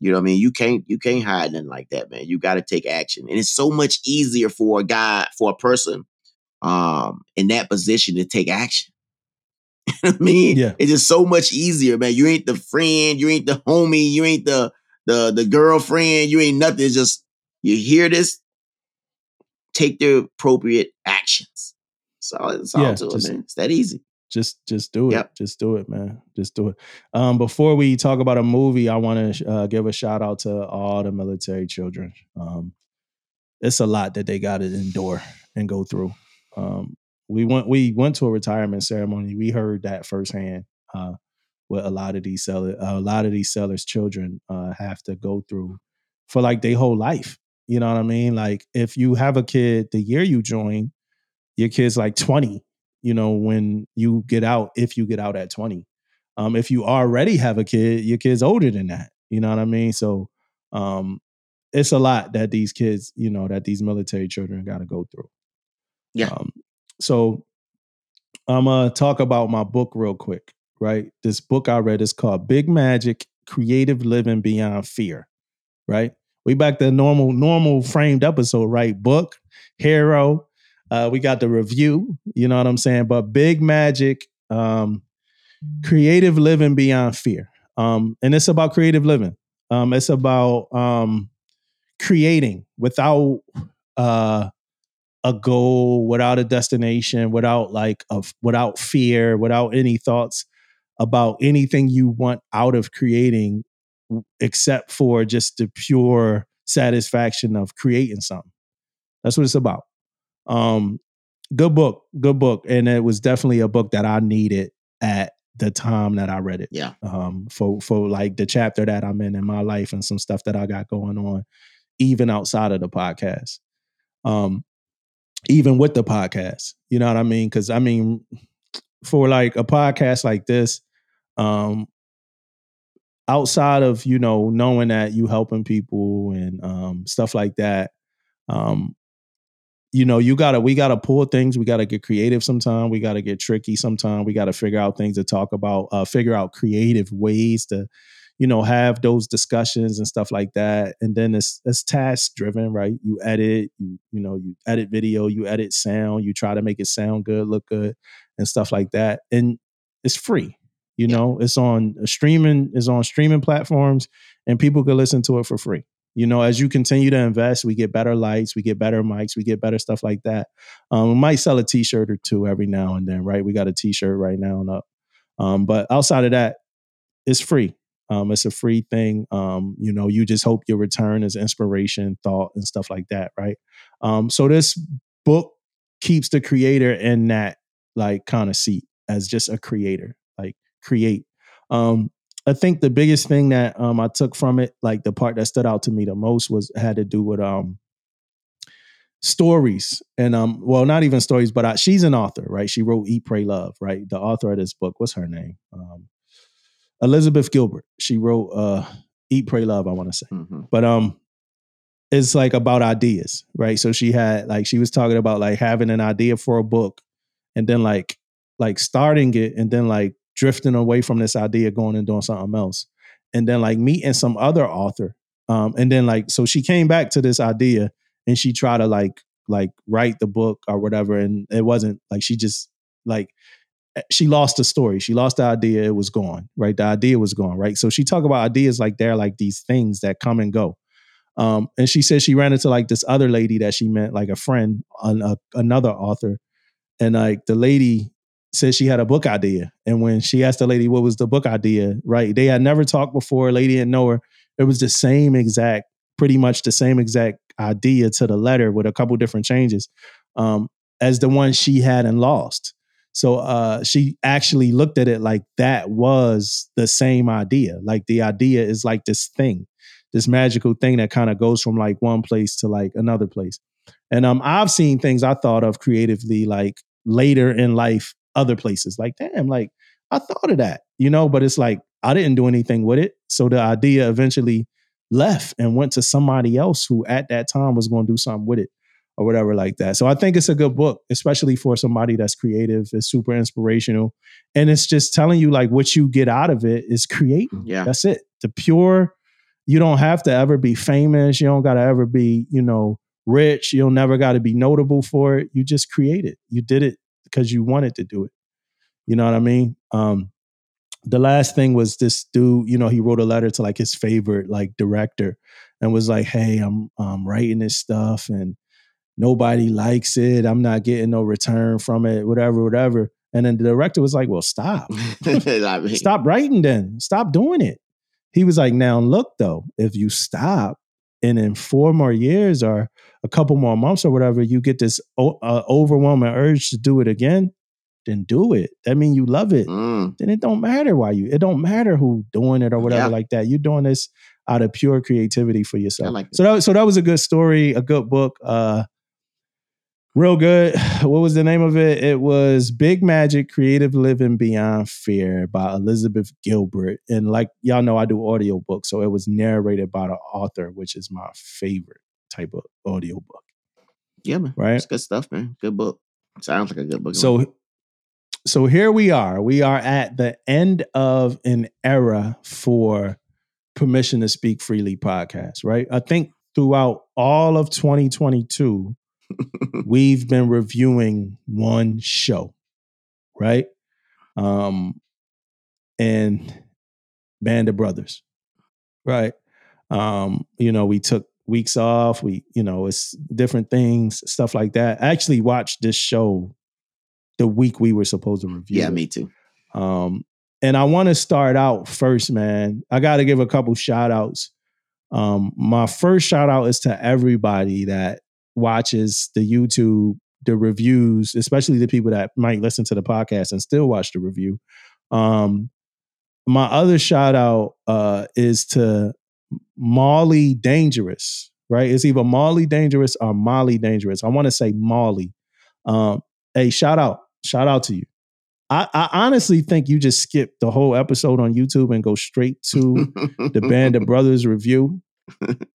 you know what I mean? You can't you can't hide nothing like that, man. You gotta take action. And it's so much easier for a guy, for a person um in that position to take action. You know what I mean? Yeah. It's just so much easier, man. You ain't the friend, you ain't the homie, you ain't the the the girlfriend, you ain't nothing. It's just you hear this, take the appropriate actions. It's all, it's all Yeah, to just- it, man. It's that easy. just just do it Yep. just do it man just do it um before we talk about a movie i want to uh, give a shout out to all the military children um it's a lot that they got to endure and go through um we went we went to a retirement ceremony. We heard that firsthand uh what a lot of these sellers a lot of these sellers children uh have to go through for like their whole life you know what i mean? Like if you have a kid the year you join your kid's like 20 you know when you get out if you get out at 20 um if you already have a kid your kid's older than that you know what i mean? So um it's a lot that these kids you know that these military children got to go through. Yeah. um, so i'm gonna talk about my book real quick right this book i read is called big magic creative living beyond fear right we back to normal normal framed episode right book hero uh, we got the review, you know what I'm saying? But big magic, um, creative living beyond fear. Um, and it's about creative living. Um, it's about um, creating without uh, a goal, without a destination, without like a, without fear, without any thoughts about anything you want out of creating, except for just the pure satisfaction of creating something. That's what it's about. Um, good book, good book, and it was definitely a book that I needed at the time that I read it. Yeah. Um, for for like the chapter that I'm in in my life and some stuff that I got going on, even outside of the podcast. Um, even with the podcast, you know what I mean? Because I mean, for like a podcast like this, um, outside of you know knowing that you helping people and um stuff like that, um, you know, you gotta we gotta pull things. We gotta get creative sometime. We gotta get tricky sometime. We gotta figure out things to talk about. Uh, figure out creative ways to, you know, have those discussions and stuff like that. And then it's it's task driven, right? You edit, you you know, you edit video, you edit sound, you try to make it sound good, look good, and stuff like that. And it's free. You Yeah. know, it's on streaming. Is on streaming platforms, and people can listen to it for free you know as you continue to invest we get better lights we get better mics we get better stuff like that um, we might sell a t-shirt or two every now and then right we got a t-shirt right now and up um, but outside of that it's free um, it's a free thing um, you know you just hope your return is inspiration thought and stuff like that right um, so this book keeps the creator in that like kind of seat as just a creator like create um, I think the biggest thing that um, I took from it, like the part that stood out to me the most, was had to do with um, stories and um, well, not even stories, but I, she's an author, right? She wrote Eat, Pray, Love, right? The author of this book, what's her name? Um, Elizabeth Gilbert. She wrote uh, Eat, Pray, Love. I want to say, hmm but um, it's like about ideas, right? So she had like she was talking about like having an idea for a book, and then like like starting it, and then like drifting away from this idea, going and doing something else, and then like meeting some other author, um, and then like so she came back to this idea, and she tried to like like write the book or whatever, and it wasn't like she just like she lost the story. She lost the idea. It was gone, right? The idea was gone, right? So she talked about ideas like they're like these things that come and go. Um, and she said she ran into like this other lady that she met, like a friend, an, a, another author, and like the lady said she had a book idea. And when she asked the lady what was the book idea, right? They had never talked before. Lady didn't know her. It was the same exact, pretty much the same exact idea to the letter with a couple different changes um, as the one she had and lost. So uh, she actually looked at it like that was the same idea. Like the idea is like this thing, this magical thing that kind of goes from like one place to like another place. And um, I've seen things I thought of creatively like later in life, other places. Like, damn, like I thought of that, you know, but it's like I didn't do anything with it. So the idea eventually left and went to somebody else who at that time was going to do something with it or whatever like that. So I think it's a good book, especially for somebody that's creative. It's super inspirational. And it's just telling you like what you get out of it is creating. Yeah. That's it. The pure, you don't have to ever be famous. You don't got to ever be, you know, rich. You don't never got to be notable for it. You just create it. You did it because you wanted to do it. You know what I mean? Um, the last thing was this dude, you know, he wrote a letter to like his favorite like director and was like, Hey, I'm um writing this stuff and nobody likes it. I'm not getting no return from it, whatever, whatever. And then the director was like, well, stop. I mean, Stop writing then. Stop doing it. He was like, now look though, if you stop and in four more years or a couple more months or whatever, you get this o- uh, overwhelming urge to do it again, then do it. That means you love it. mm, Then it don't matter why you. It don't matter who doing it or whatever Yeah. like that. You're doing this out of pure creativity for yourself. like so that so that was a good story, a good book. Uh, real good. What was the name of it? It was Big Magic: Creative Living Beyond Fear by Elizabeth Gilbert. And like y'all know, I do audiobooks, so it was narrated by the author, which is my favorite type of audiobook. yeah, man. Right. It's good stuff, man. Good book. Sounds like a good book. So so here we are. We are at the end of an era for Permission to Speak Freely podcast, right? I think throughout all of 2022, we've been reviewing one show, right? Um and Band of Brothers. Right? Um, you know, we took weeks off, we, you know, it's different things, stuff like that. I actually watched this show the week we were supposed to review. yeah, it. me too. Um, and I want to start out first, man. I got to give a couple shout outs. Um, my first shout out is to everybody that watches the YouTube, the reviews, especially the people that might listen to the podcast and still watch the review. Um, my other shout out uh, is to Molly Dangerous, right? It's either Molly Dangerous or Molly Dangerous. I want to say Molly. Um, hey, shout out, shout out to you. I, I honestly think you just skip the whole episode on YouTube and go straight to the Band of Brothers review,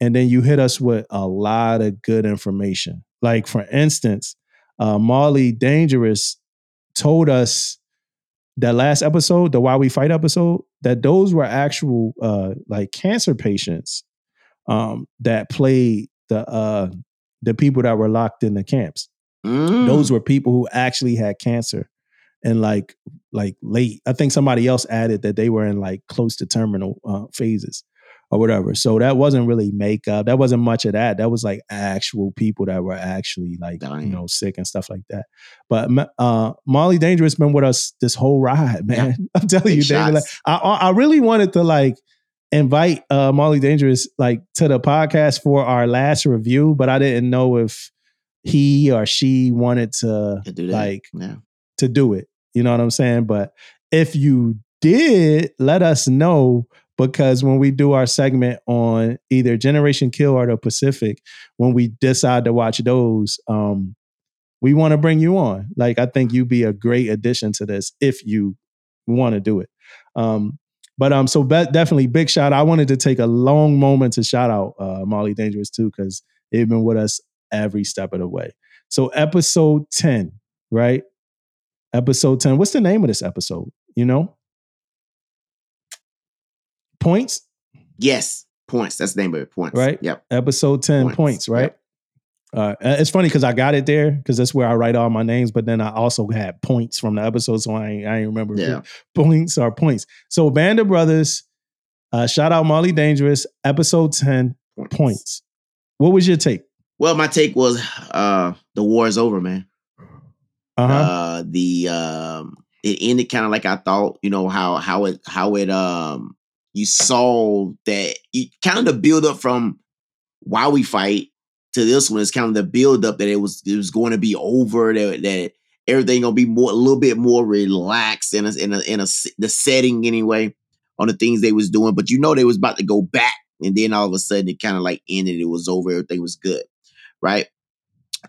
and then you hit us with a lot of good information. Like for instance, uh, Molly Dangerous told us that last episode, the Why We Fight episode, that those were actual uh, like cancer patients um, that played the uh, the people that were locked in the camps Mm. those were people who actually had cancer and like like late i think somebody else added that they were in like close to terminal uh, phases or whatever so that wasn't really makeup that wasn't much of that that was like actual people that were actually like Dying. you know sick and stuff like that but uh molly dangerous been with us this whole ride man i'm telling Big you David, like. I, I really wanted to like invite uh molly dangerous like to the podcast for our last review but i didn't know if he or she wanted to To do that. like yeah. to do it. You know what I'm saying? But if you did, let us know because when we do our segment on either Generation Kill or the Pacific, when we decide to watch those, um, we want to bring you on. Like I think you'd be a great addition to this if you want to do it. Um, but um, so be- definitely big shout. I wanted to take a long moment to shout out uh, Molly Dangerous too because they've been with us every step of the way. So episode ten, right? Episode ten. What's the name of this episode? You know, points. Yes. Points. That's the name of it. Points. Right. Yep. Episode ten points, Points, right? yep. Uh, it's funny because I got it there because that's where I write all my names. But then I also had points from the episode, so I ain't, I ain't remember Yeah. points are points. So Band of Brothers, uh, shout out Molly Dangerous, episode ten points. What was your take? Well, my take was uh the war is over, man. Uh-huh. Uh the um it ended kind of like I thought, you know, how how it how it um you saw that you kind of build up from why we fight to this one. Is kind of the build up that it was it was going to be over that that everything gonna be more a little bit more relaxed in a in a in a the setting anyway on the things they was doing. But you know they was about to go back and then all of a sudden it kind of like ended. It was over. Everything was good right?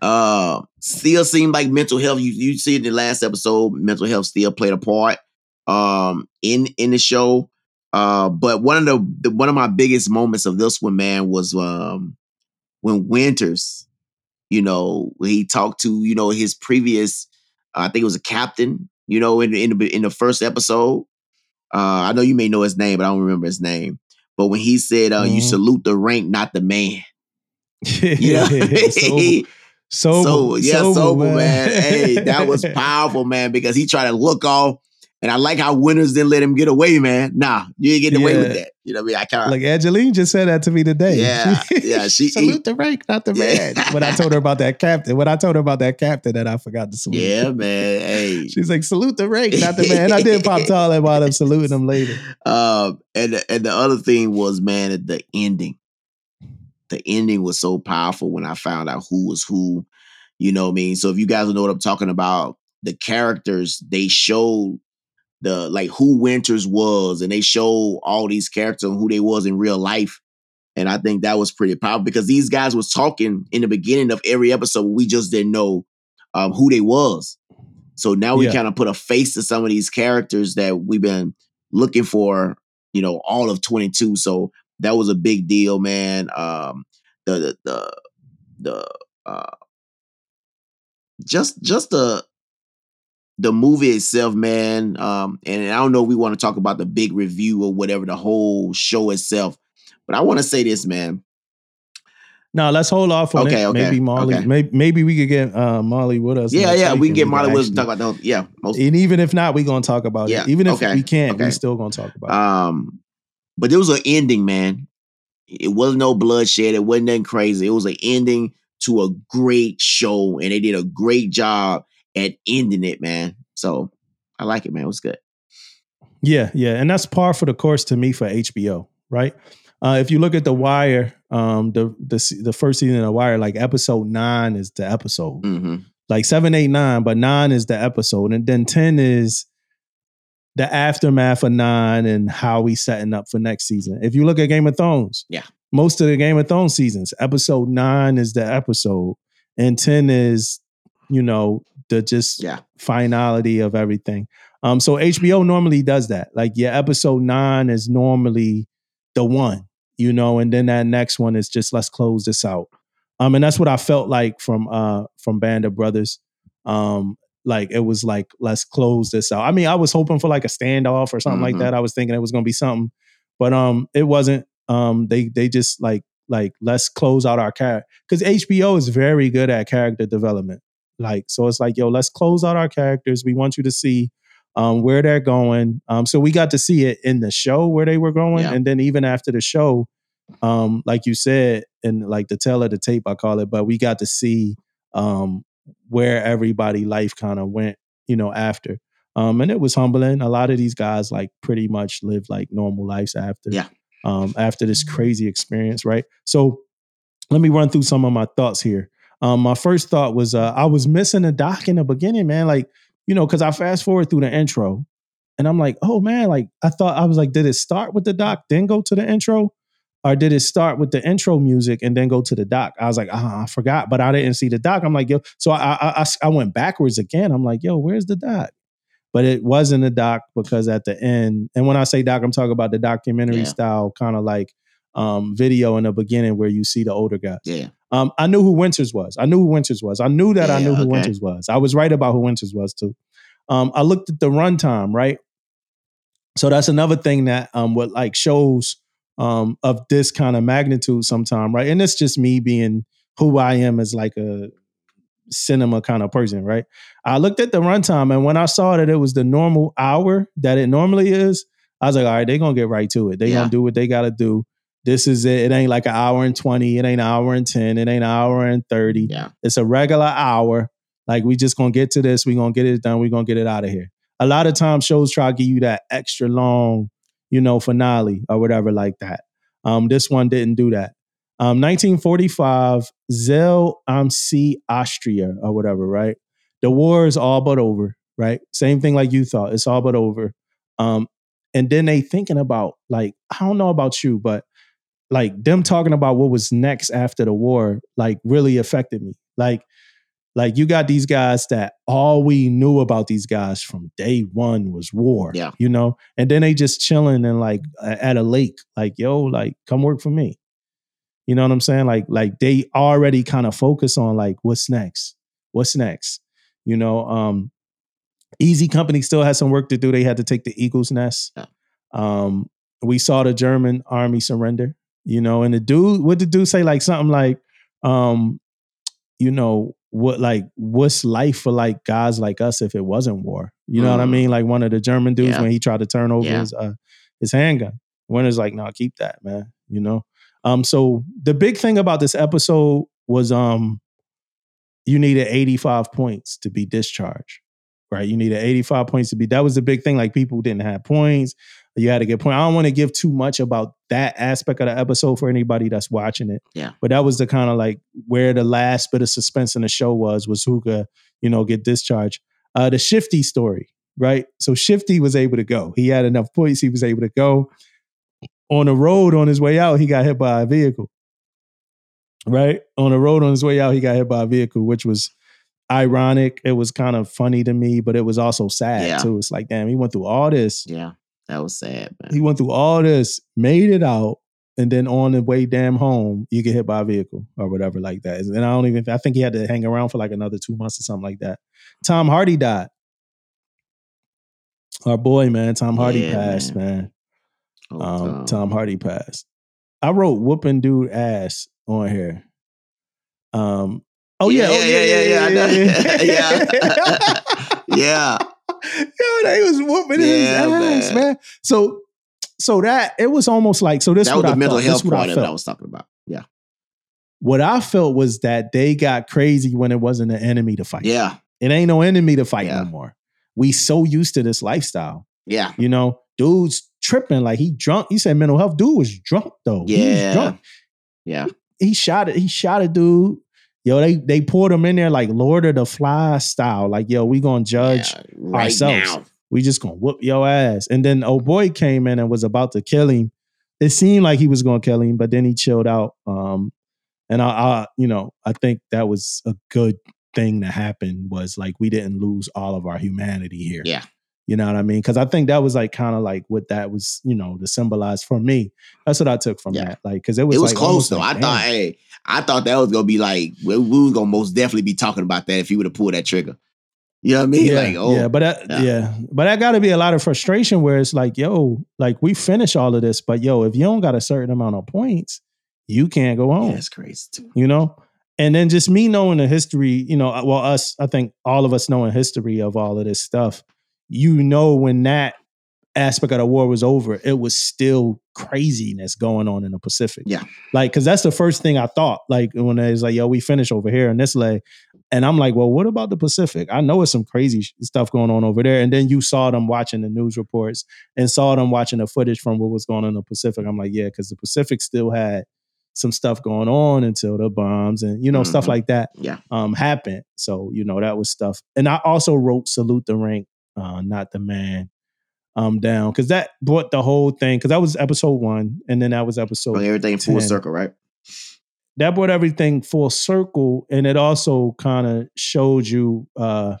Uh still seemed like mental health you you see in the last episode mental health still played a part um in in the show uh but one of the, the one of my biggest moments of this one man was um when Winters, you know, he talked to, you know, his previous, uh, I think it was a captain, you know, in in the, in the first episode. Uh, I know you may know his name, but I don't remember his name. But when he said, uh, "You Mhm. salute the rank, not the man," yeah, know, Sobel, Sobel, so yeah, Sobel, man. Hey, that was powerful, man, because he tried to look off And I like how Winters didn't let him get away, man. Nah, you ain't getting away with that. You know what I mean? I kind of Like Angeline just said that to me today. Yeah, yeah, she- salute the rank, not the Yeah. man. When I told her about that captain, when I told her about that captain, that I forgot to salute. Yeah, man. Hey. She's like, salute the rank, not the man. And I did pop tall while I'm saluting him later. Um, and the, and the other thing was, man, the ending. The ending was so powerful when I found out who was who. You know what I mean? So if you guys know what I'm talking about, the characters they showed the like who Winters was, and they showed all these characters and who they was in real life. And I think that was pretty powerful because these guys was talking in the beginning of every episode. We just didn't know um, who they was. So now we Yeah. kind of put a face to some of these characters that we've been looking for, you know, all of 22. So that was a big deal, man. Um, the the the, the uh, just just the the movie itself, man. Um, and I don't know if we want to talk about the big review or whatever, the whole show itself. But I want to say this, man. Now let's hold off on Okay, it. okay, Maybe Molly. okay. Maybe, maybe we could get uh, Molly with us. Yeah, yeah, we can get Molly Wilson to talk about the yeah, most And even if not, we're gonna talk about Yeah, it. Even if okay, we can't, okay. we still gonna talk about it. Um, but there was an ending, man. It wasn't no bloodshed. It wasn't nothing crazy. It was an ending to a great show, and they did a great job at ending it, man. So I like it, man. It was good. Yeah, yeah, and that's par for the course to me for HBO, right? Uh, if you look at The Wire, um, the the the first season of The Wire, like episode nine is the episode, hmm like seven, eight, nine, but nine is the episode, and then ten is the aftermath of nine and how we setting up for next season. If you look at Game of Thrones, Yeah. most of the Game of Thrones seasons, episode nine is the episode, and ten is, you know, the just Yeah. finality of everything. Um, so HBO normally does that. Like, yeah, episode nine is normally the one, you know, and then that next one is just let's close this out. Um, and that's what I felt like from uh from Band of Brothers. Um, like it was like let's close this out. I mean, I was hoping for like a standoff or something like Mhm. that. I was thinking it was gonna be something, but um, it wasn't. Um, they they just like like let's close out our character because HBO is very good at character development. Like, so it's like, yo, let's close out our characters. We want you to see um, where they're going. Um, so we got to see it in the show where they were going, Yeah. and then even after the show, um, like you said, and like the tell of the tape, I call it. But we got to see um, where everybody life kind of went, you know, after. Um, and it was humbling. A lot of these guys like pretty much lived like normal lives after. Yeah. Um, after this crazy experience, right? So let me run through some of my thoughts here. Um, my first thought was uh, I was missing a doc in the beginning, man. Like, you know, because I fast forward through the intro, and I'm like, oh man, like I thought I was like, did it start with the doc, then go to the intro, or did it start with the intro music and then go to the doc? I was like, ah, I forgot, but I didn't see the doc. I'm like, yo, so I I, I I went backwards again. I'm like, yo, where's the doc? But it wasn't a doc because at the end, and when I say doc, I'm talking about the documentary Yeah. style kind of like um, video in the beginning where you see the older guys. Yeah. Um, I knew who Winters was. I knew who Winters was. I knew that I knew who okay. Winters was. I was right about who Winters was too. Um, I looked at the runtime, right? So that's another thing that um what like shows um of this kind of magnitude sometime, right? And it's just me being who I am as like a cinema kind of person, right? I looked at the runtime and when I saw that it was the normal hour that it normally is, I was like, all right, they're gonna get right to it. They're Yeah. gonna do what they gotta do. This is it. It ain't like an hour and 20, it ain't an hour and 10, it ain't an hour and 30. Yeah. It's a regular hour. Like we just gonna get to this, we gonna get it done, we gonna get it out of here. A lot of times shows try to give you that extra long, you know, finale or whatever like that. Um, this one didn't do that. Um, 1945, Zell am See Austria or whatever, right? The war is all but over, right? Same thing like you thought, it's all but over. Um, and then they thinking about like, I don't know about you, but like them talking about what was next after the war, like really affected me. Like, like you got these guys that all we knew about these guys from day one was war. Yeah. You know, and then they just chilling and like at a lake, like, yo, like come work for me. You know what I'm saying? Like, like they already kind of focus on like what's next? What's next? You know, um, Easy Company still has some work to do. They had to take the Eagles nest. Yeah. Um, we saw the German army surrender, you know, and the dude, what did the dude say? Like something like, um, you know, what like what's life for like guys like us if it wasn't war? You know what I Mm. mean? Like one of the German dudes Yeah. when he tried to turn over Yeah. his uh, his handgun. Winter's like, no, keep that, man. You know. Um. So the big thing about this episode was um, you needed 85 points to be discharged, right? You needed 85 points to be. That was the big thing. Like people didn't have points. You had a good point. I don't want to give too much about that aspect of the episode for anybody that's watching it. Yeah. But that was the kind of like where the last bit of suspense in the show was was who could you know get discharged. Uh, the Shifty story, right? So Shifty was able to go. He had enough points. He was able to go. On the road on his way out, he got hit by a vehicle. Right on the road on his way out, he got hit by a vehicle, which was ironic. It was kind of funny to me, but it was also sad Yeah. too. It's like, damn, he went through all this. Yeah, that was sad, man. He went through all this, made it out, and then on the way damn home, you get hit by a vehicle or whatever like that. And I don't even. I think he had to hang around for like another two months or something like that. Tom Hardy died. Our boy, man, Tom Hardy Yeah, passed, man. man. Oh, Um, Tom. Tom Hardy passed. I wrote whooping dude ass on here. Um. Oh yeah, Yeah, oh, yeah, yeah, yeah, I know. yeah. yeah, Yo, they was whooping Yeah, his ass, man. man. So, so that it was almost like so. This that what was I the mental felt. health part I of I was talking about. Yeah, What I felt was that they got crazy when it wasn't an enemy to fight. yeah, it ain't no enemy to fight Yeah. no more. We so used to this lifestyle. yeah, You know, dude's tripping like he drunk. He said mental health. Dude was drunk though. He was yeah, drunk. yeah. he shot it. He shot a dude. Yo, they they poured him in there like Lord of the Flies style. Like, yo, we gonna judge. yeah, right ourselves. now. We just gonna whoop your ass. And then oh boy came in and was about to kill him. It seemed like he was gonna kill him, but then he chilled out. Um, and I, I, you know, I think that was a good thing to happen. Was like we didn't lose all of our humanity here. Yeah. You know what I mean? Because I think that was like kind of like what that was, you know, to symbolize for me. That's what I took from Yeah. that. Like, because it was It was like, close though. like, I thought, hey, I thought that was gonna be like we, we was gonna most definitely be talking about that if he would have pulled that trigger. You know what I mean? yeah, like, oh, yeah, but that, yeah. yeah. but that got to be a lot of frustration where it's like, yo, like we finish all of this, but yo, if you don't got a certain amount of points, you can't go home. yeah, crazy too. You know, and then just me knowing the history, you know, well, us, I think all of us knowing history of all of this stuff, you know, when that aspect of the war was over, it was still craziness going on in the Pacific. Yeah. Like, cause that's the first thing I thought. Like when it was like, yo, we finish over here in this leg. And I'm like, well, what about the Pacific? I know it's some crazy sh- stuff going on over there. And then you saw them watching the news reports and saw them watching the footage from what was going on in the Pacific. I'm like, yeah, because the Pacific still had some stuff going on until the bombs and you know stuff Mhm. like that Yeah. um happened. So you know that was stuff. And I also wrote salute the rank, uh, not the man, um down because that brought the whole thing because that was episode one and then that was episode Bring everything full circle, right? that brought everything full circle and it also kind of showed you uh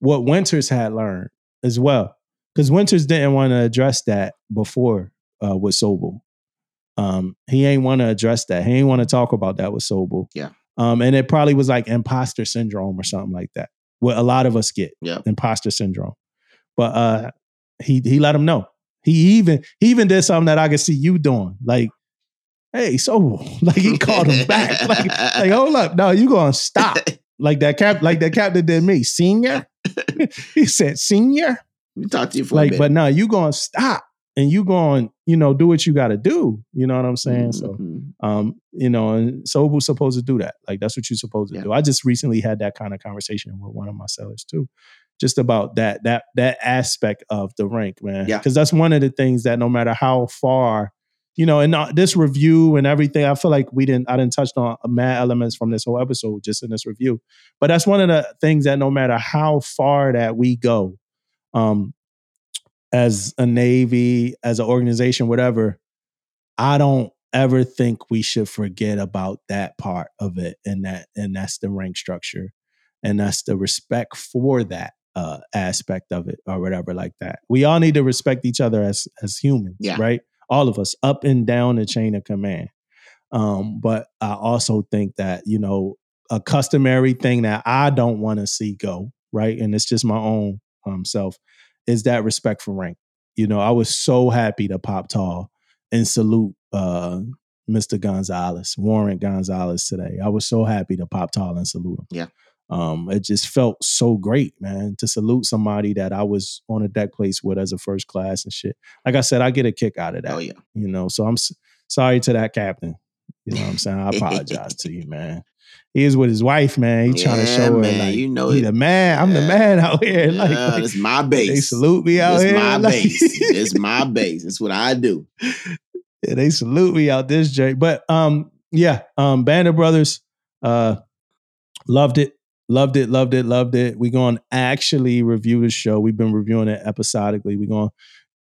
what winters had learned as well because winters didn't want to address that before uh with sobel um he ain't want to address that he ain't want to talk about that with sobel Yeah. um and it probably was like imposter syndrome or something like that what a lot of us get Yeah. imposter syndrome but uh he he let him know. He even he even did something that i could see you doing. Like hey so like he called him back. Like like hold up. No you gonna stop. Like that cap like that captain did me. Senior? He said senior? We talked to you for a like but no you gonna stop and you going you know do what you gotta do. You know what i'm saying? So Mhm. um you know and Sobel's supposed to do that? Like that's what you're supposed to Yeah. do. I just recently had that kind of conversation with one of my sellers too just about that that that aspect of the rank man. Yeah. because that's one of the things that no matter how far you know and not, this review and everything i feel like we didn't i didn't touch on mad elements from this whole episode just in this review. But that's one of the things that no matter how far that we go um as a navy as an organization whatever i don't ever think we should forget about that part of it and that and that's the rank structure and that's the respect for that uh aspect of it or whatever like that we all need to respect each other as as humans Yeah. right all of us up and down the chain of command um but i also think that you know a customary thing that i don't want to see go right and it's just my own um self is that respect for rank you know i was so happy to pop tall and salute uh Mr. Gonzalez, Warrant Gonzalez today. I was so happy to pop tall and salute him. Yeah. Um, it just felt so great, man, to salute somebody that I was on a deck place with as a first class and shit. Like I said, I get a kick out of that. Oh yeah. You know, so I'm s- sorry to that captain. You know what I'm saying? I apologize to you, man. He is with his wife, man. He trying to Yeah, show her like you know he it. the man. I'm the man out here. Like, Yeah, like, it's my base. they salute me out it's here. my like- base. it's my base. It's what I do. yeah, they salute me out this joint. But um, yeah, um, Band of Brothers, uh, loved it, loved it, loved it, loved it. We're gonna actually review the show. We've been reviewing it episodically. We're gonna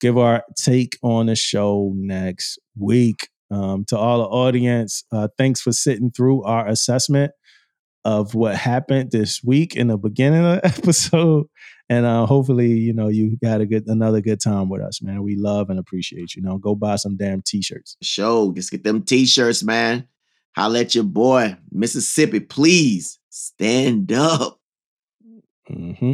give our take on the show next week. Um, to all the audience, uh, thanks for sitting through our assessment of what happened this week in the beginning of the episode. And uh, hopefully, you know, you got a good another good time with us, man. We love and appreciate you. Know, go buy some damn t-shirts. Show. Just get them t-shirts, man. Holla at your boy. Mississippi, please stand up. hmm